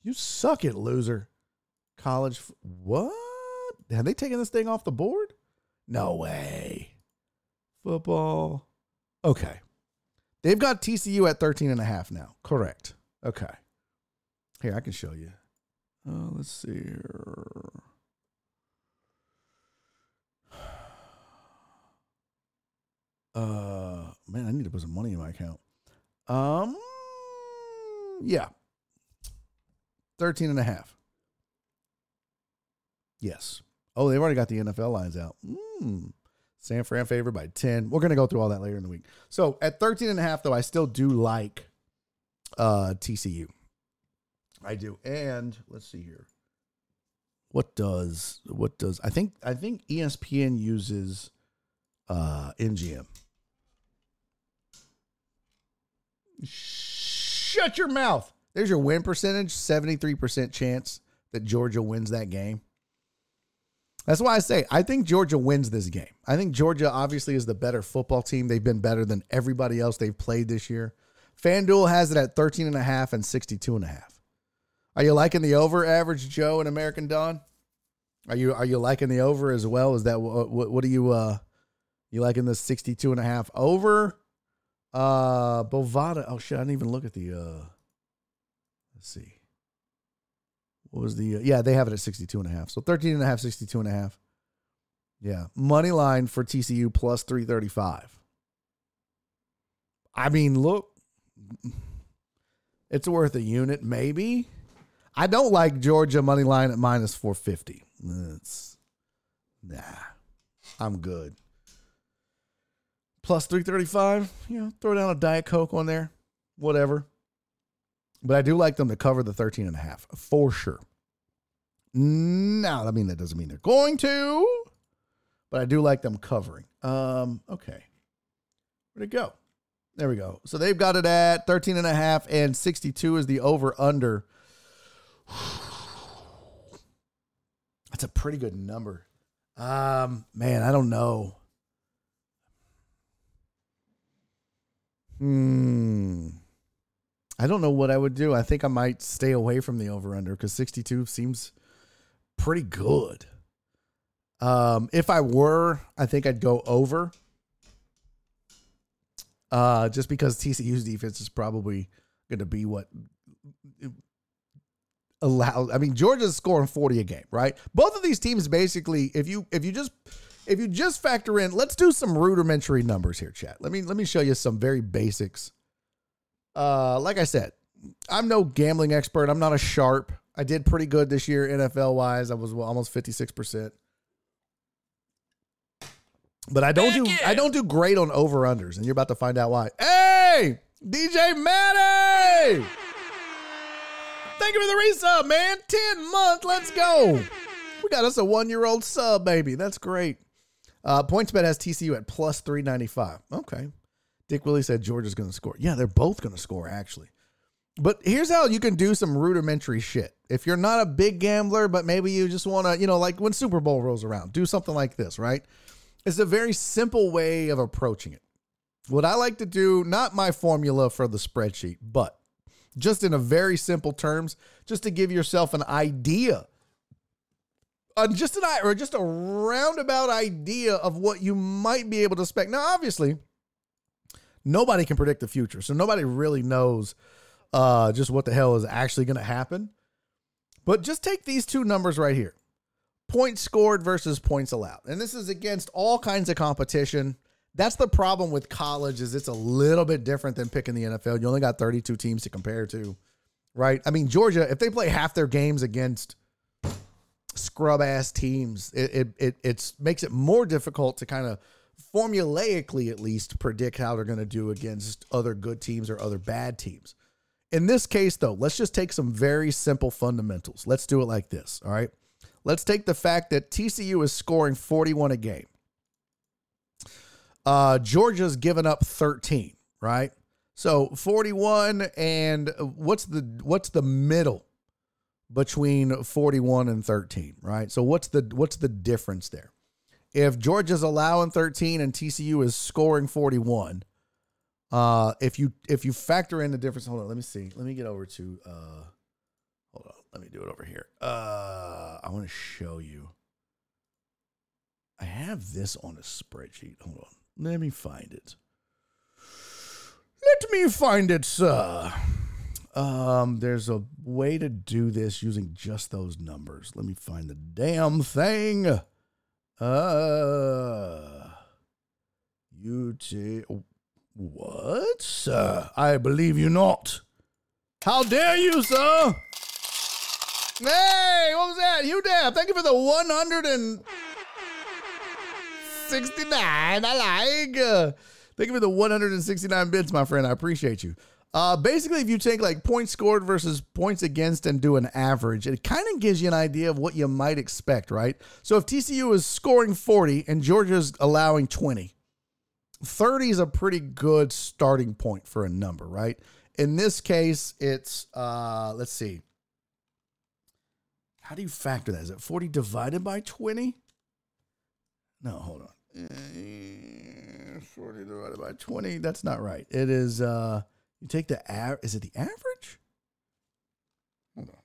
You suck it, loser. College. f- What? Have they taken this thing off the board? No way. Football. Okay. They've got TCU at 13 and a half now. Correct. Okay. Here, I can show you. Uh, let's see here. Uh, man, I need to put some money in my account. Um, yeah. 13 and a half. Yes. Oh, they've already got the NFL lines out. Mm. San Fran favored by 10. We're going to go through all that later in the week. So at 13 and a half, though, I still do like uh, TCU. I do. And let's see here. What does, what does, I think, I think ESPN uses uh, NGM. Shut your mouth. There's your win percentage 73% chance that Georgia wins that game. That's why I say I think Georgia wins this game. I think Georgia obviously is the better football team. They've been better than everybody else they've played this year. FanDuel has it at 13 and a half and 62 and a half. Are you liking the over average Joe and American Don? Are you are you liking the over as well? Is that what what, what are you uh you liking the 62 and a half over? Uh Bovada. Oh shit, I didn't even look at the uh let's see. What was the uh, yeah, they have it at 62 and a half. So 13 and a half, 62 and a half. Yeah. Money line for TCU plus 335. I mean, look, it's worth a unit, maybe. I don't like Georgia money line at minus 450. It's nah. I'm good. Plus 335, you know, throw down a Diet Coke on there. Whatever. But I do like them to cover the 13 and a half for sure. Now, I mean, that doesn't mean they're going to, but I do like them covering. Um, okay. Where'd it go? There we go. So they've got it at 13 and a half and 62 is the over under. That's a pretty good number. Um, man, I don't know. Hmm. I don't know what I would do. I think I might stay away from the over under because 62 seems pretty good. Um, if I were, I think I'd go over. Uh, just because TCU's defense is probably going to be what allow. I mean, Georgia's scoring 40 a game, right? Both of these teams basically, if you if you just if you just factor in, let's do some rudimentary numbers here, chat. Let me let me show you some very basics. Uh, like I said, I'm no gambling expert. I'm not a sharp. I did pretty good this year NFL wise. I was almost 56 percent. But I don't do I don't do great on over unders, and you're about to find out why. Hey, DJ Matty! Thank you for the resub, man. 10 month. Let's go. We got us a one year old sub, baby. That's great. Uh, PointsBet has TCU at plus 395. Okay. Dick Willie said Georgia's going to score. Yeah, they're both going to score, actually. But here's how you can do some rudimentary shit. If you're not a big gambler, but maybe you just want to, you know, like when Super Bowl rolls around, do something like this, right? It's a very simple way of approaching it. What I like to do, not my formula for the spreadsheet, but just in a very simple terms, just to give yourself an idea, uh, just an or just a roundabout idea of what you might be able to expect. Now, obviously, nobody can predict the future, so nobody really knows uh, just what the hell is actually going to happen. But just take these two numbers right here: points scored versus points allowed, and this is against all kinds of competition. That's the problem with college is it's a little bit different than picking the NFL. You only got 32 teams to compare to, right? I mean, Georgia, if they play half their games against scrub ass teams, it it it it's, makes it more difficult to kind of formulaically at least predict how they're going to do against other good teams or other bad teams. In this case, though, let's just take some very simple fundamentals. Let's do it like this. All right. Let's take the fact that TCU is scoring 41 a game. Uh, Georgia's given up 13, right? So 41 and what's the what's the middle between 41 and 13, right? So what's the what's the difference there? If Georgia's allowing 13 and TCU is scoring 41, uh if you if you factor in the difference, hold on, let me see. Let me get over to uh hold on, let me do it over here. Uh I want to show you. I have this on a spreadsheet. Hold on. Let me find it. Let me find it, sir. Um, there's a way to do this using just those numbers. Let me find the damn thing. Uh, UT. What, sir? I believe you not. How dare you, sir? Hey, what was that? You Dab, thank you for the 169. I like. Uh, thank you for the 169 bits, my friend. I appreciate you. Uh, basically, if you take like points scored versus points against and do an average, it kind of gives you an idea of what you might expect, right? So if TCU is scoring 40 and Georgia's allowing 20, 30 is a pretty good starting point for a number, right? In this case, it's uh let's see. How do you factor that? Is it 40 divided by 20? No, hold on. Eh, 40 divided by 20. That's not right. It is uh you take the average. Is it the average? Hold on.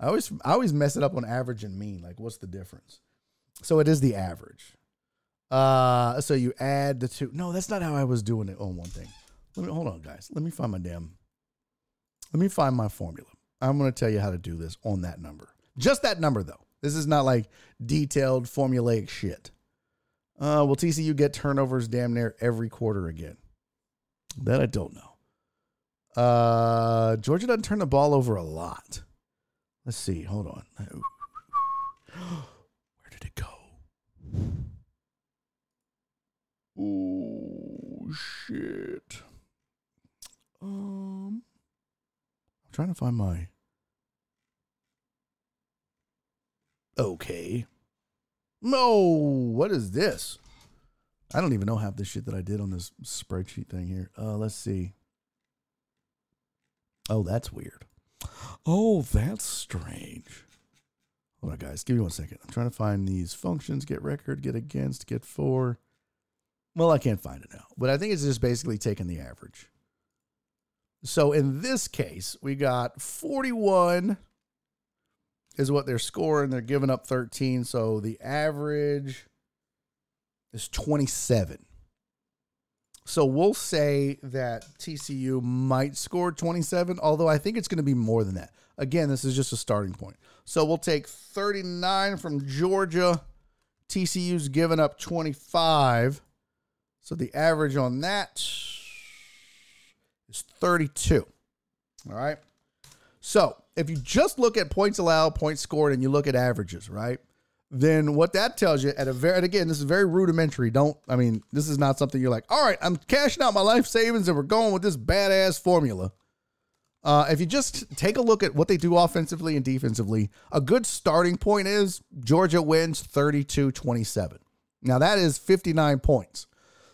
I always I always mess it up on average and mean. Like, what's the difference? So it is the average. Uh, so you add the two. No, that's not how I was doing it on one thing. Let me hold on, guys. Let me find my damn. Let me find my formula. I'm going to tell you how to do this on that number. Just that number, though. This is not like detailed formulaic shit. Uh, will TCU get turnovers damn near every quarter again? That I don't know. Uh, Georgia doesn't turn the ball over a lot. Let's see. Hold on. Where did it go? Oh shit. Um, I'm trying to find my. Okay. No, what is this? I don't even know half the shit that I did on this spreadsheet thing here. Uh, let's see. Oh, that's weird. Oh, that's strange. Hold on, guys. Give me one second. I'm trying to find these functions get record, get against, get for. Well, I can't find it now, but I think it's just basically taking the average. So in this case, we got 41 is what they're scoring. They're giving up 13. So the average is 27. So we'll say that TCU might score 27, although I think it's going to be more than that. Again, this is just a starting point. So we'll take 39 from Georgia. TCU's given up 25. So the average on that is 32. All right. So if you just look at points allowed, points scored, and you look at averages, right? Then what that tells you at a very, and again, this is very rudimentary. Don't, I mean, this is not something you're like, all right, I'm cashing out my life savings and we're going with this badass formula. Uh, if you just take a look at what they do offensively and defensively, a good starting point is Georgia wins 32 27. Now, that is 59 points.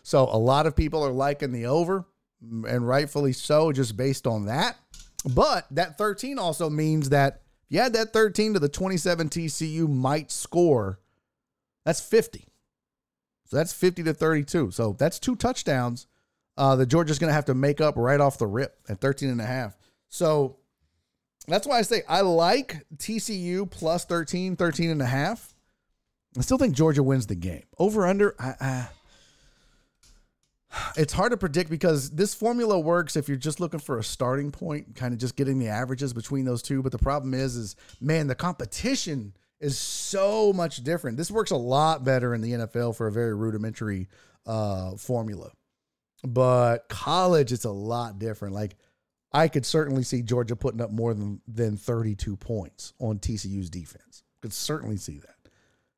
So, a lot of people are liking the over, and rightfully so, just based on that. But that 13 also means that you add that 13 to the 27 TCU might score, that's 50. So that's 50 to 32. So that's two touchdowns uh, that Georgia's going to have to make up right off the rip at 13 and a half. So that's why I say I like TCU plus 13, 13 and a half. I still think Georgia wins the game. Over under, I, I it's hard to predict because this formula works if you're just looking for a starting point, kind of just getting the averages between those two. But the problem is, is man, the competition is so much different. This works a lot better in the NFL for a very rudimentary uh, formula, but college it's a lot different. Like I could certainly see Georgia putting up more than than 32 points on TCU's defense. Could certainly see that.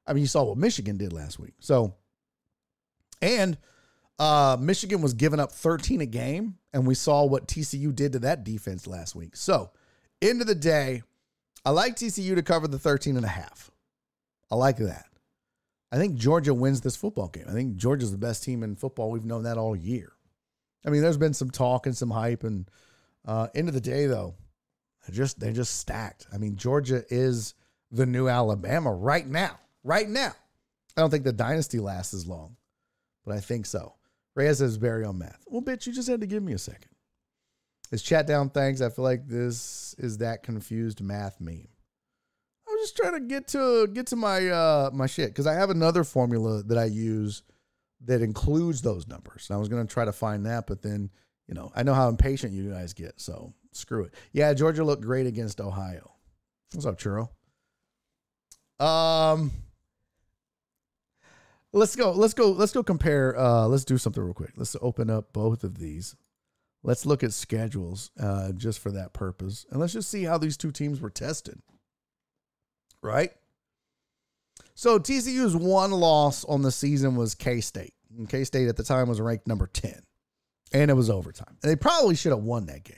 I mean, you saw what Michigan did last week. So, and Uh, Michigan was giving up 13 a game, and we saw what TCU did to that defense last week. So, end of the day, I like TCU to cover the 13 and a half. I like that. I think Georgia wins this football game. I think Georgia's the best team in football. We've known that all year. I mean, there's been some talk and some hype, and uh, end of the day, though, they just they just stacked. I mean, Georgia is the new Alabama right now. Right now, I don't think the dynasty lasts as long, but I think so. Reyes says Barry on math. Well, bitch, you just had to give me a second. Is chat down thanks? I feel like this is that confused math meme. I was just trying to get to get to my uh my shit because I have another formula that I use that includes those numbers. And I was gonna try to find that, but then you know I know how impatient you guys get, so screw it. Yeah, Georgia looked great against Ohio. What's up, churro? Um, let's go. Let's go. Let's go compare. Uh, let's do something real quick. Let's open up both of these. Let's look at schedules uh, just for that purpose, and let's just see how these two teams were tested. Right. So TCU's one loss on the season was K State. K State at the time was ranked number ten, and it was overtime. And they probably should have won that game.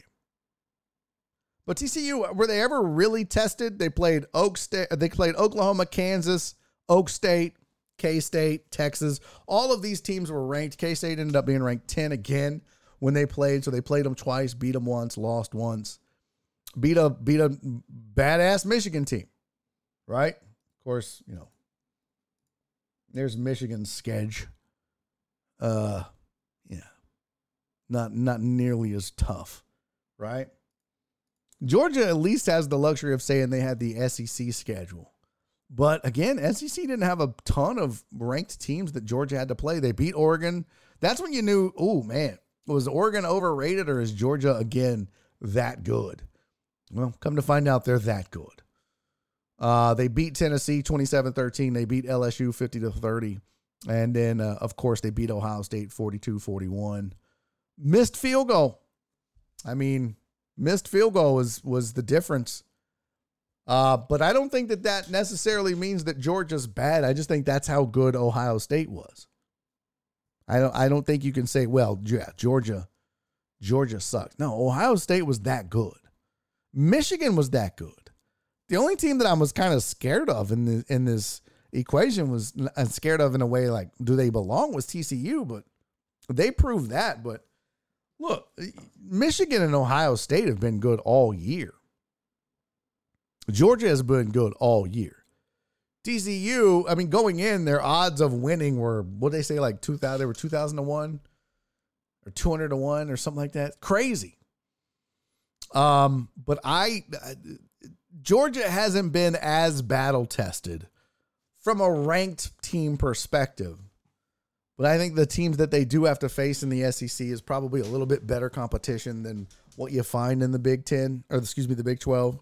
But TCU were they ever really tested? They played Oak State. They played Oklahoma, Kansas, Oak State, K State, Texas. All of these teams were ranked. K State ended up being ranked 10 again when they played. So they played them twice, beat them once, lost once, beat a beat a badass Michigan team, right? Of course, you know. There's Michigan's sketch. Uh, yeah, not not nearly as tough, right? Georgia at least has the luxury of saying they had the SEC schedule. But again, SEC didn't have a ton of ranked teams that Georgia had to play. They beat Oregon. That's when you knew, oh man, was Oregon overrated or is Georgia again that good? Well, come to find out, they're that good. Uh, they beat Tennessee 27 13. They beat LSU 50 to 30. And then, uh, of course, they beat Ohio State 42 41. Missed field goal. I mean, missed field goal was, was the difference. Uh, but I don't think that that necessarily means that Georgia's bad. I just think that's how good Ohio State was. I don't. I don't think you can say, well, yeah, Georgia, Georgia sucked. No, Ohio State was that good. Michigan was that good. The only team that I was kind of scared of in the, in this equation was uh, scared of in a way like, do they belong? Was TCU, but they proved that. But look, Michigan and Ohio State have been good all year. Georgia has been good all year. TCU, I mean, going in, their odds of winning were what they say, like two thousand. They were two thousand to one, or two hundred to one, or something like that. Crazy. Um, but I, Georgia hasn't been as battle tested from a ranked team perspective. But I think the teams that they do have to face in the SEC is probably a little bit better competition than what you find in the Big Ten, or excuse me, the Big Twelve.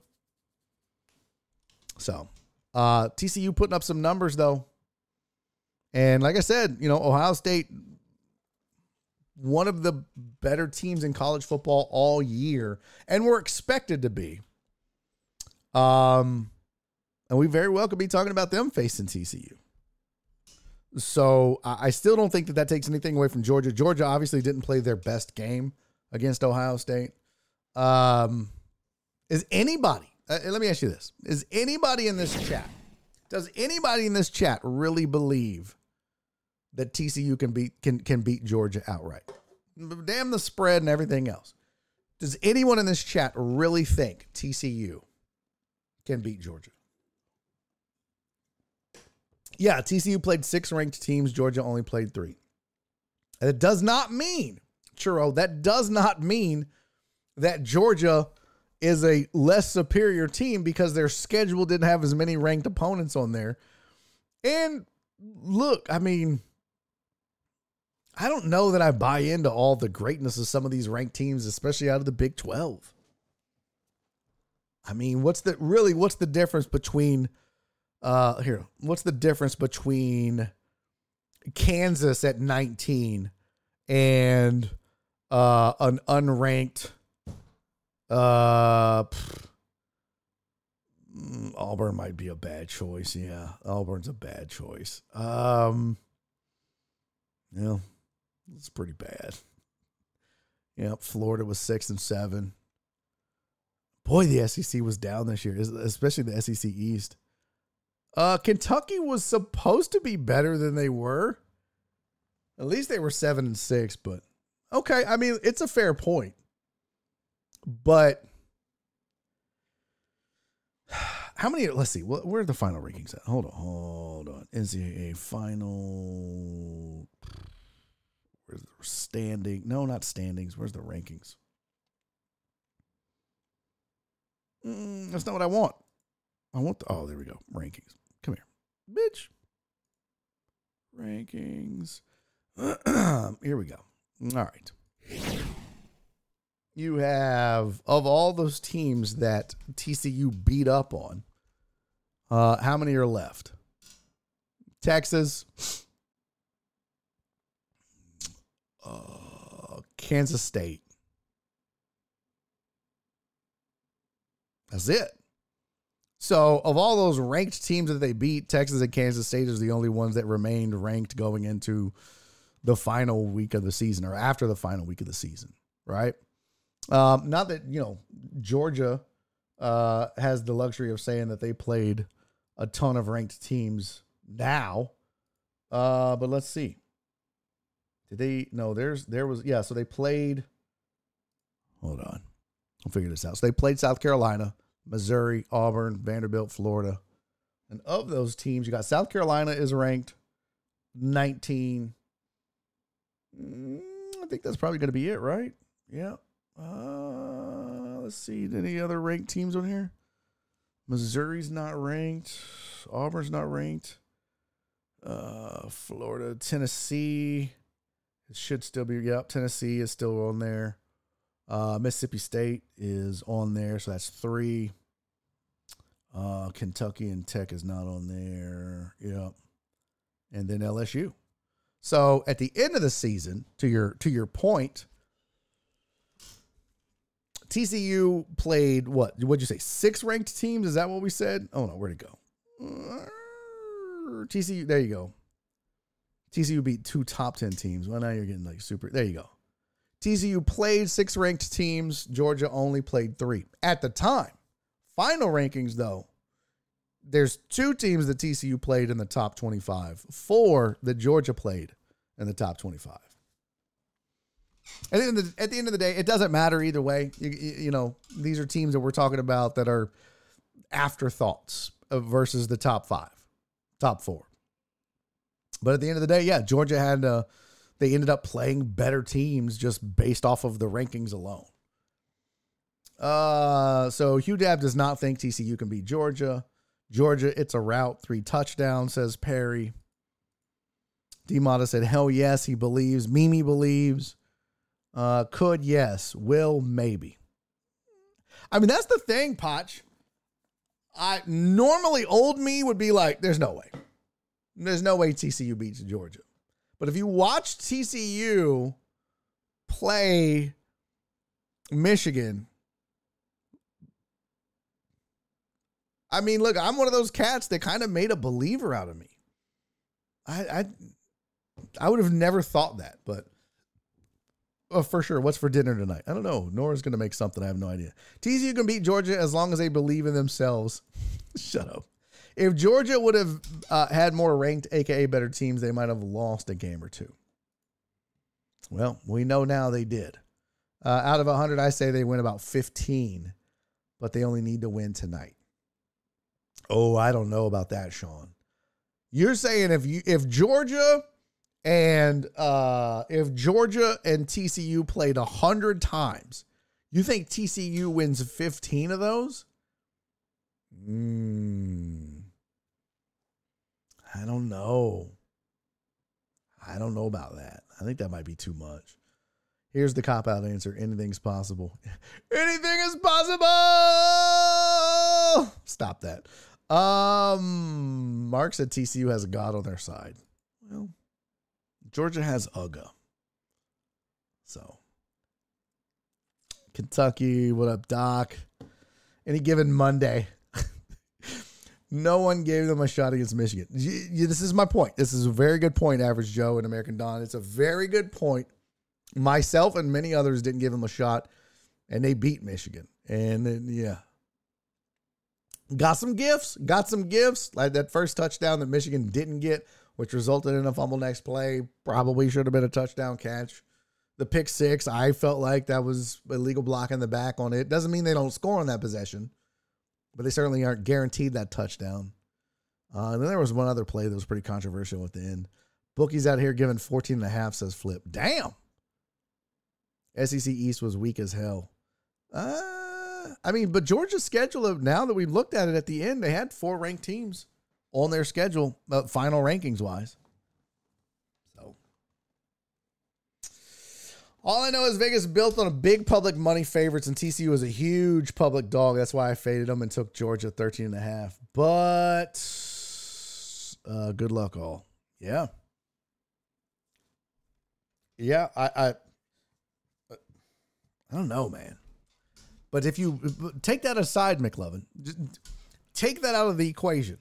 So, uh, TCU putting up some numbers though. And like I said, you know, Ohio State, one of the better teams in college football all year, and we're expected to be. Um, and we very well could be talking about them facing TCU. So I still don't think that that takes anything away from Georgia. Georgia obviously didn't play their best game against Ohio State. Um, is anybody uh, let me ask you this: Is anybody in this chat? Does anybody in this chat really believe that TCU can beat can can beat Georgia outright? Damn the spread and everything else. Does anyone in this chat really think TCU can beat Georgia? Yeah, TCU played six ranked teams. Georgia only played three. And it does not mean, churro, that does not mean that Georgia is a less superior team because their schedule didn't have as many ranked opponents on there. And look, I mean, I don't know that I buy into all the greatness of some of these ranked teams, especially out of the Big 12. I mean, what's the really what's the difference between uh here, what's the difference between Kansas at 19 and uh an unranked uh, mm, Auburn might be a bad choice. Yeah, Auburn's a bad choice. Um, yeah, It's pretty bad. Yep, Florida was six and seven. Boy, the SEC was down this year, especially the SEC East. Uh, Kentucky was supposed to be better than they were. At least they were seven and six, but okay. I mean, it's a fair point. But how many? Let's see. Where are the final rankings at? Hold on, hold on. NCAA final. Where's the standing? No, not standings. Where's the rankings? Mm, that's not what I want. I want the. Oh, there we go. Rankings. Come here, bitch. Rankings. here we go. All right. You have of all those teams that TCU beat up on, uh, how many are left? Texas, uh, Kansas State. That's it. So, of all those ranked teams that they beat, Texas and Kansas State is the only ones that remained ranked going into the final week of the season or after the final week of the season, right? Um, not that, you know, Georgia uh, has the luxury of saying that they played a ton of ranked teams now. Uh, but let's see. Did they? No, there's there was yeah. So they played. Hold on, I'll figure this out. So they played South Carolina, Missouri, Auburn, Vanderbilt, Florida, and of those teams, you got South Carolina is ranked 19. Mm, I think that's probably going to be it, right? Yeah. Uh, let's see. Any other ranked teams on here? Missouri's not ranked. Auburn's not ranked. Uh, Florida, Tennessee. It should still be. Yep, Tennessee is still on there. Uh, Mississippi State is on there, so that's three. Uh, Kentucky and Tech is not on there. Yep, and then LSU. So at the end of the season, to your to your point, TCU played what? What'd you say? Six ranked teams? Is that what we said? Oh no, where'd it go? Uh, TCU. There you go. TCU beat two top 10 teams. Well, now you're getting like super. There you go. TCU played six ranked teams. Georgia only played three at the time. Final rankings, though, there's two teams that TCU played in the top 25, four that Georgia played in the top 25. At the, end of the, at the end of the day, it doesn't matter either way. You, you know, these are teams that we're talking about that are afterthoughts versus the top five, top four. But at the end of the day, yeah, Georgia had uh, they ended up playing better teams just based off of the rankings alone. Uh, so Hugh Dab does not think TCU can beat Georgia. Georgia, it's a route, three touchdowns, says Perry. Demata said, hell yes, he believes. Mimi believes. Uh, could, yes. Will, maybe. I mean, that's the thing, Potch. I normally old me would be like, there's no way. There's no way TCU beats Georgia. But if you watch TCU play Michigan, I mean, look, I'm one of those cats that kind of made a believer out of me. I I, I would have never thought that, but oh, for sure. What's for dinner tonight? I don't know. Nora's going to make something. I have no idea. TCU can beat Georgia as long as they believe in themselves. Shut up. If Georgia would have uh, had more ranked, aka better teams, they might have lost a game or two. Well, we know now they did. Uh, out of 100, I say they win about 15, but they only need to win tonight. Oh, I don't know about that, Sean. You're saying if you if Georgia and uh, if Georgia and TCU played 100 times, you think TCU wins 15 of those? Hmm. I don't know. I don't know about that. I think that might be too much. Here's the cop out answer anything's possible. Anything is possible. Stop that. Um, Mark said TCU has a God on their side. Well, Georgia has UGA. So, Kentucky, what up, Doc? Any given Monday. No one gave them a shot against Michigan. This is my point. This is a very good point, Average Joe and American Don. It's a very good point. Myself and many others didn't give them a shot, and they beat Michigan. And then, yeah, got some gifts. Got some gifts like that first touchdown that Michigan didn't get, which resulted in a fumble next play. Probably should have been a touchdown catch. The pick six, I felt like that was illegal block in the back on it. Doesn't mean they don't score on that possession but they certainly aren't guaranteed that touchdown. Uh, and then there was one other play that was pretty controversial at the end. Bookies out here giving 14 and a half says flip. Damn. SEC East was weak as hell. Uh, I mean, but Georgia's schedule of now that we've looked at it at the end, they had four ranked teams on their schedule, uh, final rankings wise. So all I know is Vegas built on a big public money favorites, and TCU was a huge public dog. That's why I faded them and took Georgia 13 and a half. But uh, good luck, all. Yeah. Yeah, I, I I don't know, man. But if you take that aside, McLovin, take that out of the equation.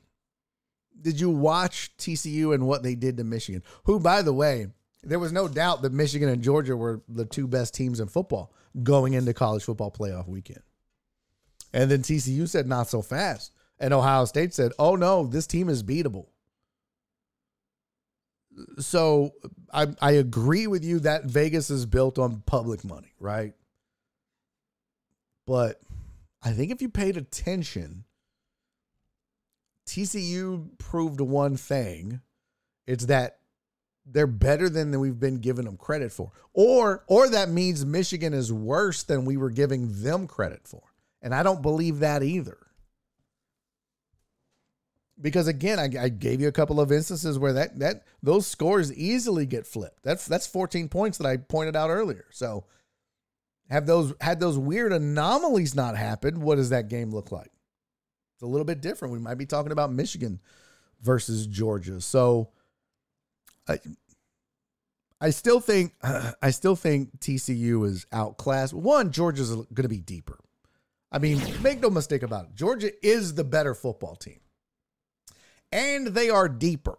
Did you watch TCU and what they did to Michigan? Who, by the way, there was no doubt that Michigan and Georgia were the two best teams in football going into college football playoff weekend. And then TCU said, not so fast. And Ohio State said, oh no, this team is beatable. So I, I agree with you that Vegas is built on public money, right? But I think if you paid attention, TCU proved one thing. It's that they're better than we've been giving them credit for. Or or that means Michigan is worse than we were giving them credit for. And I don't believe that either. Because again, I, I gave you a couple of instances where that that those scores easily get flipped. That's that's 14 points that I pointed out earlier. So have those had those weird anomalies not happened, what does that game look like? It's a little bit different. We might be talking about Michigan versus Georgia. So I I still think I still think TCU is outclassed. One, Georgia's going to be deeper. I mean, make no mistake about it. Georgia is the better football team. And they are deeper.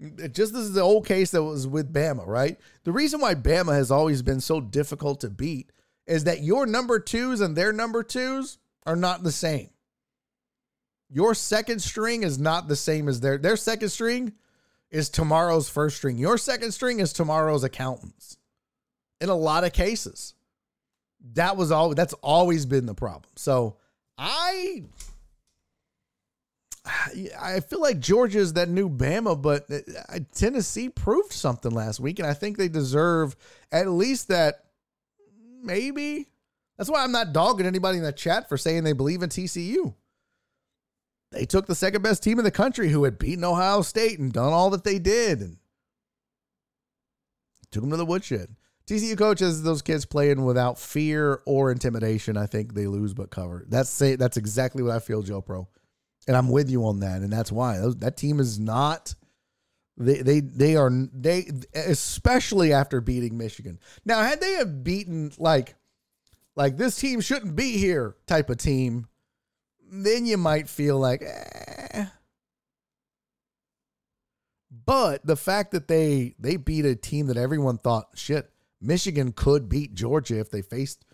Just this is the old case that was with Bama, right? The reason why Bama has always been so difficult to beat is that your number twos and their number twos are not the same. Your second string is not the same as their their second string is tomorrow's first string. Your second string is tomorrow's accountants. In a lot of cases. That was all that's always been the problem. So I I feel like Georgia's that new Bama, but uh, Tennessee proved something last week, and I think they deserve at least that. Maybe that's why I'm not dogging anybody in the chat for saying they believe in TCU. They took the second best team in the country who had beaten Ohio State and done all that they did, and took them to the woodshed. TCU coaches those kids playing without fear or intimidation. I think they lose but cover. That's that's exactly what I feel, Joe Pro. And I'm with you on that, and that's why that team is not. They they they are they especially after beating Michigan. Now, had they have beaten like like this team shouldn't be here type of team, then you might feel like. Eh. But the fact that they they beat a team that everyone thought shit Michigan could beat Georgia if they faced,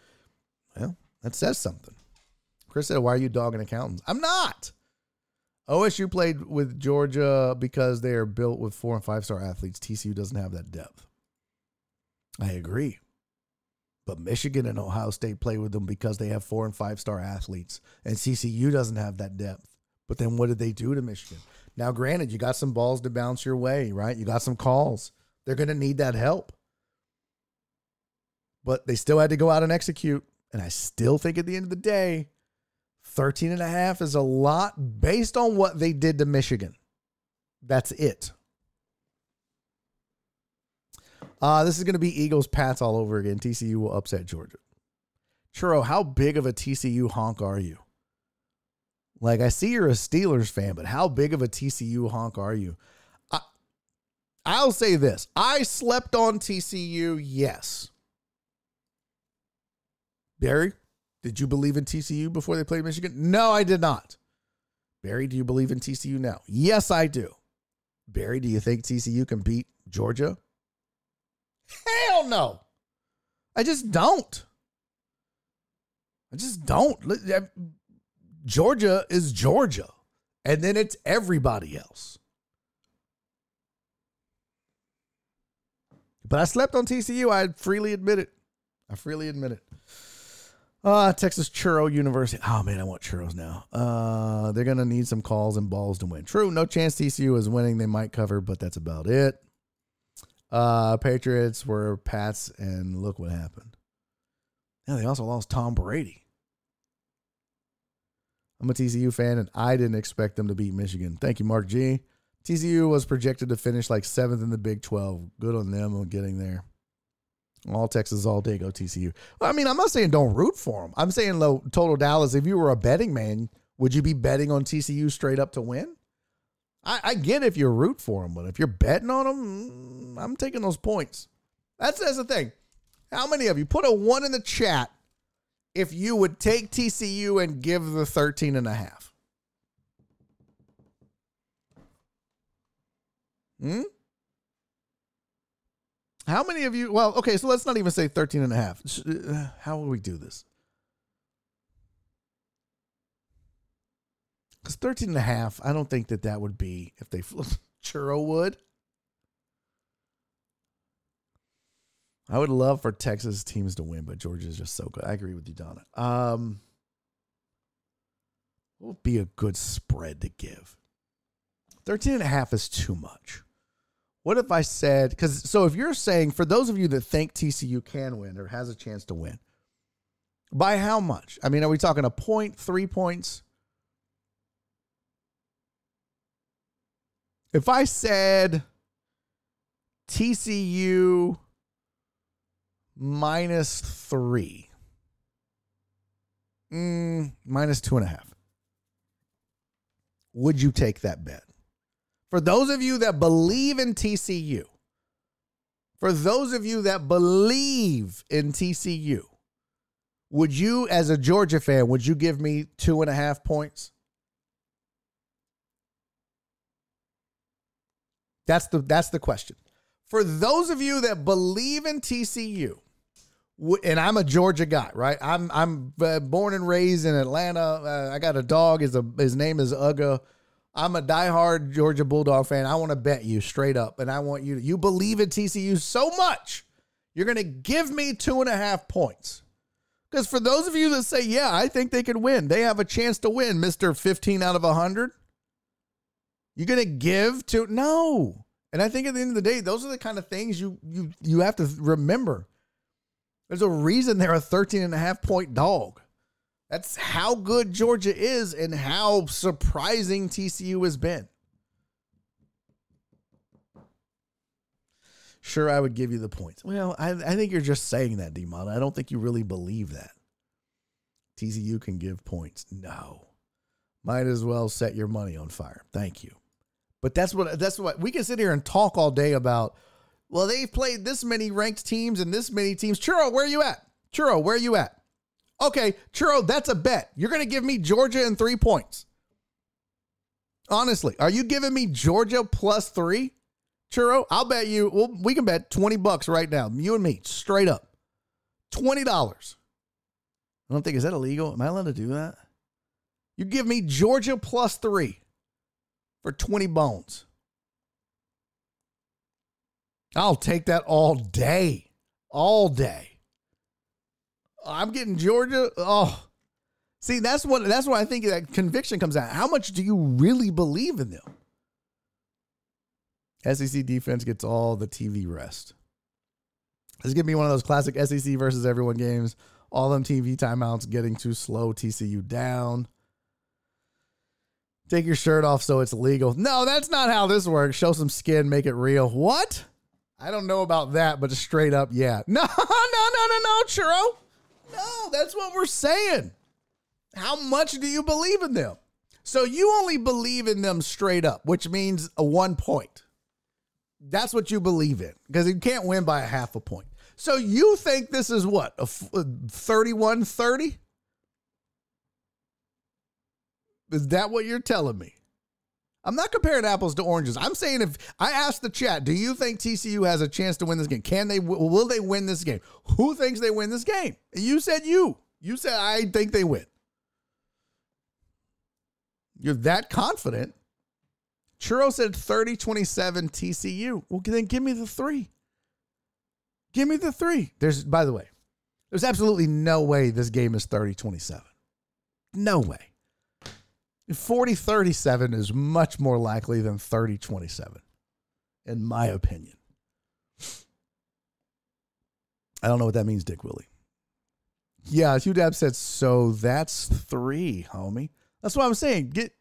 well, that says something. Chris said, "Why are you dogging accountants?" I'm not. OSU played with Georgia because they are built with four and five star athletes. TCU doesn't have that depth. I agree. But Michigan and Ohio State play with them because they have four and five star athletes. And TCU doesn't have that depth. But then what did they do to Michigan? Now, granted, you got some balls to bounce your way, right? You got some calls. They're going to need that help. But they still had to go out and execute. And I still think at the end of the day, 13 and a half is a lot based on what they did to Michigan. That's it. Uh, this is going to be Eagles Pats all over again. TCU will upset Georgia. Churro, how big of a TCU honk are you? Like, I see you're a Steelers fan, but how big of a TCU honk are you? I, I'll say this I slept on TCU, yes. Barry, did you believe in TCU before they played Michigan? No, I did not. Barry, do you believe in TCU now? Yes, I do. Barry, do you think TCU can beat Georgia? Hell no. I just don't. I just don't. Georgia is Georgia, and then it's everybody else. But I slept on TCU. I freely admit it. I freely admit it. Uh, Texas Churro University. Oh man, I want churros now. Uh, they're gonna need some calls and balls to win. True, no chance TCU is winning. They might cover, but that's about it. Uh, Patriots were Pats, and look what happened. Now they also lost Tom Brady. I'm a TCU fan, and I didn't expect them to beat Michigan. Thank you, Mark G. TCU was projected to finish like seventh in the Big 12. Good on them on getting there. All Texas, all day, go TCU. I mean, I'm not saying don't root for them. I'm saying, low total Dallas. If you were a betting man, would you be betting on TCU straight up to win? I, I get if you root for them, but if you're betting on them, mm, I'm taking those points. That's that's the thing. How many of you put a one in the chat if you would take TCU and give the 13 and a half? Hmm? How many of you? Well, okay, so let's not even say 13 and a half. Uh, how will we do this? Because 13 and a half, I don't think that that would be if they flip churro would. I would love for Texas teams to win, but Georgia's just so good. I agree with you, Donna. Um, what would be a good spread to give? 13 and a half is too much. What if I said, because so if you're saying, for those of you that think TCU can win or has a chance to win, by how much? I mean, are we talking a point, three points? If I said TCU minus three, mm, minus two and a half, would you take that bet? For those of you that believe in TCU, for those of you that believe in TCU, would you, as a Georgia fan, would you give me two and a half points? That's the that's the question. For those of you that believe in TCU, and I'm a Georgia guy, right? I'm I'm uh, born and raised in Atlanta. Uh, I got a dog. His a his name is Uga. I'm a diehard Georgia Bulldog fan. I want to bet you straight up, and I want you to, you believe in TCU so much, you're going to give me two and a half points. Because for those of you that say, yeah, I think they could win, they have a chance to win, Mr. 15 out of 100. You're to give to, no. And I think at the end of the day, those are the kind of things you you you have to remember. There's a reason they're a 13 and a half point dog. That's how good Georgia is and how surprising TCU has been. Sure, I would give you the points. Well, I, I think you're just saying that, Demon. I don't think you really believe that. TCU can give points. No. Might as well set your money on fire. Thank you. But that's what that's what we can sit here and talk all day about. Well, they've played this many ranked teams and this many teams. Churro, where are you at? Churro, where are you at? Okay, Churro, that's a bet. You're going to give me Georgia in three points. Honestly, are you giving me Georgia plus three? Churro, I'll bet you, well, we can bet 20 bucks right now. You and me, straight up. $20. I don't think, is that illegal? Am I allowed to do that? You give me Georgia plus three for 20 bones. I'll take that all day. All day. I'm getting Georgia. Oh, see, that's what that's why I think that conviction comes out. How much do you really believe in them? SEC defense gets all the TV rest. This is gonna be one of those classic SEC versus everyone games. All them TV timeouts getting too slow. TCU down. Take your shirt off so it's legal. No, that's not how this works. Show some skin, make it real. What? I don't know about that, but straight up, yeah. No, no, no, no, no, churro. No, that's what we're saying. How much do you believe in them? So you only believe in them straight up, which means a one point. That's what you believe in because you can't win by a half a point. So you think this is what, a 31 30? Is that what you're telling me? I'm not comparing apples to oranges. I'm saying if I ask the chat, do you think TCU has a chance to win this game? Can they? Will they win this game? Who thinks they win this game? You said you. You said I think they win. You're that confident. Churro said 30 27 TCU. Well, then give me the three. Give me the three. There's, by the way, there's absolutely no way this game is 30 27. No way. 40 37 is much more likely than 30 27, in my opinion. I don't know what that means, Dick Willie. Yeah, Hugh Dab said, so that's three, homie. That's what I'm saying. Get,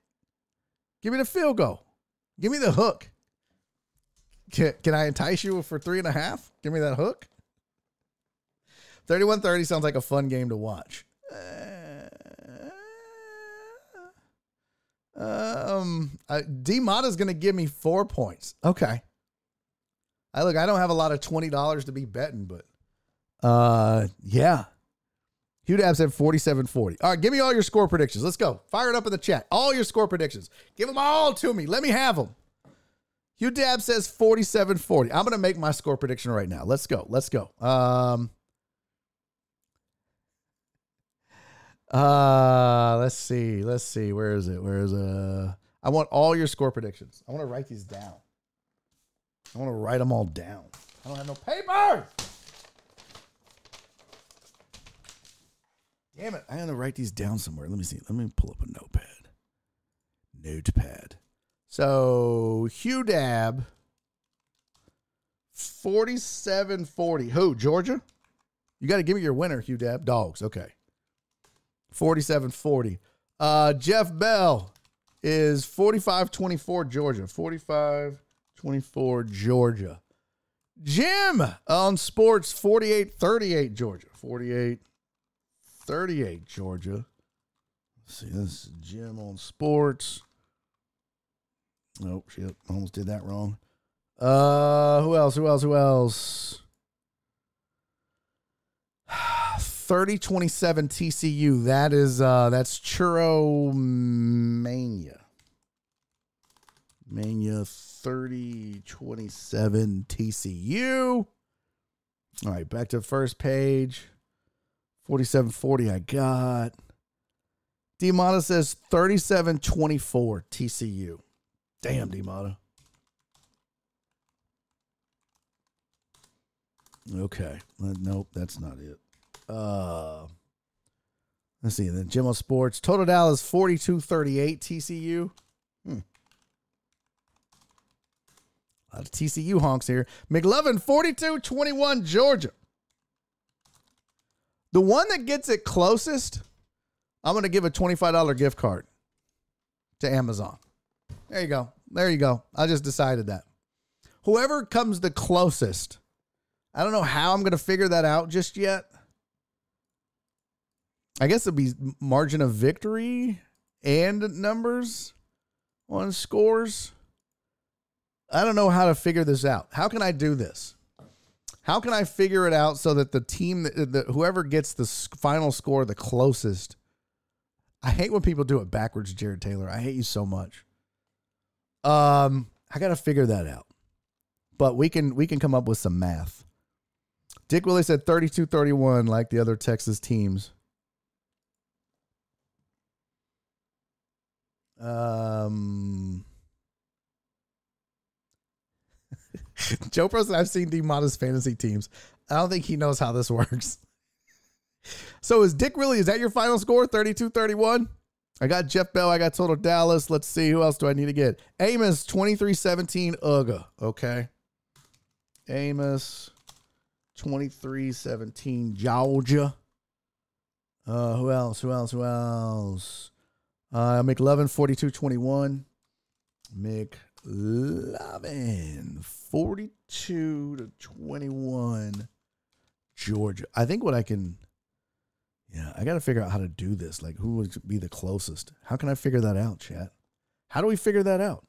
give me the field goal. Give me the hook. Can, can I entice you for three and a half? Give me that hook. 3130 sounds like a fun game to watch. Uh, um, uh, D Mata's going to give me four points. Okay. I look, I don't have a lot of $20 to be betting, but uh, yeah. Hugh Dab said 47 40. All right, give me all your score predictions. Let's go. Fire it up in the chat. All your score predictions. Give them all to me. Let me have them. Hugh Dab says 47 40. I'm going to make my score prediction right now. Let's go. Let's go. Um, uh, let's see. Let's see. Where is it? Where is uh I want all your score predictions. I want to write these down. I want to write them all down. I don't have no paper. Damn it. I to write these down somewhere. Let me see. Let me pull up a notepad. Notepad. So Hugh Dab, 4740. Who? Georgia? You got to give me your winner, Hugh Dab. Dogs. Okay. 4740. Uh, Jeff Bell is 4524 Georgia. 4524 Georgia. Jim on sports 4838 Georgia. 48 38, Georgia. Let's see, this is Jim on sports. Oh, shit. Almost did that wrong. Uh, who else? Who else? Who else? 30 27 TCU. That is uh that's Churro Mania. Mania 30 27 TCU. All right, back to the first page. 4740 I got. Demata says 3724 TCU. Damn, Demata. Okay. Uh, nope, that's not it. Uh let's see. Then Jimmo Sports. Total Dallas 4238 TCU. Hmm. A lot of TCU honks here. McLovin 4221 Georgia. The one that gets it closest, I'm going to give a $25 gift card to Amazon. There you go. There you go. I just decided that. Whoever comes the closest, I don't know how I'm going to figure that out just yet. I guess it'd be margin of victory and numbers on scores. I don't know how to figure this out. How can I do this? How can I figure it out so that the team, that, whoever gets the final score the closest, I hate when people do it backwards, Jared Taylor. I hate you so much. Um, I got to figure that out. But we can we can come up with some math. Dick Willie said 32-31 like the other Texas teams. Um Joe said, I've seen D Mata's fantasy teams. I don't think he knows how this works. so is Dick really, is that your final score? 32 31? I got Jeff Bell. I got Total Dallas. Let's see. Who else do I need to get? Amos 23 17 UGA. Okay. Amos 23 17 Georgia. Uh, who else? Who else? Who else? Uh, McLovin 42 21. McLovin 42 to 21. Georgia. I think what I can, yeah, I got to figure out how to do this. Like, who would be the closest? How can I figure that out, chat? How do we figure that out?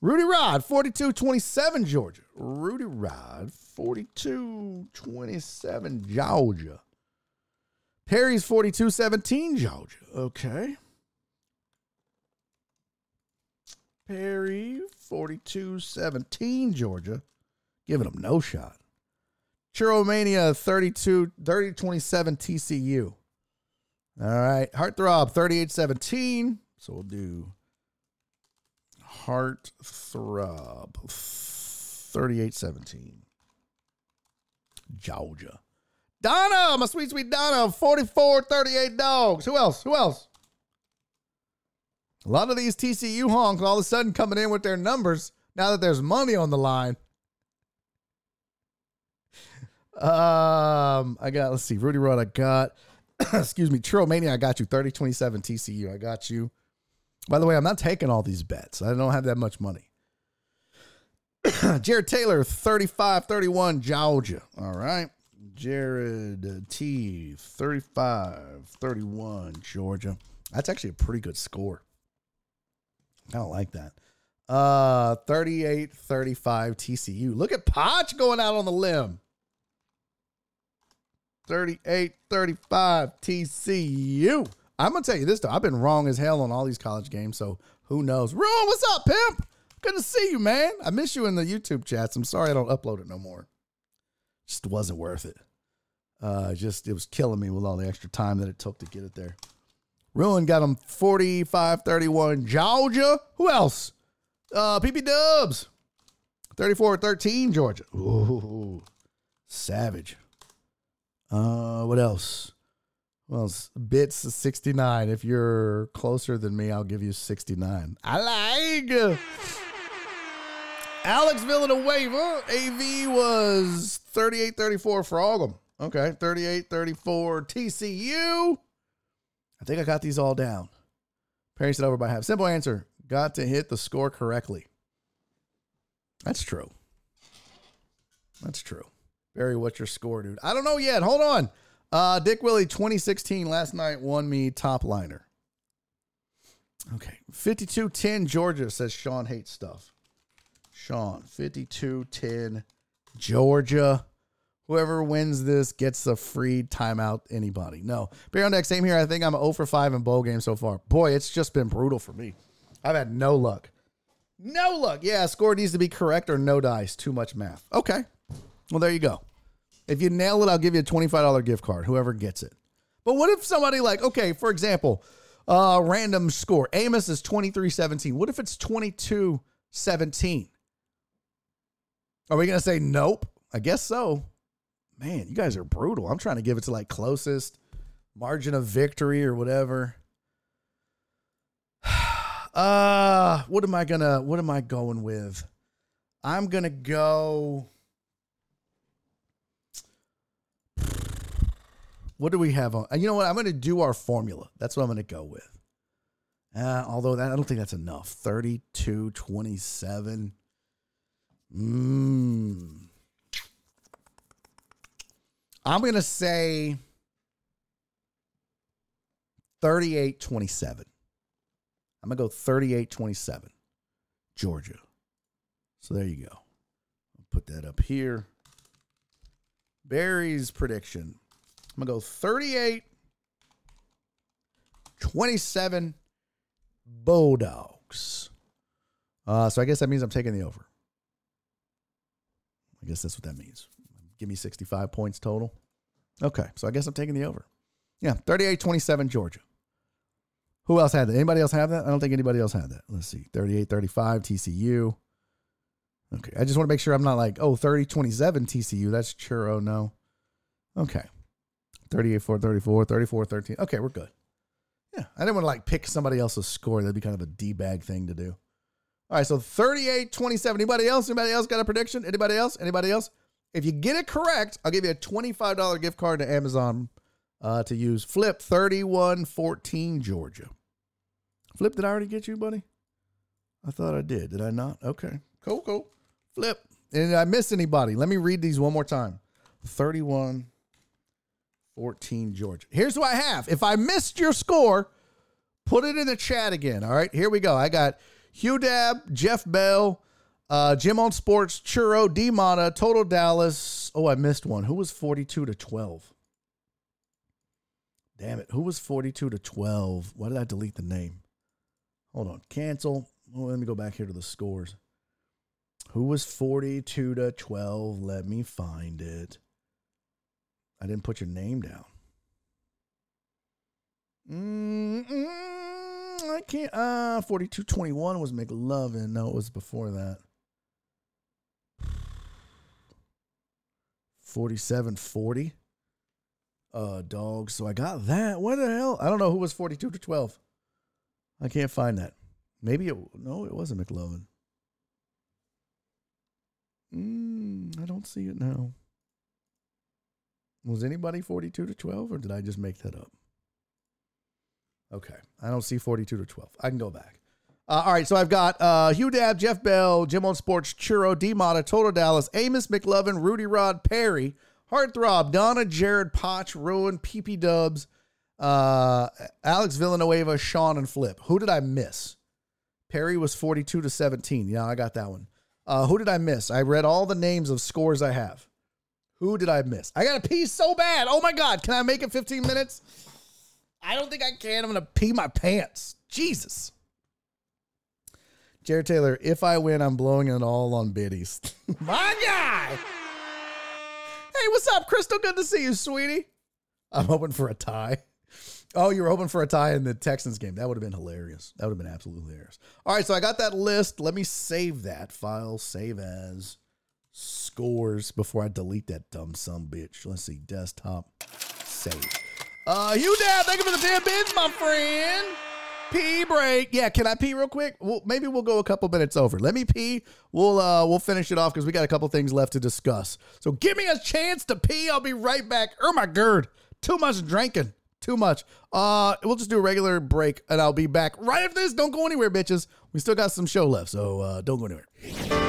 Rudy Rod, 42 27, Georgia. Rudy Rod, 42 27, Georgia. Perry's 42 17, Georgia. Okay. Perry, 42 17, Georgia. Giving them no shot. Churromania, 32, 30 27, TCU. All right. Heartthrob, 38 17. So we'll do Heartthrob, 38 17. Georgia. Donna, my sweet, sweet Donna, 44 38 dogs. Who else? Who else? A lot of these TCU honks all of a sudden coming in with their numbers now that there's money on the line. Um, I got, let's see, Rudy Rod, I got, excuse me, Mania, I got you, 30 27 TCU, I got you. By the way, I'm not taking all these bets. I don't have that much money. Jared Taylor, 35 31, Georgia. All right. Jared T, 35 31, Georgia. That's actually a pretty good score. I don't like that. Uh 38 35 TCU. Look at Potch going out on the limb. 38 35 TCU. I'm gonna tell you this though. I've been wrong as hell on all these college games, so who knows? Ruin, what's up, pimp? Good to see you, man. I miss you in the YouTube chats. I'm sorry I don't upload it no more. Just wasn't worth it. Uh, just it was killing me with all the extra time that it took to get it there. Ruin got them 45 31. Georgia. Who else? Uh, PP Dubs. 34 13, Georgia. Ooh, savage. Uh, what else? Well, bits 69. If you're closer than me, I'll give you 69. I like. Alex Villanueva, AV was 38 34 for all of them. Okay, 38 34 TCU. I think I got these all down. Perry said over by half. Simple answer got to hit the score correctly. That's true. That's true. Barry, what's your score, dude? I don't know yet. Hold on. Uh, Dick Willie 2016 last night won me top liner. Okay. 5210 Georgia says Sean hates stuff. Sean, 5210 Georgia. Whoever wins this gets a free timeout. Anybody? No. Barry on deck, same here. I think I'm 0 for 5 in bowl games so far. Boy, it's just been brutal for me. I've had no luck. No luck. Yeah, score needs to be correct or no dice. Too much math. Okay. Well, there you go. If you nail it, I'll give you a $25 gift card, whoever gets it. But what if somebody like, okay, for example, uh, random score. Amos is 23-17. What if it's 22-17? Are we going to say nope? I guess so. Man, you guys are brutal. I'm trying to give it to like closest margin of victory or whatever. Uh, what am I gonna what am I going with? I'm gonna go. What do we have on? You know what? I'm gonna do our formula. That's what I'm gonna go with. Uh, although that I don't think that's enough. 32 27. Mm. I'm going to say 38 27. I'm going to go 38 27, Georgia. So there you go. I'll put that up here. Barry's prediction. I'm going to go 38 27 Bulldogs. Uh, so I guess that means I'm taking the over. I guess that's what that means. Give me 65 points total. Okay, so I guess I'm taking the over. Yeah, 38 27 Georgia. Who else had that? Anybody else have that? I don't think anybody else had that. Let's see. 38 35 TCU. Okay. I just want to make sure I'm not like, oh, 30 27 TCU. That's churro. No. Okay. 38 4 34, 34 13. Okay, we're good. Yeah. I didn't want to like pick somebody else's score. That'd be kind of a D bag thing to do. All right. So 38 27. Anybody else? Anybody else got a prediction? Anybody else? Anybody else? If you get it correct, I'll give you a $25 gift card to Amazon uh, to use. Flip 3114 Georgia. Flip, did I already get you, buddy? I thought I did. Did I not? Okay. Cool, cool. Flip. And did I miss anybody? Let me read these one more time. 31 14 Georgia. Here's what I have. If I missed your score, put it in the chat again. All right, here we go. I got Hugh Dab, Jeff Bell, uh, Jim on Sports, Churro, D Mata, Total Dallas. Oh, I missed one. Who was 42 to 12? Damn it. Who was 42 to 12? Why did I delete the name? Hold on. Cancel. Well, let me go back here to the scores. Who was 42 to 12? Let me find it. I didn't put your name down. Mm-mm, I can't. Uh, 42 21 was McLovin. No, it was before that. 47 40. Uh, dog. So I got that. What the hell? I don't know who was 42 to 12. I can't find that. Maybe it, no, it wasn't McLovin. Mm, I don't see it now. Was anybody 42 to 12 or did I just make that up? Okay. I don't see 42 to 12. I can go back. Uh, all right. So I've got uh, Hugh Dab, Jeff Bell, Jim on Sports, Churro, D Mata, Total Dallas, Amos McLovin, Rudy Rod, Perry, Heartthrob, Donna, Jared, Potch, Rowan, PP Dubs, uh, Alex Villanueva, Sean, and Flip. Who did I miss? Perry was 42 to 17. Yeah, I got that one. Uh, who did I miss? I read all the names of scores I have. Who did I miss? I got to pee so bad. Oh my God. Can I make it 15 minutes? I don't think I can. I'm going to pee my pants. Jesus. Jared Taylor, if I win, I'm blowing it all on biddies. my guy. Hey, what's up, Crystal? Good to see you, sweetie. I'm hoping for a tie. Oh, you were hoping for a tie in the Texans game. That would have been hilarious. That would have been absolutely hilarious. All right, so I got that list. Let me save that file. Save as scores before I delete that dumb some bitch. Let's see. Desktop. Save. Uh, you dad, thank you for the 10 bits, my friend. Pee break. Yeah, can I pee real quick? Well, maybe we'll go a couple minutes over. Let me pee. We'll uh we'll finish it off because we got a couple things left to discuss. So give me a chance to pee. I'll be right back. Oh my god. Too much drinking. Too much. Uh we'll just do a regular break and I'll be back right after this. Don't go anywhere, bitches. We still got some show left, so uh don't go anywhere.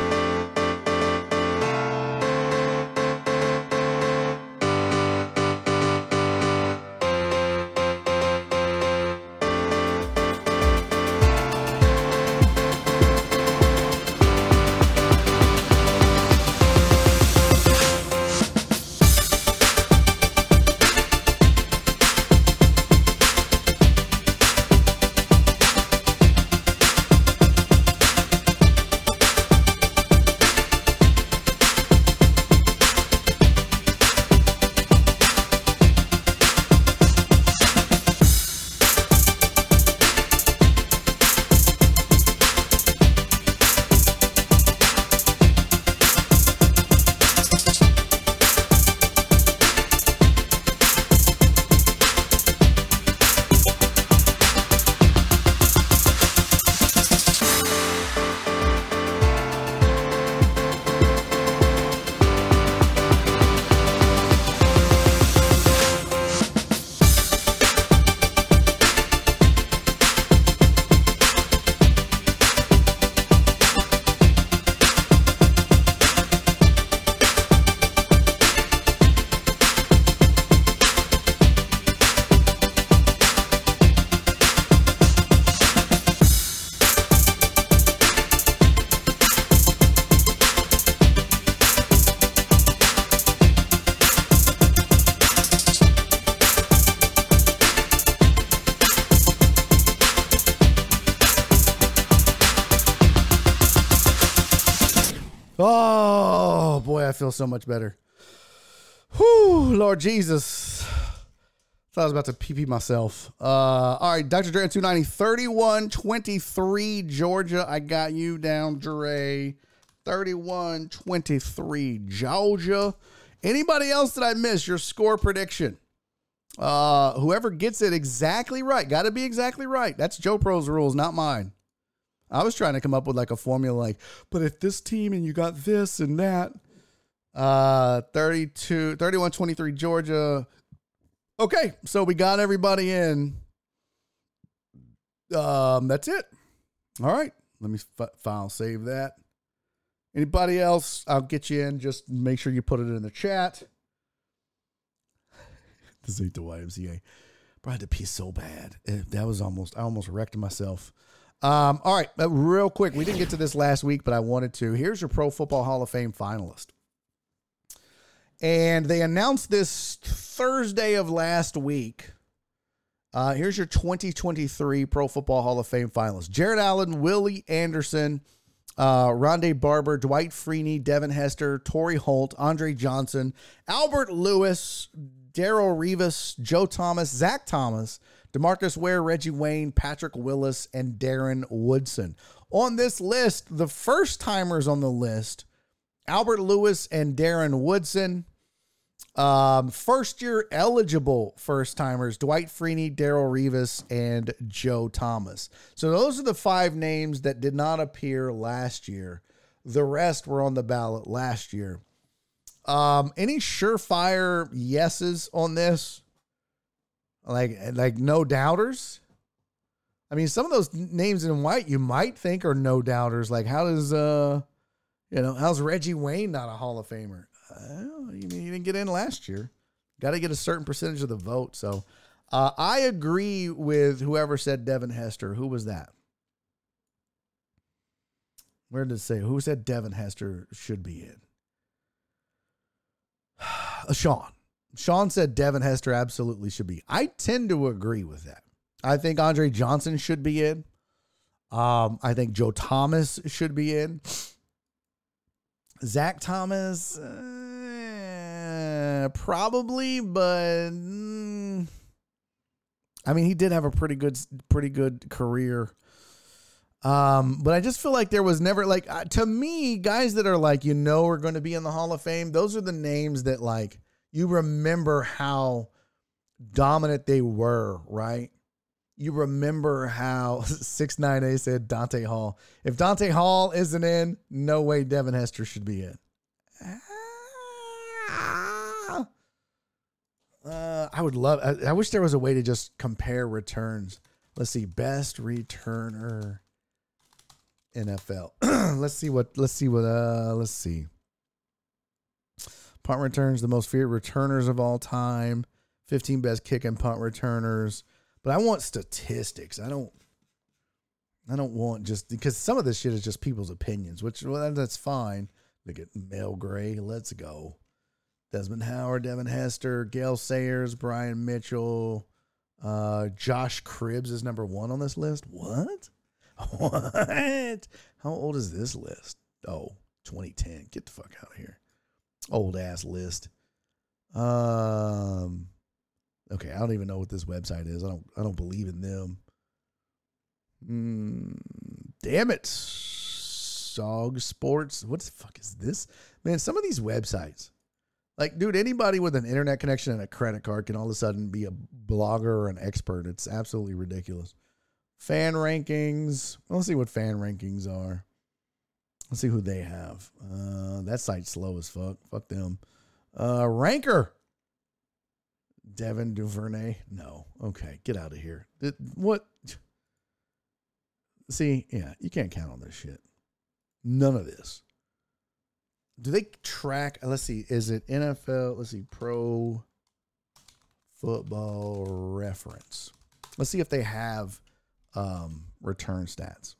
So much better. Whew, Lord Jesus. Thought I was about to pee pee myself. Uh, all right, Dr. Dre 290, 31 23, Georgia. I got you down, Dre. 31 23, Georgia. Anybody else that I missed? Your score prediction. Uh, whoever gets it exactly right, got to be exactly right. That's Joe Pro's rules, not mine. I was trying to come up with like a formula, like, but if this team and you got this and that. Uh, 32, 31 23, Georgia. Okay, so we got everybody in. Um, that's it. All right, let me f- file save that. Anybody else? I'll get you in. Just make sure you put it in the chat. this ain't the YMCA. Bro, I had to pee so bad. Eh, That was almost, I almost wrecked myself. Um, all right, uh, real quick. We didn't get to this last week, but I wanted to. Here's your Pro Football Hall of Fame finalist. And they announced this Thursday of last week. Uh, here's your 2023 Pro Football Hall of Fame finalists: Jared Allen, Willie Anderson, uh, Rondé Barber, Dwight Freeney, Devin Hester, Torry Holt, Andre Johnson, Albert Lewis, Darrelle Revis, Joe Thomas, Zach Thomas, Demarcus Ware, Reggie Wayne, Patrick Willis, and Darren Woodson. On this list, the first timers on the list, Albert Lewis and Darren Woodson. Um, first year eligible first timers Dwight Freeney, Darrelle Revis, and Joe Thomas. So those are the five names that did not appear last year. The rest were on the ballot last year. Um, any surefire yeses on this? Like, like no doubters. I mean, some of those names in white you might think are no doubters. Like, how does uh, you know, how's Reggie Wayne not a Hall of Famer? You didn't get in last year. Got to get a certain percentage of the vote. So, uh, I agree with whoever said Devin Hester. Who was that? Where did it say? Who said Devin Hester should be in? Uh, Sean. Sean said Devin Hester absolutely should be. I tend to agree with that. I think Andre Johnson should be in. Um, I think Joe Thomas should be in. Zach Thomas, uh, probably, but mm, I mean, he did have a pretty good, pretty good career. Um, but I just feel like there was never like uh, to me, guys that are like you know are going to be in the Hall of Fame. Those are the names that like you remember how dominant they were, right? You remember how six nine A said Dante Hall. If Dante Hall isn't in, no way Devin Hester should be in. Ah. Uh, I would love. I, I wish there was a way to just compare returns. Let's see, best returner NFL. let's see what. Let's see what. Uh, let's see. Punt returns, the most feared returners of all time. 15 best kick and punt returners. But I want statistics. I don't. I don't want just because some of this shit is just people's opinions, which well, that's fine. Look at Mel Gray. Let's go. Desmond Howard, Devin Hester, Gale Sayers, Brian Mitchell, uh, Josh Cribbs is number one on this list. What? What? How old is this list? Oh, 2010. Get the fuck out of here. Old ass list. Um okay, I don't even know what this website is. I don't I don't believe in them. Mm, damn it. Sog Sports. What the fuck is this? Man, some of these websites. Like, dude, anybody with an internet connection and a credit card can all of a sudden be a blogger or an expert. It's absolutely ridiculous. Fan rankings. Let's see what fan rankings are. Let's see who they have. Uh, that site's slow as fuck. Fuck them. Uh, Ranker. Devin Duvernay. No. Okay, get out of here. Th- What? See, yeah, you can't count on this shit. None of this. Do they track? Let's see. Is it NFL? Let's see. Pro Football Reference. Let's see if they have um, return stats.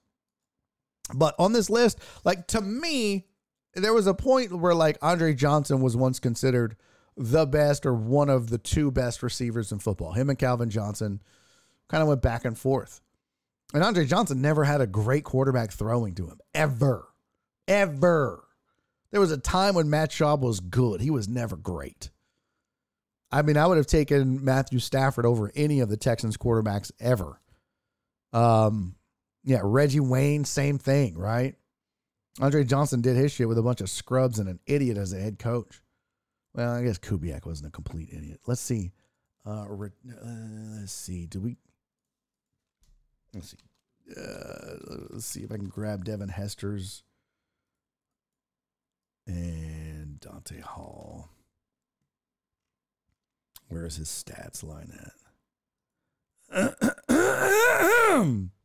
But on this list, like to me, there was a point where like Andre Johnson was once considered the best or one of the two best receivers in football. Him and Calvin Johnson kind of went back and forth. And Andre Johnson never had a great quarterback throwing to him ever. Ever. There was a time when Matt Schaub was good. He was never great. I mean, I would have taken Matthew Stafford over any of the Texans quarterbacks ever. Um, yeah, Reggie Wayne, same thing, right? Andre Johnson did his shit with a bunch of scrubs and an idiot as a head coach. Well, I guess Kubiak wasn't a complete idiot. Let's see. Uh, re- uh let's see. Do we? Let's see. Uh, let's see if I can grab Devin Hester's and Dante Hall. Where is his stats line at?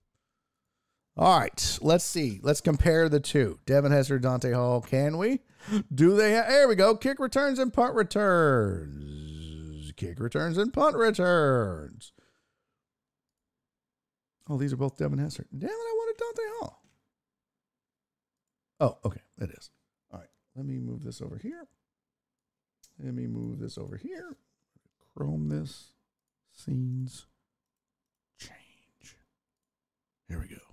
All right, let's see. Let's compare the two. Devin Hester, Dante Hall. Can we? Do they? Ha- there we go. Kick returns and punt returns. Kick returns and punt returns. Oh, these are both Devin Hester. Damn it! I wanted Dante Hall. Oh, okay, it is. All right, let me move this over here. Let me move this over here. Chrome this. Scenes. Change. Here we go.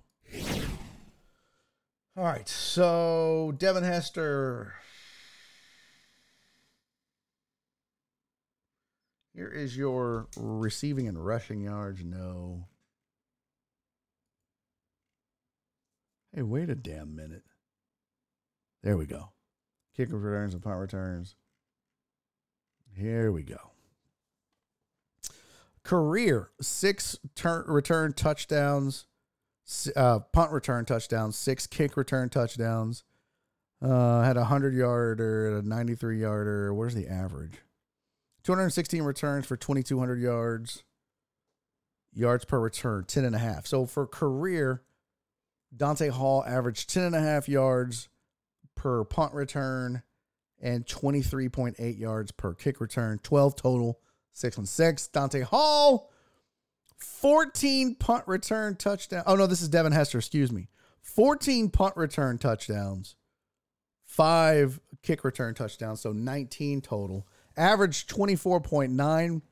All right. So Devin Hester. Here is your receiving and rushing yards. No. Hey, wait a damn minute. There we go. Kick returns and punt returns. Here we go. Career six turn return touchdowns, uh, punt return touchdowns, six kick return touchdowns. Uh, had a hundred yarder, a ninety three yarder. Where's the average? Two hundred sixteen returns for twenty two hundred yards. Yards per return, 10 and a half. So for career, Dante Hall averaged 10 and a half yards per punt return and 23.8 yards per kick return, 12 total, 6 and 6. Dante Hall, 14 punt return touchdown. Oh, no, this is Devin Hester, excuse me. 14 punt return touchdowns, five kick return touchdowns, so 19 total. Average 24.9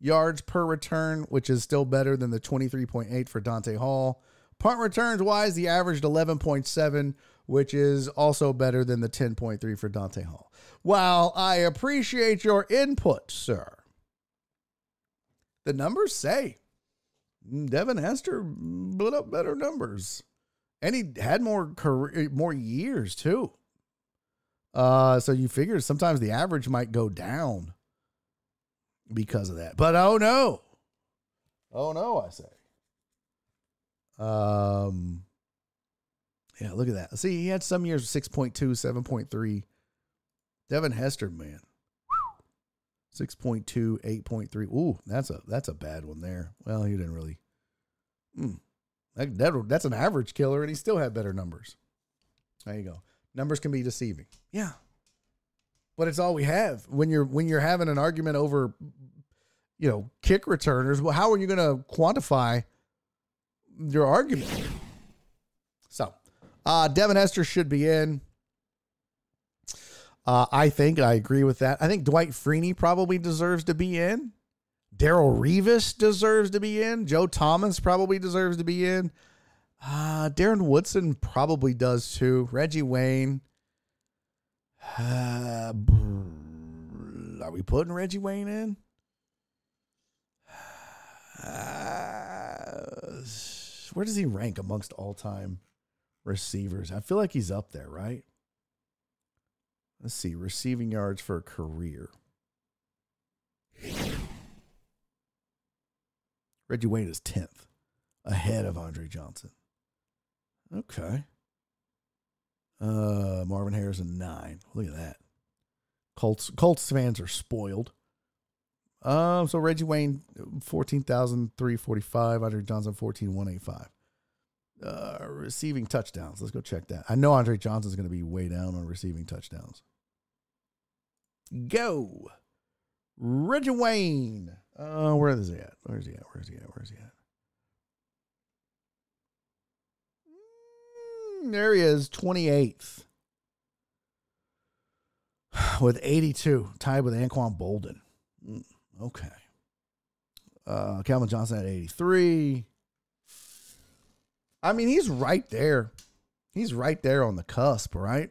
yards per return, which is still better than the 23.8 for Dante Hall. Punt returns wise, the averaged 11.7, which is also better than the 10.3 for Dante Hall. While I appreciate your input, sir, the numbers say Devin Hester put up better numbers. And he had more career, more years too. Uh, so you figure sometimes the average might go down because of that. But oh no. Oh no, I say. Um yeah, look at that. See, he had some years 6.2, 7.3. Devin Hester, man. 6.2, 8.3. Ooh, that's a that's a bad one there. Well, he didn't really. Hmm. That, that, that's an average killer, and he still had better numbers. There you go. Numbers can be deceiving. Yeah. But it's all we have. When you're when you're having an argument over you know, kick returners, well, how are you going to quantify your argument? So, uh, Devin Hester should be in. Uh, I think I agree with that. I think Dwight Freeney probably deserves to be in. Darrelle Revis deserves to be in. Joe Thomas probably deserves to be in. Uh, Darren Woodson probably does too. Reggie Wayne. Uh, are we putting Reggie Wayne in? Uh, where does he rank amongst all time receivers? I feel like he's up there, right? Let's see, receiving yards for a career. Reggie Wayne is 10th, ahead of Andre Johnson. Okay. Uh, Marvin Harrison, 9. Look at that. Colts Colts fans are spoiled. Um, so Reggie Wayne, 14,345. Andre Johnson, 14,185. Uh, receiving touchdowns. Let's go check that. I know Andre Johnson's going to be way down on receiving touchdowns. Go. Reggie Wayne. Uh, where is he at? Where's he at? Where's he at? Where's he at? Mm, There he is, 28th. With 82, tied with Anquan Boldin. Mm, Okay. Uh, Calvin Johnson at 83. I mean, he's right there. He's right there on the cusp, right?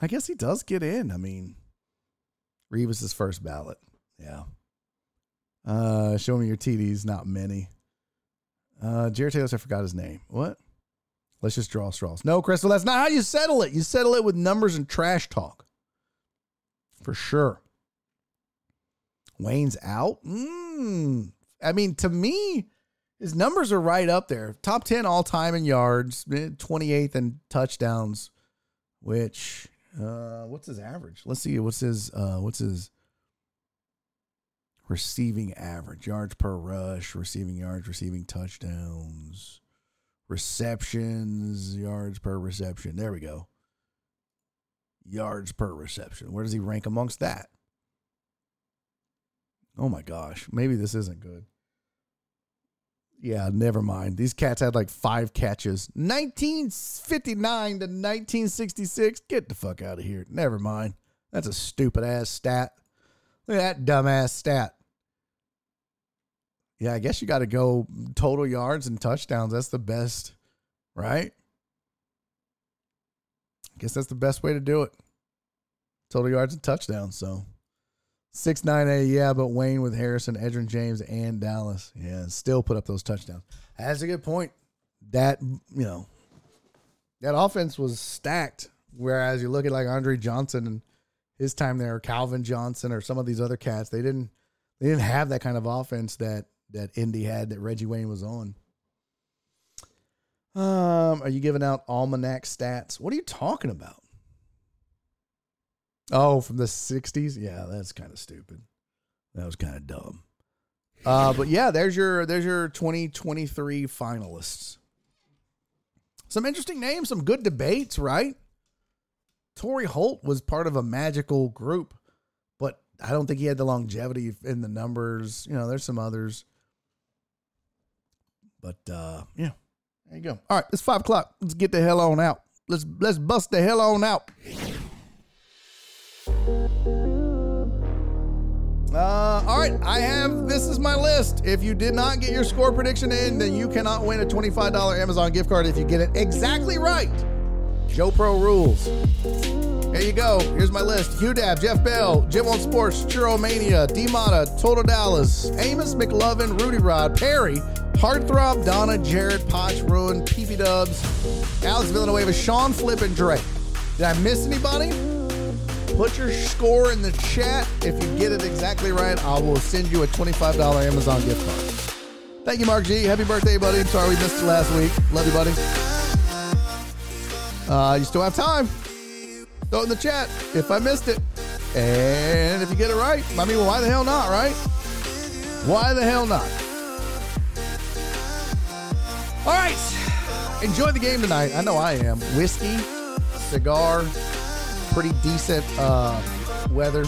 I guess he does get in. I mean, Revis's first ballot. Yeah. Uh, show me your TDs, not many. Uh, Jared Taylor, I forgot his name. What? Let's just draw straws. No, Crystal, that's not how you settle it. You settle it with numbers and trash talk. For sure. Wayne's out. Mm. I mean, to me, his numbers are right up there. Top 10 all time in yards, 28th in touchdowns, which uh what's his average? Let's see what's his uh what's his receiving average, yards per rush, receiving yards, receiving touchdowns, receptions, yards per reception. There we go. Yards per reception. Where does he rank amongst that? Oh my gosh, maybe this isn't good. Yeah, never mind. These cats had like five catches. 1959 to 1966. Get the fuck out of here. Never mind. That's a stupid ass stat. Look at that dumbass stat. Yeah, I guess you got to go total yards and touchdowns. That's the best, right? I guess that's the best way to do it. Total yards and touchdowns. So six nine eight, yeah, but Wayne with Harrison, Edgerrin James, and Dallas, yeah, still put up those touchdowns. That's a good point. That you know, that offense was stacked. Whereas you look at like Andre Johnson and his time there, Calvin Johnson, or some of these other cats, they didn't they didn't have that kind of offense that that Indy had that Reggie Wayne was on. Um, are you giving out almanac stats? What are you talking about? Oh, from the '60s? Yeah, that's kind of stupid. That was kind of dumb. Uh, but yeah, there's your there's your 2023 finalists. Some interesting names, some good debates, right? Torry Holt was part of a magical group, but I don't think he had the longevity in the numbers. You know, there's some others. But uh, yeah, there you go. All right, it's five o'clock. Let's get the hell on out. Let's let's bust the hell on out. Uh, all right, I have this is my list. If you did not get your score prediction in, then you cannot win a $25 Amazon gift card if you get it exactly right. Joe Pro rules. Here you go. Here's my list. Hugh Dab, Jeff Bell, Jim on Sports, Churromania, D Mata, Total Dallas, Amos McLovin, Rudy Rod, Perry, Heartthrob, Donna, Jared, Potch, Ruin, PP Dubs, Alex Villanueva, Sean Flip, and Drake. Did I miss anybody? Put your score in the chat. If you get it exactly right, I will send you a $25 Amazon gift card. Thank you, Mark G. Happy birthday, buddy. Sorry we missed you last week. Love you, buddy. Uh, you still have time. Throw it in the chat if I missed it. And if you get it right, I mean, why the hell not, right? Why the hell not? All right. Enjoy the game tonight. I know I am. Whiskey, cigar, pretty decent uh, weather.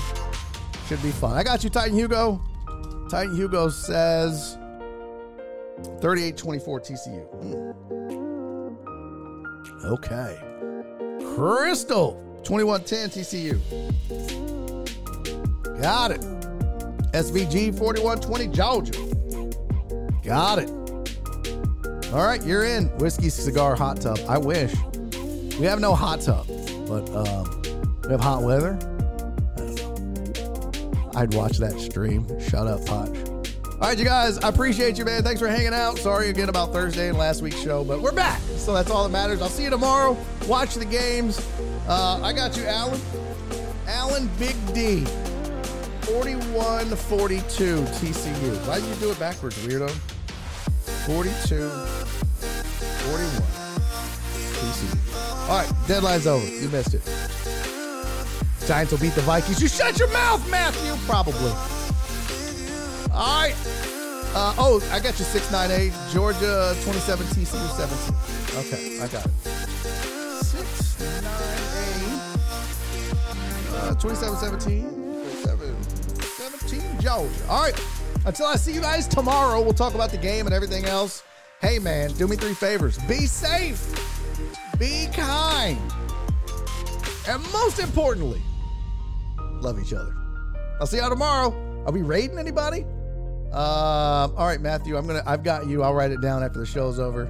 Should be fun. I got you, Titan Hugo. Titan Hugo says 38 24 TCU. Hmm. Okay. Crystal 2110 TCU. Got it. SVG 4120 Georgia. Got it. All right, you're in. Whiskey cigar hot tub. I wish. We have no hot tub, but um, we have hot weather. I'd watch that stream. Shut up, Potch. All right, you guys, I appreciate you, man. Thanks for hanging out. Sorry again about Thursday and last week's show, but we're back. So that's all that matters. I'll see you tomorrow. Watch the games. Uh, I got you, Alan. Alan Big D. 41 42 TCU. Why did you do it backwards, weirdo? 42 41 TCU. All right, deadline's over. You missed it. Giants will beat the Vikings. You shut your mouth, Matthew. Probably. All right. Uh, oh, I got you 698. Georgia 27, TCU 17. Okay, I got it. 698. Uh, 27, 17. 27, 17, Georgia. All right. Until I see you guys tomorrow, we'll talk about the game and everything else. Hey, man, do me three favors. Be safe. Be kind. And most importantly, love each other. I'll see y'all tomorrow. Are we raiding anybody? Um, all right, Matthew, I'm gonna I've got you. I'll write it down after the show's over.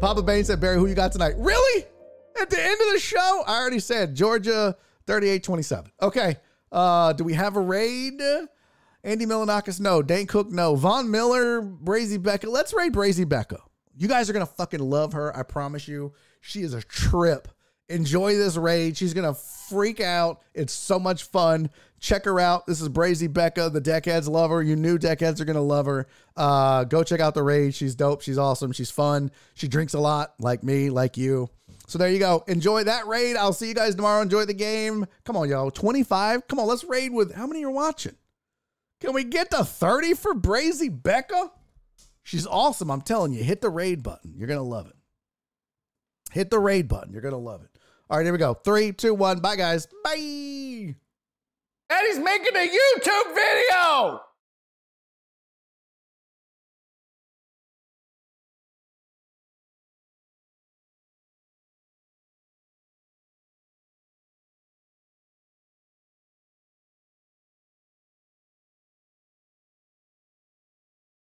Papa Bain said, Barry, who you got tonight? Really? At the end of the show? I already said Georgia 38-27. Okay. Uh, do we have a raid? Andy Milonakis, no. Dane Cook, no. Von Miller, Brazy Becca. Let's raid Brazy Becca. You guys are gonna fucking love her. I promise you. She is a trip. Enjoy this raid. She's gonna freak out. It's so much fun. Check her out. This is Brazy Becca. The deckheads love her. You new deckheads are gonna love her. Uh, go check out the raid. She's dope. She's awesome. She's fun. She drinks a lot, like me, like you. So there you go. Enjoy that raid. I'll see you guys tomorrow. Enjoy the game. Come on, y'all. 25. Come on, let's raid with how many are watching? Can we get to 30 for Brazy Becca? She's awesome. I'm telling you. Hit the raid button. You're going to love it. Hit the raid button. You're going to love it. All right, here we go. Three, two, one. Bye, guys. Bye. Eddie's making a YouTube video.